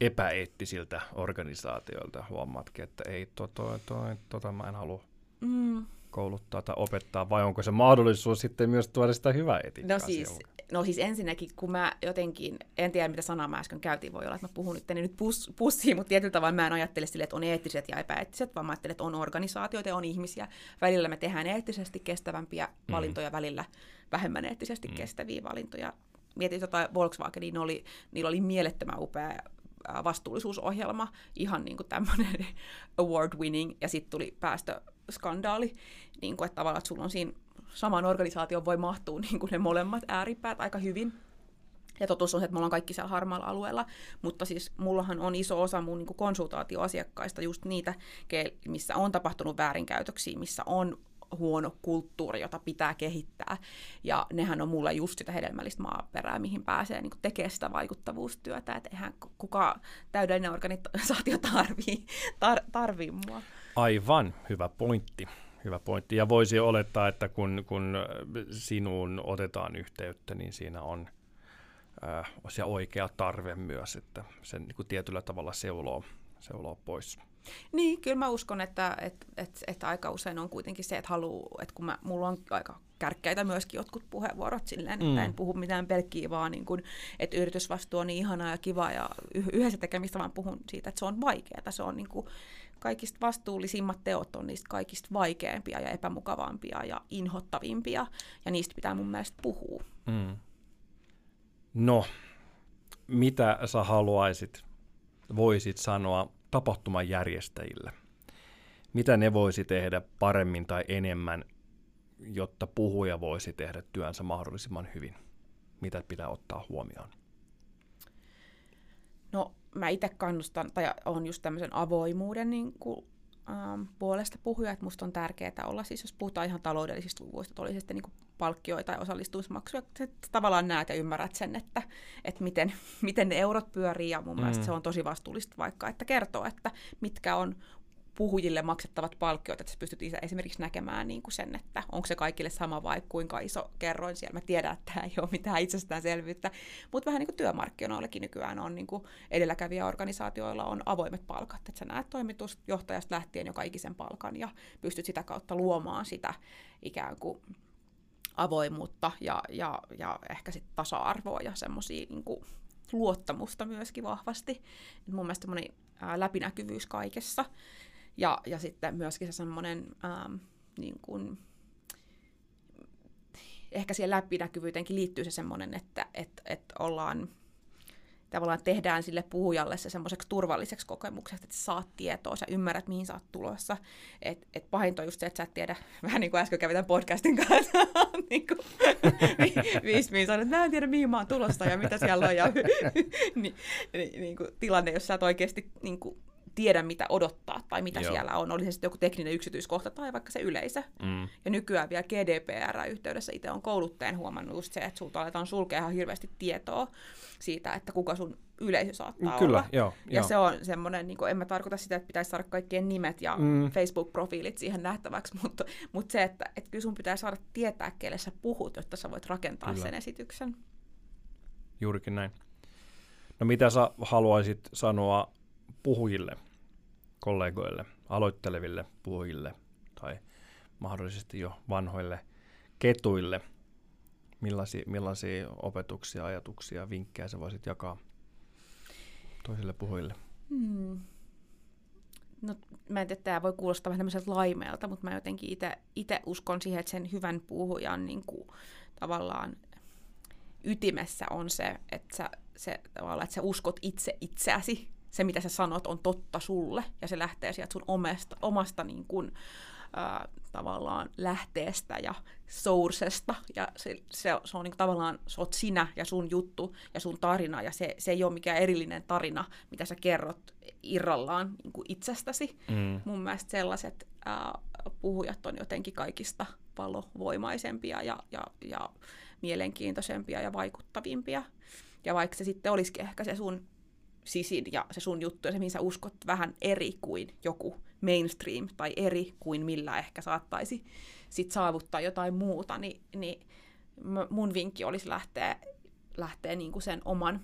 epäeettisiltä organisaatioilta. Huomaatkin, että ei, to, to, to, tota mä en halua mm. kouluttaa tai opettaa, vai onko se mahdollisuus sitten myös tuoda sitä hyvää etiikkaa? No siis, no siis ensinnäkin, kun mä jotenkin, en tiedä mitä sanaa mä äsken käytiin, voi olla, että mä puhun nyt, nyt pus, pussiin, mutta tietyllä tavalla mä en ajattele sille, että on eettiset ja epäeettiset, vaan mä ajattelen, että on organisaatioita ja on ihmisiä. Välillä me tehdään eettisesti kestävämpiä mm. valintoja, välillä vähemmän eettisesti mm. kestäviä valintoja. Mietin jotain Volkswagenin, niin oli, niillä oli mielettömän upea vastuullisuusohjelma, ihan niin kuin tämmöinen (laughs) award-winning, ja sitten tuli päästöskandaali, niin kuin, että tavallaan että sulla on siinä saman organisaation voi mahtua (laughs) niin kuin ne molemmat ääripäät aika hyvin. Ja totuus on, että me ollaan kaikki siellä harmaalla alueella, mutta siis mullahan on iso osa mun niin konsultaatioasiakkaista just niitä, missä on tapahtunut väärinkäytöksiä, missä on huono kulttuuri, jota pitää kehittää. Ja nehän on mulle just sitä hedelmällistä maaperää, mihin pääsee niin tekemään sitä vaikuttavuustyötä. Että eihän kuka täydellinen organisaatio tarvii, tar, tarvii mua. Aivan, hyvä pointti. Hyvä pointti. Ja voisi olettaa, että kun, kun sinuun otetaan yhteyttä, niin siinä on äh, se oikea tarve myös, että sen niin kuin tietyllä tavalla seuloo, seuloo pois. Niin, kyllä mä uskon, että, että, että, että aika usein on kuitenkin se, että haluaa, että kun mä, mulla on aika kärkkäitä myöskin jotkut puheenvuorot silleen, mm. että en puhu mitään pelkkiä, vaan niin kuin, että yritysvastuu on niin ihanaa ja kiva ja yhdessä tekemistä, vaan puhun siitä, että se on vaikeaa. Se on niin kuin, kaikista vastuullisimmat teot on niistä kaikista vaikeimpia ja epämukavampia ja inhottavimpia, ja niistä pitää mun mielestä puhua. Mm. No, mitä sä haluaisit, voisit sanoa tapahtuman järjestäjille? Mitä ne voisi tehdä paremmin tai enemmän, jotta puhuja voisi tehdä työnsä mahdollisimman hyvin? Mitä pitää ottaa huomioon? No mä itse kannustan, tai on just tämmöisen avoimuuden niin kuin ähm, puolesta puhuja, että musta on tärkeää olla, siis jos puhutaan ihan taloudellisista luvuista, oli se sitten niin palkkioita tai osallistumismaksuja, että tavallaan näet ja ymmärrät sen, että, että miten, (laughs) miten ne eurot pyörii, ja mun mm. mielestä se on tosi vastuullista vaikka, että kertoo, että mitkä on puhujille maksettavat palkkiot, että sä pystyt esimerkiksi näkemään niin kuin sen, että onko se kaikille sama vai kuinka iso kerroin siellä. Mä tiedän, että tämä ei ole mitään itsestäänselvyyttä, mutta vähän niin kuin työmarkkinoillakin nykyään on niin kuin edelläkävijä organisaatioilla on avoimet palkat, että sä näet toimitusjohtajasta lähtien joka ikisen palkan ja pystyt sitä kautta luomaan sitä ikään kuin avoimuutta ja, ja, ja ehkä sitten tasa-arvoa ja semmoisia niin luottamusta myöskin vahvasti. Et mun mielestä semmoinen läpinäkyvyys kaikessa. Ja, ja sitten myöskin se semmoinen ähm, niin kuin, ehkä siihen läpinäkyvyyteenkin liittyy se semmoinen, että että että ollaan tavallaan tehdään sille puhujalle se semmoiseksi turvalliseksi kokemukseksi, että sä saat tietoa, sä ymmärrät, mihin sä oot tulossa. Et, et pahinta on just se, että sä et tiedä, (laughs) vähän niin kuin äsken kävin tämän podcastin kanssa, (laughs) niin kuin, (laughs) viisi minuuttia, että mä en tiedä, mihin mä oon tulossa ja mitä siellä on. Ja, niin, niin kuin, tilanne, jos sä et oikeasti niin kuin, tiedä, mitä odottaa tai mitä Joo. siellä on. Oli se sitten joku tekninen yksityiskohta tai vaikka se yleisö. Mm. Ja nykyään vielä GDPR-yhteydessä itse on kouluttajan huomannut just se, että sulta aletaan sulkea ihan hirveästi tietoa siitä, että kuka sun yleisö saattaa Kyllä, olla. Jo, ja se on semmoinen, niin kuin, en mä tarkoita sitä, että pitäisi saada kaikkien nimet ja mm. Facebook-profiilit siihen nähtäväksi, (laughs) mutta, mutta se, että, että kyllä sun pitää saada tietää, kelle sä puhut, jotta sä voit rakentaa kyllä. sen esityksen. Juurikin näin. No mitä sä haluaisit sanoa puhujille kollegoille, aloitteleville puhujille tai mahdollisesti jo vanhoille ketuille? Millaisia, millaisia opetuksia, ajatuksia, vinkkejä sä voisit jakaa toisille puhujille? Hmm. No, mä en tiedä, tämä voi kuulostaa vähän tämmöiseltä laimeelta, mutta mä jotenkin itse uskon siihen, että sen hyvän puhujan niin kuin, tavallaan ytimessä on se, että sä, se, tavallaan, että sä uskot itse itseäsi se, mitä sä sanot, on totta sulle, ja se lähtee sieltä sun omasta, omasta niin kuin, ää, tavallaan lähteestä ja sourcesta, ja se, se, se on niin kuin, tavallaan, se oot sinä ja sun juttu ja sun tarina, ja se, se ei ole mikään erillinen tarina, mitä sä kerrot irrallaan niin kuin itsestäsi. Mm. Mun mielestä sellaiset ää, puhujat on jotenkin kaikista valovoimaisempia ja, ja, ja mielenkiintoisempia ja vaikuttavimpia. Ja vaikka se sitten olisikin ehkä se sun sisin ja se sun juttu ja se, mihin sä uskot vähän eri kuin joku mainstream tai eri kuin millä ehkä saattaisi sit saavuttaa jotain muuta, niin, niin mun vinkki olisi lähteä, lähteä niin kuin sen oman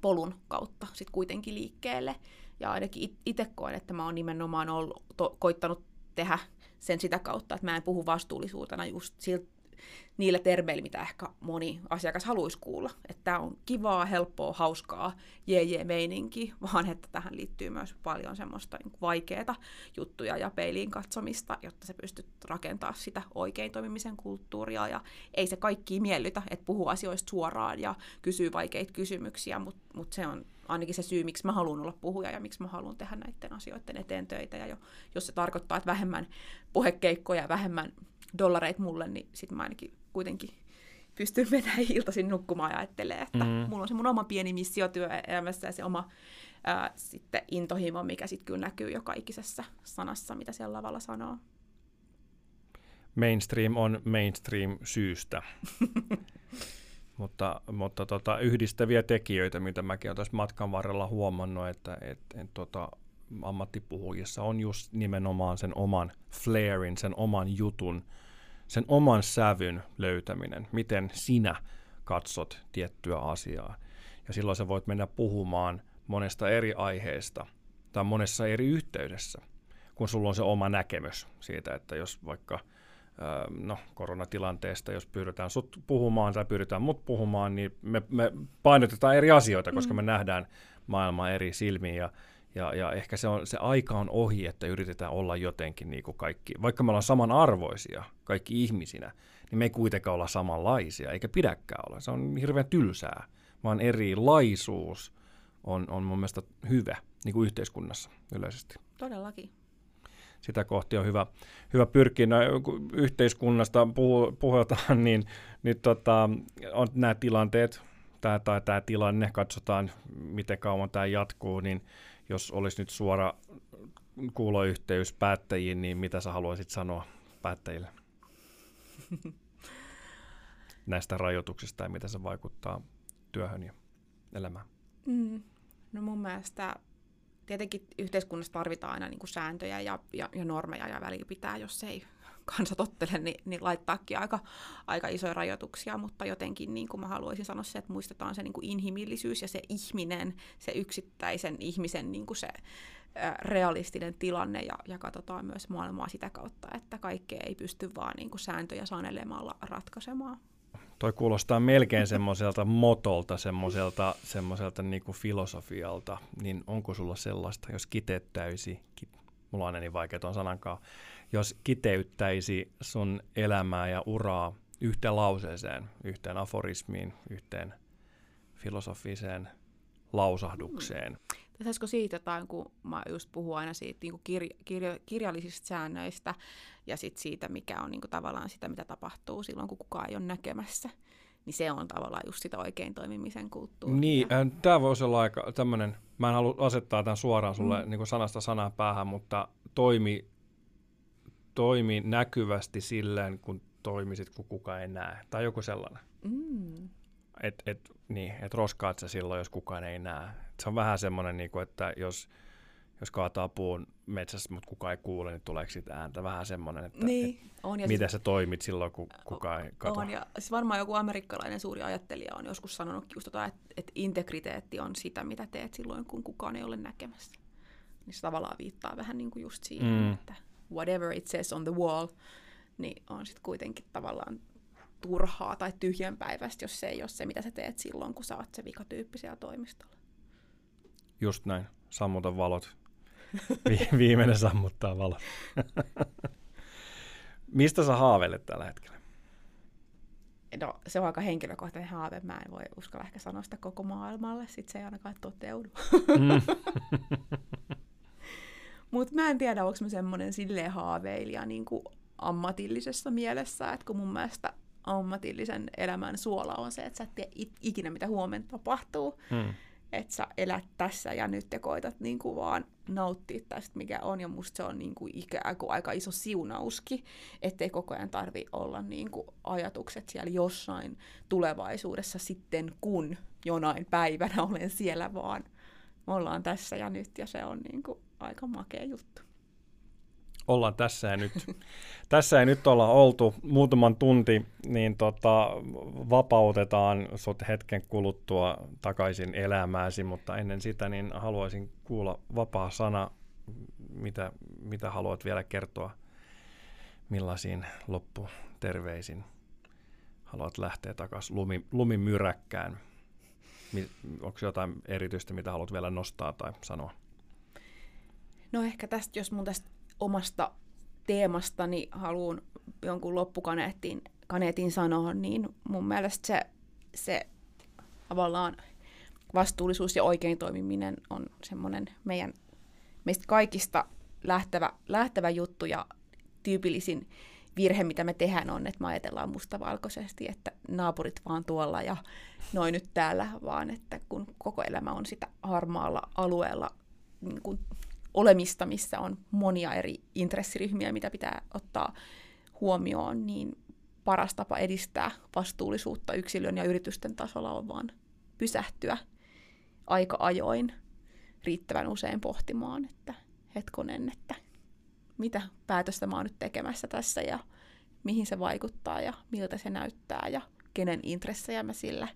polun kautta sit kuitenkin liikkeelle. Ja ainakin itse koen, että mä oon nimenomaan ollut, to, koittanut tehdä sen sitä kautta, että mä en puhu vastuullisuutena just siltä niillä termeillä, mitä ehkä moni asiakas haluaisi kuulla. Että tämä on kivaa, helppoa, hauskaa, jee jee meininki, (laughs) vaan että tähän liittyy myös paljon semmoista niin vaikeaa juttuja ja peiliin katsomista, jotta se pystyt rakentamaan sitä oikein toimimisen kulttuuria. Ja ei se kaikki miellytä, että puhuu asioista suoraan ja kysyy vaikeita kysymyksiä, mutta mut se on ainakin se syy, miksi mä haluan olla puhuja ja miksi mä haluan tehdä näiden asioiden eteen töitä. Ja jo, jos se tarkoittaa, että vähemmän puhekeikkoja ja vähemmän dollareita mulle, niin sitten mä ainakin kuitenkin pystyn (laughs) menemään iltaisin nukkumaan ja ajattelee, että mm. mulla on se mun oma pieni missio työelämässä ja se oma ää, sitten intohimo, mikä sitten kyllä näkyy joka ikisessä sanassa, mitä siellä lavalla sanoo. Mainstream on mainstream syystä. (laughs) mutta mutta tota, yhdistäviä tekijöitä, mitä mäkin olen tässä matkan varrella huomannut, että et, et, tota, ammattipuhujissa on just nimenomaan sen oman flairin, sen oman jutun, sen oman sävyn löytäminen, miten sinä katsot tiettyä asiaa. Ja silloin sä voit mennä puhumaan monesta eri aiheesta tai monessa eri yhteydessä, kun sulla on se oma näkemys siitä, että jos vaikka no, koronatilanteesta, jos pyydetään sut puhumaan tai pyydetään mut puhumaan, niin me, me painotetaan eri asioita, koska mm. me nähdään maailmaa eri silmiin ja ja, ja ehkä se, on, se aika on ohi, että yritetään olla jotenkin niin kuin kaikki, vaikka me ollaan samanarvoisia kaikki ihmisinä, niin me ei kuitenkaan olla samanlaisia, eikä pidäkään olla. Se on hirveän tylsää, vaan erilaisuus on, on mun mielestä hyvä niin kuin yhteiskunnassa yleisesti. Todellakin. Sitä kohti on hyvä, hyvä pyrkiä. No, kun yhteiskunnasta puhu, puhutaan, (laughs) niin, niin tota, on nämä tilanteet, tämä tai tämä tilanne, katsotaan miten kauan tämä jatkuu, niin jos olisi nyt suora kuuloyhteys päättäjiin, niin mitä sä haluaisit sanoa päättäjille (laughs) näistä rajoituksista ja mitä se vaikuttaa työhön ja elämään? Mm. No mun mielestä tietenkin yhteiskunnassa tarvitaan aina niin kuin sääntöjä ja, ja, ja normeja ja väliä pitää, jos ei kansa tottele, niin, niin laittaakin aika, aika isoja rajoituksia, mutta jotenkin niin kuin mä haluaisin sanoa se, että muistetaan se niin kuin inhimillisyys ja se ihminen, se yksittäisen ihmisen niin kuin se realistinen tilanne ja, ja katsotaan myös maailmaa sitä kautta, että kaikkea ei pysty vaan niin kuin sääntöjä sanelemalla ratkaisemaan. Toi kuulostaa melkein semmoiselta motolta, semmoiselta, semmoiselta niin kuin filosofialta, niin onko sulla sellaista, jos kiteyttäisi, kit, mulla on niin vaikea tuon sanankaan, jos kiteyttäisi sun elämää ja uraa yhteen lauseeseen, yhteen aforismiin, yhteen filosofiseen lausahdukseen. Pitäisikö siitä jotain, kun mä just puhun aina siitä niin kuin kirja, kirja, kirjallisista säännöistä ja sit siitä, mikä on niin kuin tavallaan sitä, mitä tapahtuu silloin, kun kukaan ei ole näkemässä. Niin se on tavallaan just sitä oikein toimimisen kulttuuria. Niin, tämä voisi olla aika tämmöinen, mä en halua asettaa tämän suoraan sulle mm. niin kuin sanasta sanaa päähän, mutta toimi, toimi näkyvästi silleen, kun toimisit, kun kukaan ei näe. Tai joku sellainen. Mm. Et, et, niin, et roskaat sä silloin, jos kukaan ei näe. Et se on vähän semmoinen, niin kuin, että jos, jos kaataa puun metsässä, mutta kukaan ei kuule, niin tuleeko siitä ääntä? Vähän semmoinen, että niin, et, on, ja miten sit, sä toimit silloin, kun kukaan ei katso. On, ja siis varmaan joku amerikkalainen suuri ajattelija on joskus sanonut just tota, että, että integriteetti on sitä, mitä teet silloin, kun kukaan ei ole näkemässä. Niin se tavallaan viittaa vähän niin kuin just siihen, mm. että whatever it says on the wall, niin on sitten kuitenkin tavallaan turhaa tai tyhjänpäiväistä, jos se ei ole se, mitä sä teet silloin, kun sä oot se vikatyyppi siellä toimistolla. Just näin. Sammuta valot. Vi- viimeinen sammuttaa valot. (laughs) Mistä sä haaveilet tällä hetkellä? No, se on aika henkilökohtainen haave. Mä en voi uskalla ehkä sanoa sitä koko maailmalle. Sitten se ei ainakaan toteudu. Mm. (laughs) Mutta mä en tiedä, onko mä semmoinen silleen haaveilija niin kuin ammatillisessa mielessä, että kun mun mielestä ammatillisen elämän suola on se, että sä et tiedä ikinä, mitä huomenna tapahtuu. Hmm. Että sä elät tässä ja nyt te koitat niin kuin vaan nauttia tästä, mikä on. Ja musta se on niin kuin ikään kuin aika iso siunauskin, ettei koko ajan tarvi olla niin kuin ajatukset siellä jossain tulevaisuudessa sitten, kun jonain päivänä olen siellä, vaan me ollaan tässä ja nyt. Ja se on niin kuin aika makea juttu ollaan tässä ja nyt. (laughs) tässä ei nyt olla oltu muutaman tunti, niin tota, vapautetaan sut hetken kuluttua takaisin elämääsi, mutta ennen sitä niin haluaisin kuulla vapaa sana, mitä, mitä haluat vielä kertoa, millaisiin lopputerveisin haluat lähteä takaisin lumi, lumimyräkkään. Onko jotain erityistä, mitä haluat vielä nostaa tai sanoa? No ehkä tästä, jos mun tästä omasta teemastani haluan jonkun loppukaneetin kaneetin sanoa, niin mun mielestä se, se tavallaan vastuullisuus ja oikein toimiminen on semmoinen meidän meistä kaikista lähtevä, lähtevä juttu ja tyypillisin virhe, mitä me tehdään, on, että me ajatellaan mustavalkoisesti, että naapurit vaan tuolla ja noin nyt täällä, vaan että kun koko elämä on sitä harmaalla alueella niin kuin olemista, missä on monia eri intressiryhmiä, mitä pitää ottaa huomioon, niin paras tapa edistää vastuullisuutta yksilön ja yritysten tasolla on vaan pysähtyä aika ajoin riittävän usein pohtimaan, että hetkonen, että mitä päätöstä mä oon nyt tekemässä tässä ja mihin se vaikuttaa ja miltä se näyttää ja kenen intressejä mä sillä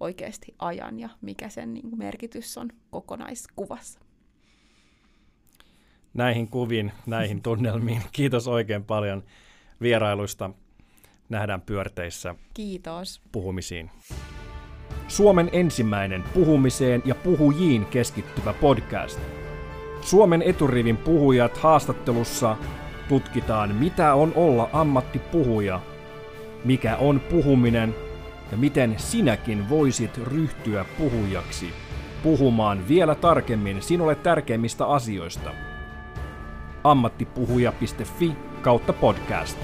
oikeasti ajan ja mikä sen niin merkitys on kokonaiskuvassa näihin kuviin, näihin tunnelmiin. (laughs) Kiitos oikein paljon vierailuista. Nähdään pyörteissä. Kiitos. Puhumisiin. Suomen ensimmäinen puhumiseen ja puhujiin keskittyvä podcast. Suomen eturivin puhujat haastattelussa tutkitaan, mitä on olla ammattipuhuja, mikä on puhuminen ja miten sinäkin voisit ryhtyä puhujaksi puhumaan vielä tarkemmin sinulle tärkeimmistä asioista – ammattipuhuja.fi kautta podcast.